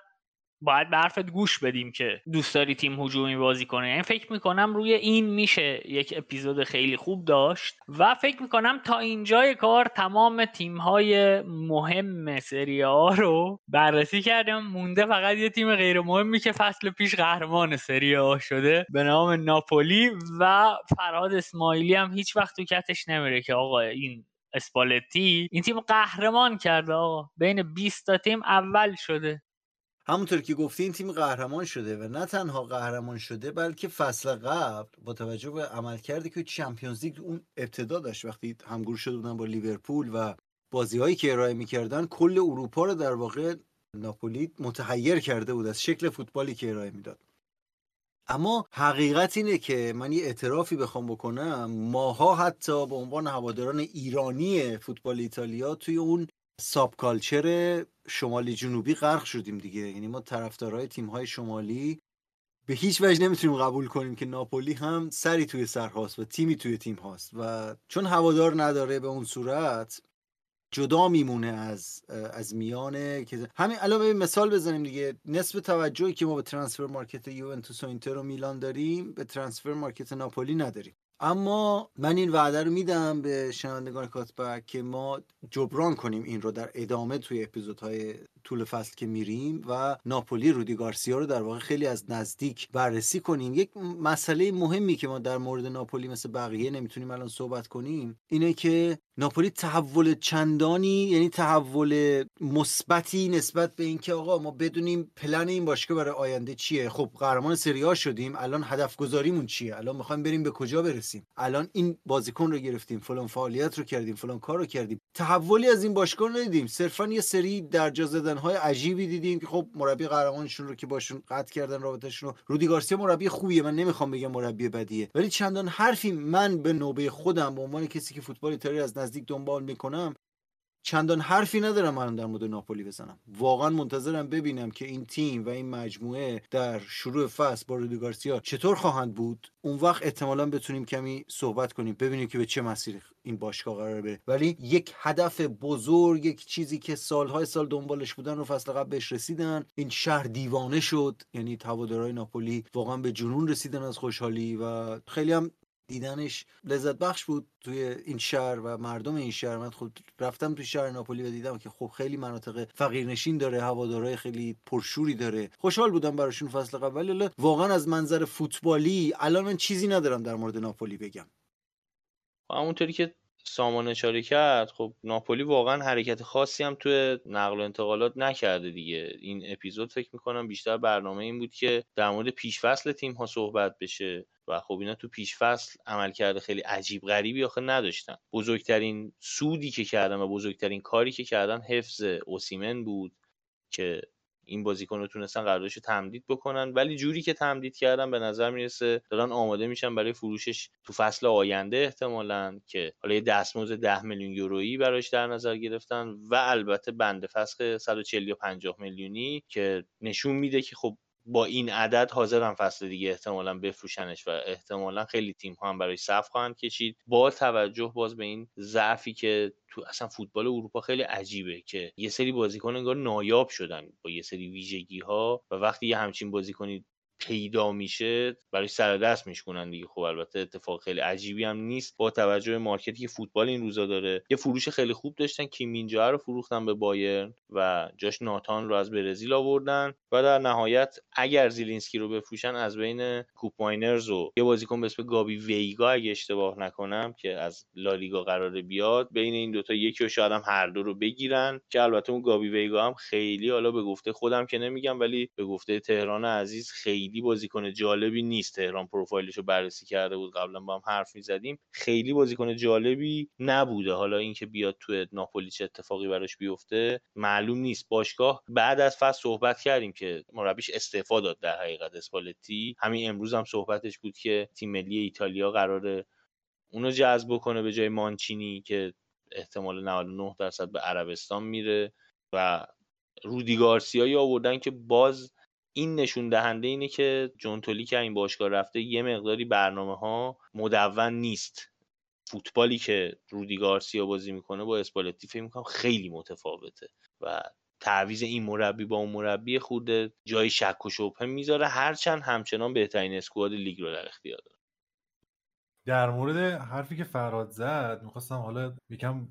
باید به حرفت گوش بدیم که دوست داری تیم هجومی بازی کنه. یعنی فکر می‌کنم روی این میشه یک اپیزود خیلی خوب داشت و فکر می‌کنم تا اینجای کار تمام تیم های مهم سری ها رو بررسی کردیم. مونده فقط یه تیم غیر مهمی که فصل پیش قهرمان سری ها شده به نام ناپولی و فرهاد اسماعیلی هم هیچ وقت تو کتش نمیره که آقا این اسپالتی این تیم قهرمان کرده آقا. بین 20 تا تیم اول شده. همونطور که گفتی این تیم قهرمان شده و نه تنها قهرمان شده بلکه فصل قبل با توجه به عمل کرده که چمپیونز لیگ اون ابتدا داشت وقتی همگور شده بودن با لیورپول و بازی هایی که ارائه می‌کردن کل اروپا رو در واقع ناپولی متحیر کرده بود از شکل فوتبالی که ارائه می‌داد. اما حقیقت اینه که من یه اعترافی بخوام بکنم. ماها حتی به عنوان هواداران ایرانی فوتبال ایتالیا توی اون subculture شمالی جنوبی غرق شدیم دیگه. یعنی ما طرفدارای تیم های شمالی به هیچ وجه نمی‌تونیم قبول کنیم که ناپولی هم سری توی سر هاست و تیمی توی تیم هاست. و چون هوادار نداره به اون صورت جدا میمونه از از میانه که همین الان مثال بزنیم دیگه. نصف توجهی که ما به transfer market یوونتوس و اینتر و میلان داریم به transfer market ناپولی نداریم. اما من این وعده رو میدم به شنوندگان کاتبک که ما جبران کنیم این رو در ادامه توی اپیزودهای طول فصل که میریم و ناپولی رودی گارسیا رو در واقع خیلی از نزدیک بررسی کنیم. یک مسئله مهمی که ما در مورد ناپولی مثل بقیه نمی‌تونیم الان صحبت کنیم اینه که ناپولی تحول چندانی یعنی تحول مثبتی نسبت به اینکه آقا ما بدونیم پلن این باشگاه برای آینده چیه. خب قهرمان سری شدیم الان هدف گذاریمون چیه؟ الان می‌خوایم بریم به کجا برسیم؟ الان این بازیکن رو گرفتیم فلان فعالیت رو کردیم فلان کار رو کردیم. تحولی از این باشگاه ندیدیم. صرفا یه سری درجا های عجیبی دیدیم که خب مربی قهرمانشون رو که باشون قطع کردن رابطهشون رو. رودی گارسیا مربی خوبیه من نمی‌خوام بگم مربی بدیه. ولی چندان حرفی من به نوبه خودم به عنوان کسی که فوتبال ایتالیا از نزدیک دنبال می‌کنم چندان حرفی ندارم من در مورد ناپولی بزنم. واقعا منتظرم ببینم که این تیم و این مجموعه در شروع فصل با رودی گارسیا چطور خواهند بود. اون وقت احتمالا بتونیم کمی صحبت کنیم ببینیم که به چه مسیری این باشگاه قرار بره. ولی یک هدف بزرگ یک چیزی که سالهای سال دنبالش بودن رو فصل قبل بهش رسیدن. این شهر دیوانه شد. یعنی هوادارهای ناپولی واقعا به جنون رسیدن از خوشحالی و خیلی هم دیدنش لذت بخش بود توی این شهر و مردم این شهر. من خود رفتم توی شهر ناپولی و دیدم که خب خیلی مناطق فقیرنشین داره هوادارهای خیلی پرشوری داره. خوشحال بودم براشون فصل قبل ولی واقعا از منظر فوتبالی الان من چیزی ندارم در مورد ناپولی بگم. همونطوری که سامان اشاره کرد خب ناپولی واقعا حرکت خاصی هم توی نقل و انتقالات نکرده دیگه. این اپیزود فکر می‌کنم بیشتر برنامه این بود که در مورد پیشفصل تیم ها صحبت بشه و خب اینا تو پیشفصل عملکرد خیلی عجیب غریبی آخه نداشتن. بزرگترین سودی که کردن و بزرگترین کاری که کردن حفظ اوسیمن بود که این بازیکن رو تونستن قراردادش تمدید بکنن. ولی جوری که تمدید کردن به نظر می‌رسه دارن آماده میشن برای فروشش تو فصل آینده احتمالا که حالا یه دستمزد 10 میلیون یورویی براش در نظر گرفتن و البته بند فسخ 140 یا 50 میلیونی که نشون میده که خب با این عدد حاضرن فصل دیگه احتمالا بفروشنش و احتمالا خیلی تیم ها هم برای صف خواهند کشید. با توجه باز به این ضعفی که تو اصلا فوتبال اروپا خیلی عجیبه که یه سری بازیکن انگار نایاب شدن با یه سری ویژگی ها و وقتی یه همچین بازیکنی پیدا میشه براش سر دست میشکنن دیگه. خب البته اتفاق خیلی عجیبی هم نیست. با توجه به market ی که فوتبال این روزا داره یه فروش خیلی خوب داشتن. کیم مین جه رو فروختن به بایرن و جاش ناتان رو از برزیل آوردن. و در نهایت اگر زیلینسکی رو بفروشن از بین کوپ ماینرز و یه بازیکن به اسم گابی ویگا اگه اشتباه نکنم که از لالیگا قراره بیاد بین این دوتا یکی و شاید هم هر دو رو بگیرن. که البته اون گابی ویگا هم خیلی حالا به گفته خودم که نمیگم ولی به گفته تهران عزیز خیلی بازیکن جالبی نیست تهران پروفایلش رو بررسی کرده بود. قبلا با هم حرف می‌زدیم. خیلی بازیکن جالبی نبوده. حالا اینکه بیاد تو ناپولی چه اتفاقی براش بیفته معلوم نیست. باشگاه بعد از فصل صحبت کردیم که مربیش استعفا داد در حقیقت اسپالتی. همین امروز هم صحبتش بود که تیم ملی ایتالیا قراره اونو جذب بکنه به جای مانچینی که احتمال 99 درصد به عربستان میره و رودی گارسیایی آوردن که باز این نشون دهنده اینه که جونتولی که این باشگاه رفته یه مقداری برنامه ها مدون نیست. فوتبالی که رودی گارسیا بازی می‌کنه با اسپالتی فکر می‌کنم خیلی متفاوته و تعویز این مربی با اون مربی خورده جای شک و شبهه می‌ذاره. هرچند همچنان بهترین اسکواد لیگ رو در اختیار داره. در مورد حرفی که فراد زد می‌خواستم حالا یکم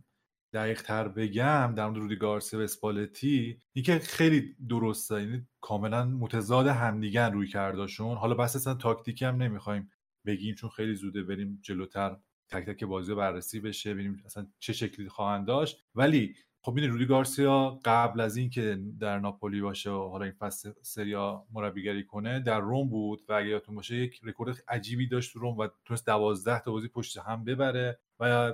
دقیق تر بگم در مورد رودی گارسیا و اسپالتی اینکه خیلی درسته. یعنی کاملا متضاد همدیگن روی کرداشون. حالا بس اصلا تاکتیکی هم نمی‌خوایم بگیم چون خیلی زوده بریم جلوتر تک تک بازی بررسی بشه ببینیم اصلا چه شکلی خواهند داشت. ولی خب این رودی گارسیا قبل از اینکه در ناپولی باشه و حالا این فصل سری آ مربیگری کنه در روم بود و اگه یادتون باشه یک رکورد عجیبی داشت تو روم و تونست دوازده تا بازی پشت هم ببره و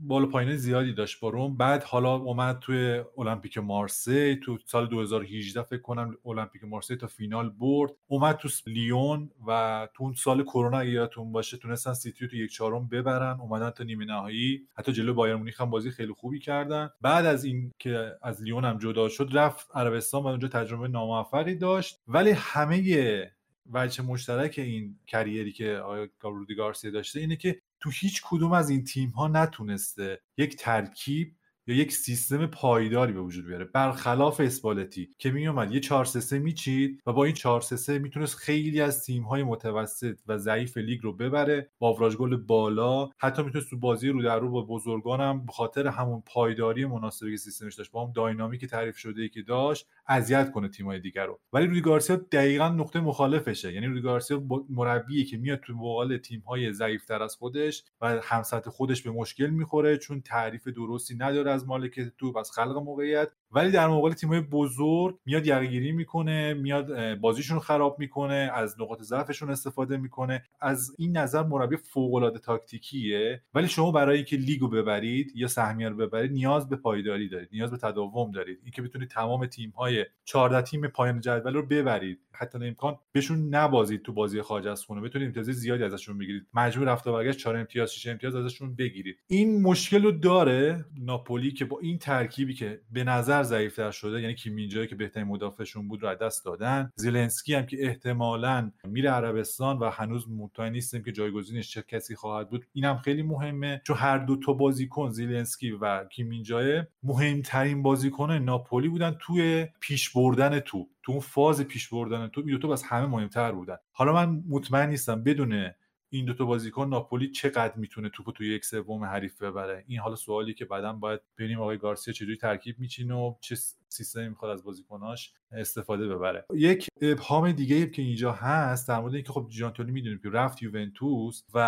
بالا پایین زیادی داشت با بعد حالا اومد توی المپیک مارسی تو سال 2018 فکر کنم المپیک مارسی تا فینال برد. اومد تو لیون و تو اون سال کرونا اگه یادتون باشه تونستن سیتی تو یک چهارم ببرن اومدن تا نیمه نهایی. حتی جلو بایر مونیخ هم بازی خیلی خوبی کردن. بعد از این که از لیون هم جدا شد رفت عربستان و اونجا تجربه ناموفقی داشت. ولی همه وجه مشترک این کریری که آقای رودی داشته اینه که تو هیچ کدوم از این تیم ها نتونسته یک ترکیب یا یک سیستم پایداری به وجود بیاره. برخلاف اسپالتی که میومد یه 4 3 میچید و با این 4 3 می‌تونست خیلی از تیم های متوسط و ضعیف لیگ رو ببره با آوراژ گل بالا. حتی می‌تونست تو بازی رو در رو با بزرگانم به خاطر همون پایداری مناسبی که سیستمش داشت با اون داینامیک تعریف شده که داشت اذیت کنه تیم‌های دیگر رو. ولی رودی گارسیا دقیقا نقطه مخالفشه. یعنی رودی گارسیا مربیه که میاد تو مقابل تیم‌های ضعیف‌تر از خودش و همسط خودش به مشکل می‌خوره چون تعریف درستی نداره از مالک تو از خلق موقعیت. ولی در مقابل تیم‌های بزرگ میاد یقهگیری می‌کنه میاد بازیشون خراب می‌کنه از نقاط ضعفشون استفاده می‌کنه. از این نظر مربی فوق‌العاده تاکتیکیه. ولی شما برای اینکه لیگو ببرید یا سهمیه رو ببرید نیاز به پایداری دارید نیاز به تداوم دارید. اینکه بتونید تمام تیم‌های 14 تیم پایان جدول رو ببرید. حتی امکان بهشون نبازید تو بازی خارج از خونه. بتونید امتیاز زیادی ازشون بگیرید. مجبور رفت و برگشت 4 امتیاز 6 امتیاز ازشون بگیرید. این مشکل رو داره ناپولی که با این ترکیبی که به نظر ضعیفتر شده یعنی کیمینجایی که بهترین مدافعشون بود رو دست دادن. زلنسکی هم که احتمالا میره عربستان و هنوز مطمئن نیستیم که جایگزینش چه کسی خواهد بود. اینم خیلی مهمه. چون هر دو تا بازیکن زیلنسکی و کیمینجای مهمترین بازیکن ناپولی بودن توی پیش بردن توپ. تو اون فاز پیش بردن تو یوتیوب از همه مهمتر بودن. حالا من مطمئن نیستم بدون این دوتا بازیکن ناپولی چقدر می‌تونه توپو تو یک سوم حریف ببره؟ این حالا سوالی که بعدا باید ببینیم آقای گارسیا چجوری ترکیب میچینه و چه سیستمی می‌خواد از بازیکناش استفاده ببره. یک ابهام دیگه که اینجا هست در مورد اینکه خب جانتونی می‌دونیم که رفت یوونتوس و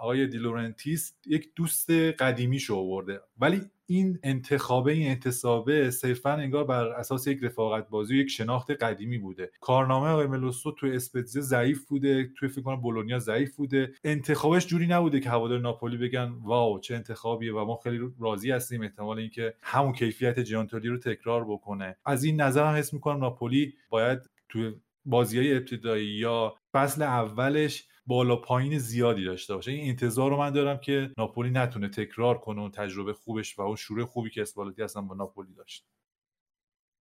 آقای دیلورنتیس یک دوست قدیمی شو آورده. ولی این انتخابه این انتصابه صرفا انگار بر اساس یک رفاقت بازی و یک شناخت قدیمی بوده. کارنامه آقای ملوسو توی اسپتزه ضعیف بوده توی فکر کنم بولونیا ضعیف بوده. انتخابش جوری نبوده که هوادار ناپولی بگن واو چه انتخابیه. و ما خیلی راضی هستیم احتمال اینکه همون کیفیت جیانتولی رو تکرار بکنه از این نظر هم حس می‌کنم ناپولی باید توی بازی های ابتدایی یا فصل اولش بالا پایین زیادی داشته باشه. این انتظار رو من دارم که ناپولی نتونه تکرار کنه اون تجربه خوبش و اون شروع خوبی که اسپالتی اصلا با ناپولی داشت.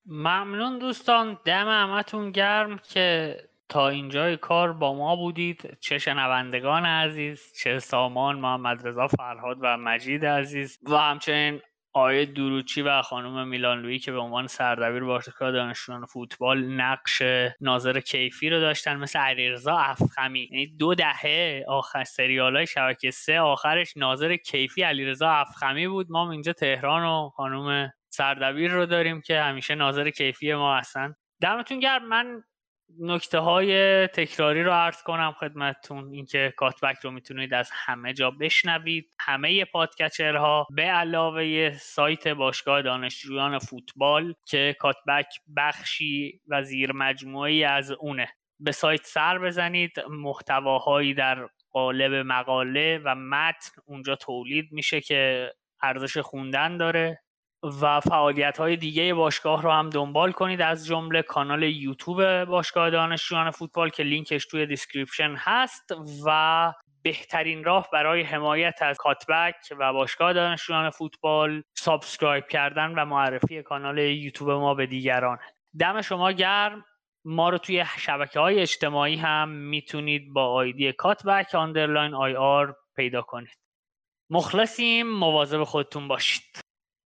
ممنون دوستان. دم همتون گرم که تا اینجای کار با ما بودید. چه شنوندگان عزیز چه سامان محمد رضا فرهاد و مجید عزیز و همچنین آقای دروچی و خانم میلان لویی که به عنوان سردبیر باشگاه دانشجویان فوتبال نقش ناظر کیفی رو داشتن مثل علیرضا افخمی. یعنی دو دهه آخر سریال های شبکه سه آخرش ناظر کیفی علیرضا افخمی بود. ما اینجا تهران و خانم سردبیر رو داریم که همیشه ناظر کیفی ما هستن. دمتون گرم. من نکته های تکراری رو عرض کنم خدمتتون. اینکه کاتبک رو می‌تونید از همه جا بشنوید. همه پادکچرها به علاوه سایت باشگاه دانشجویان فوتبال که کاتبک بخشی و زیر مجموعه‌ای از اونه. به سایت سر بزنید. محتواهایی در قالب مقاله و متن اونجا تولید میشه که ارزش خوندن داره. و فعالیت های دیگه باشگاه رو هم دنبال کنید از جمله کانال یوتیوب باشگاه دانشجویان فوتبال که لینکش توی description هست و بهترین راه برای حمایت از کاتبک و باشگاه دانشجویان فوتبال subscribe کردن و معرفی کانال یوتیوب ما به دیگران. دم شما گرم. ما رو توی شبکه های اجتماعی هم می‌تونید با آیدی کاتبک underline IR پیدا کنید. مخلصیم. مواظب خودتون باشید.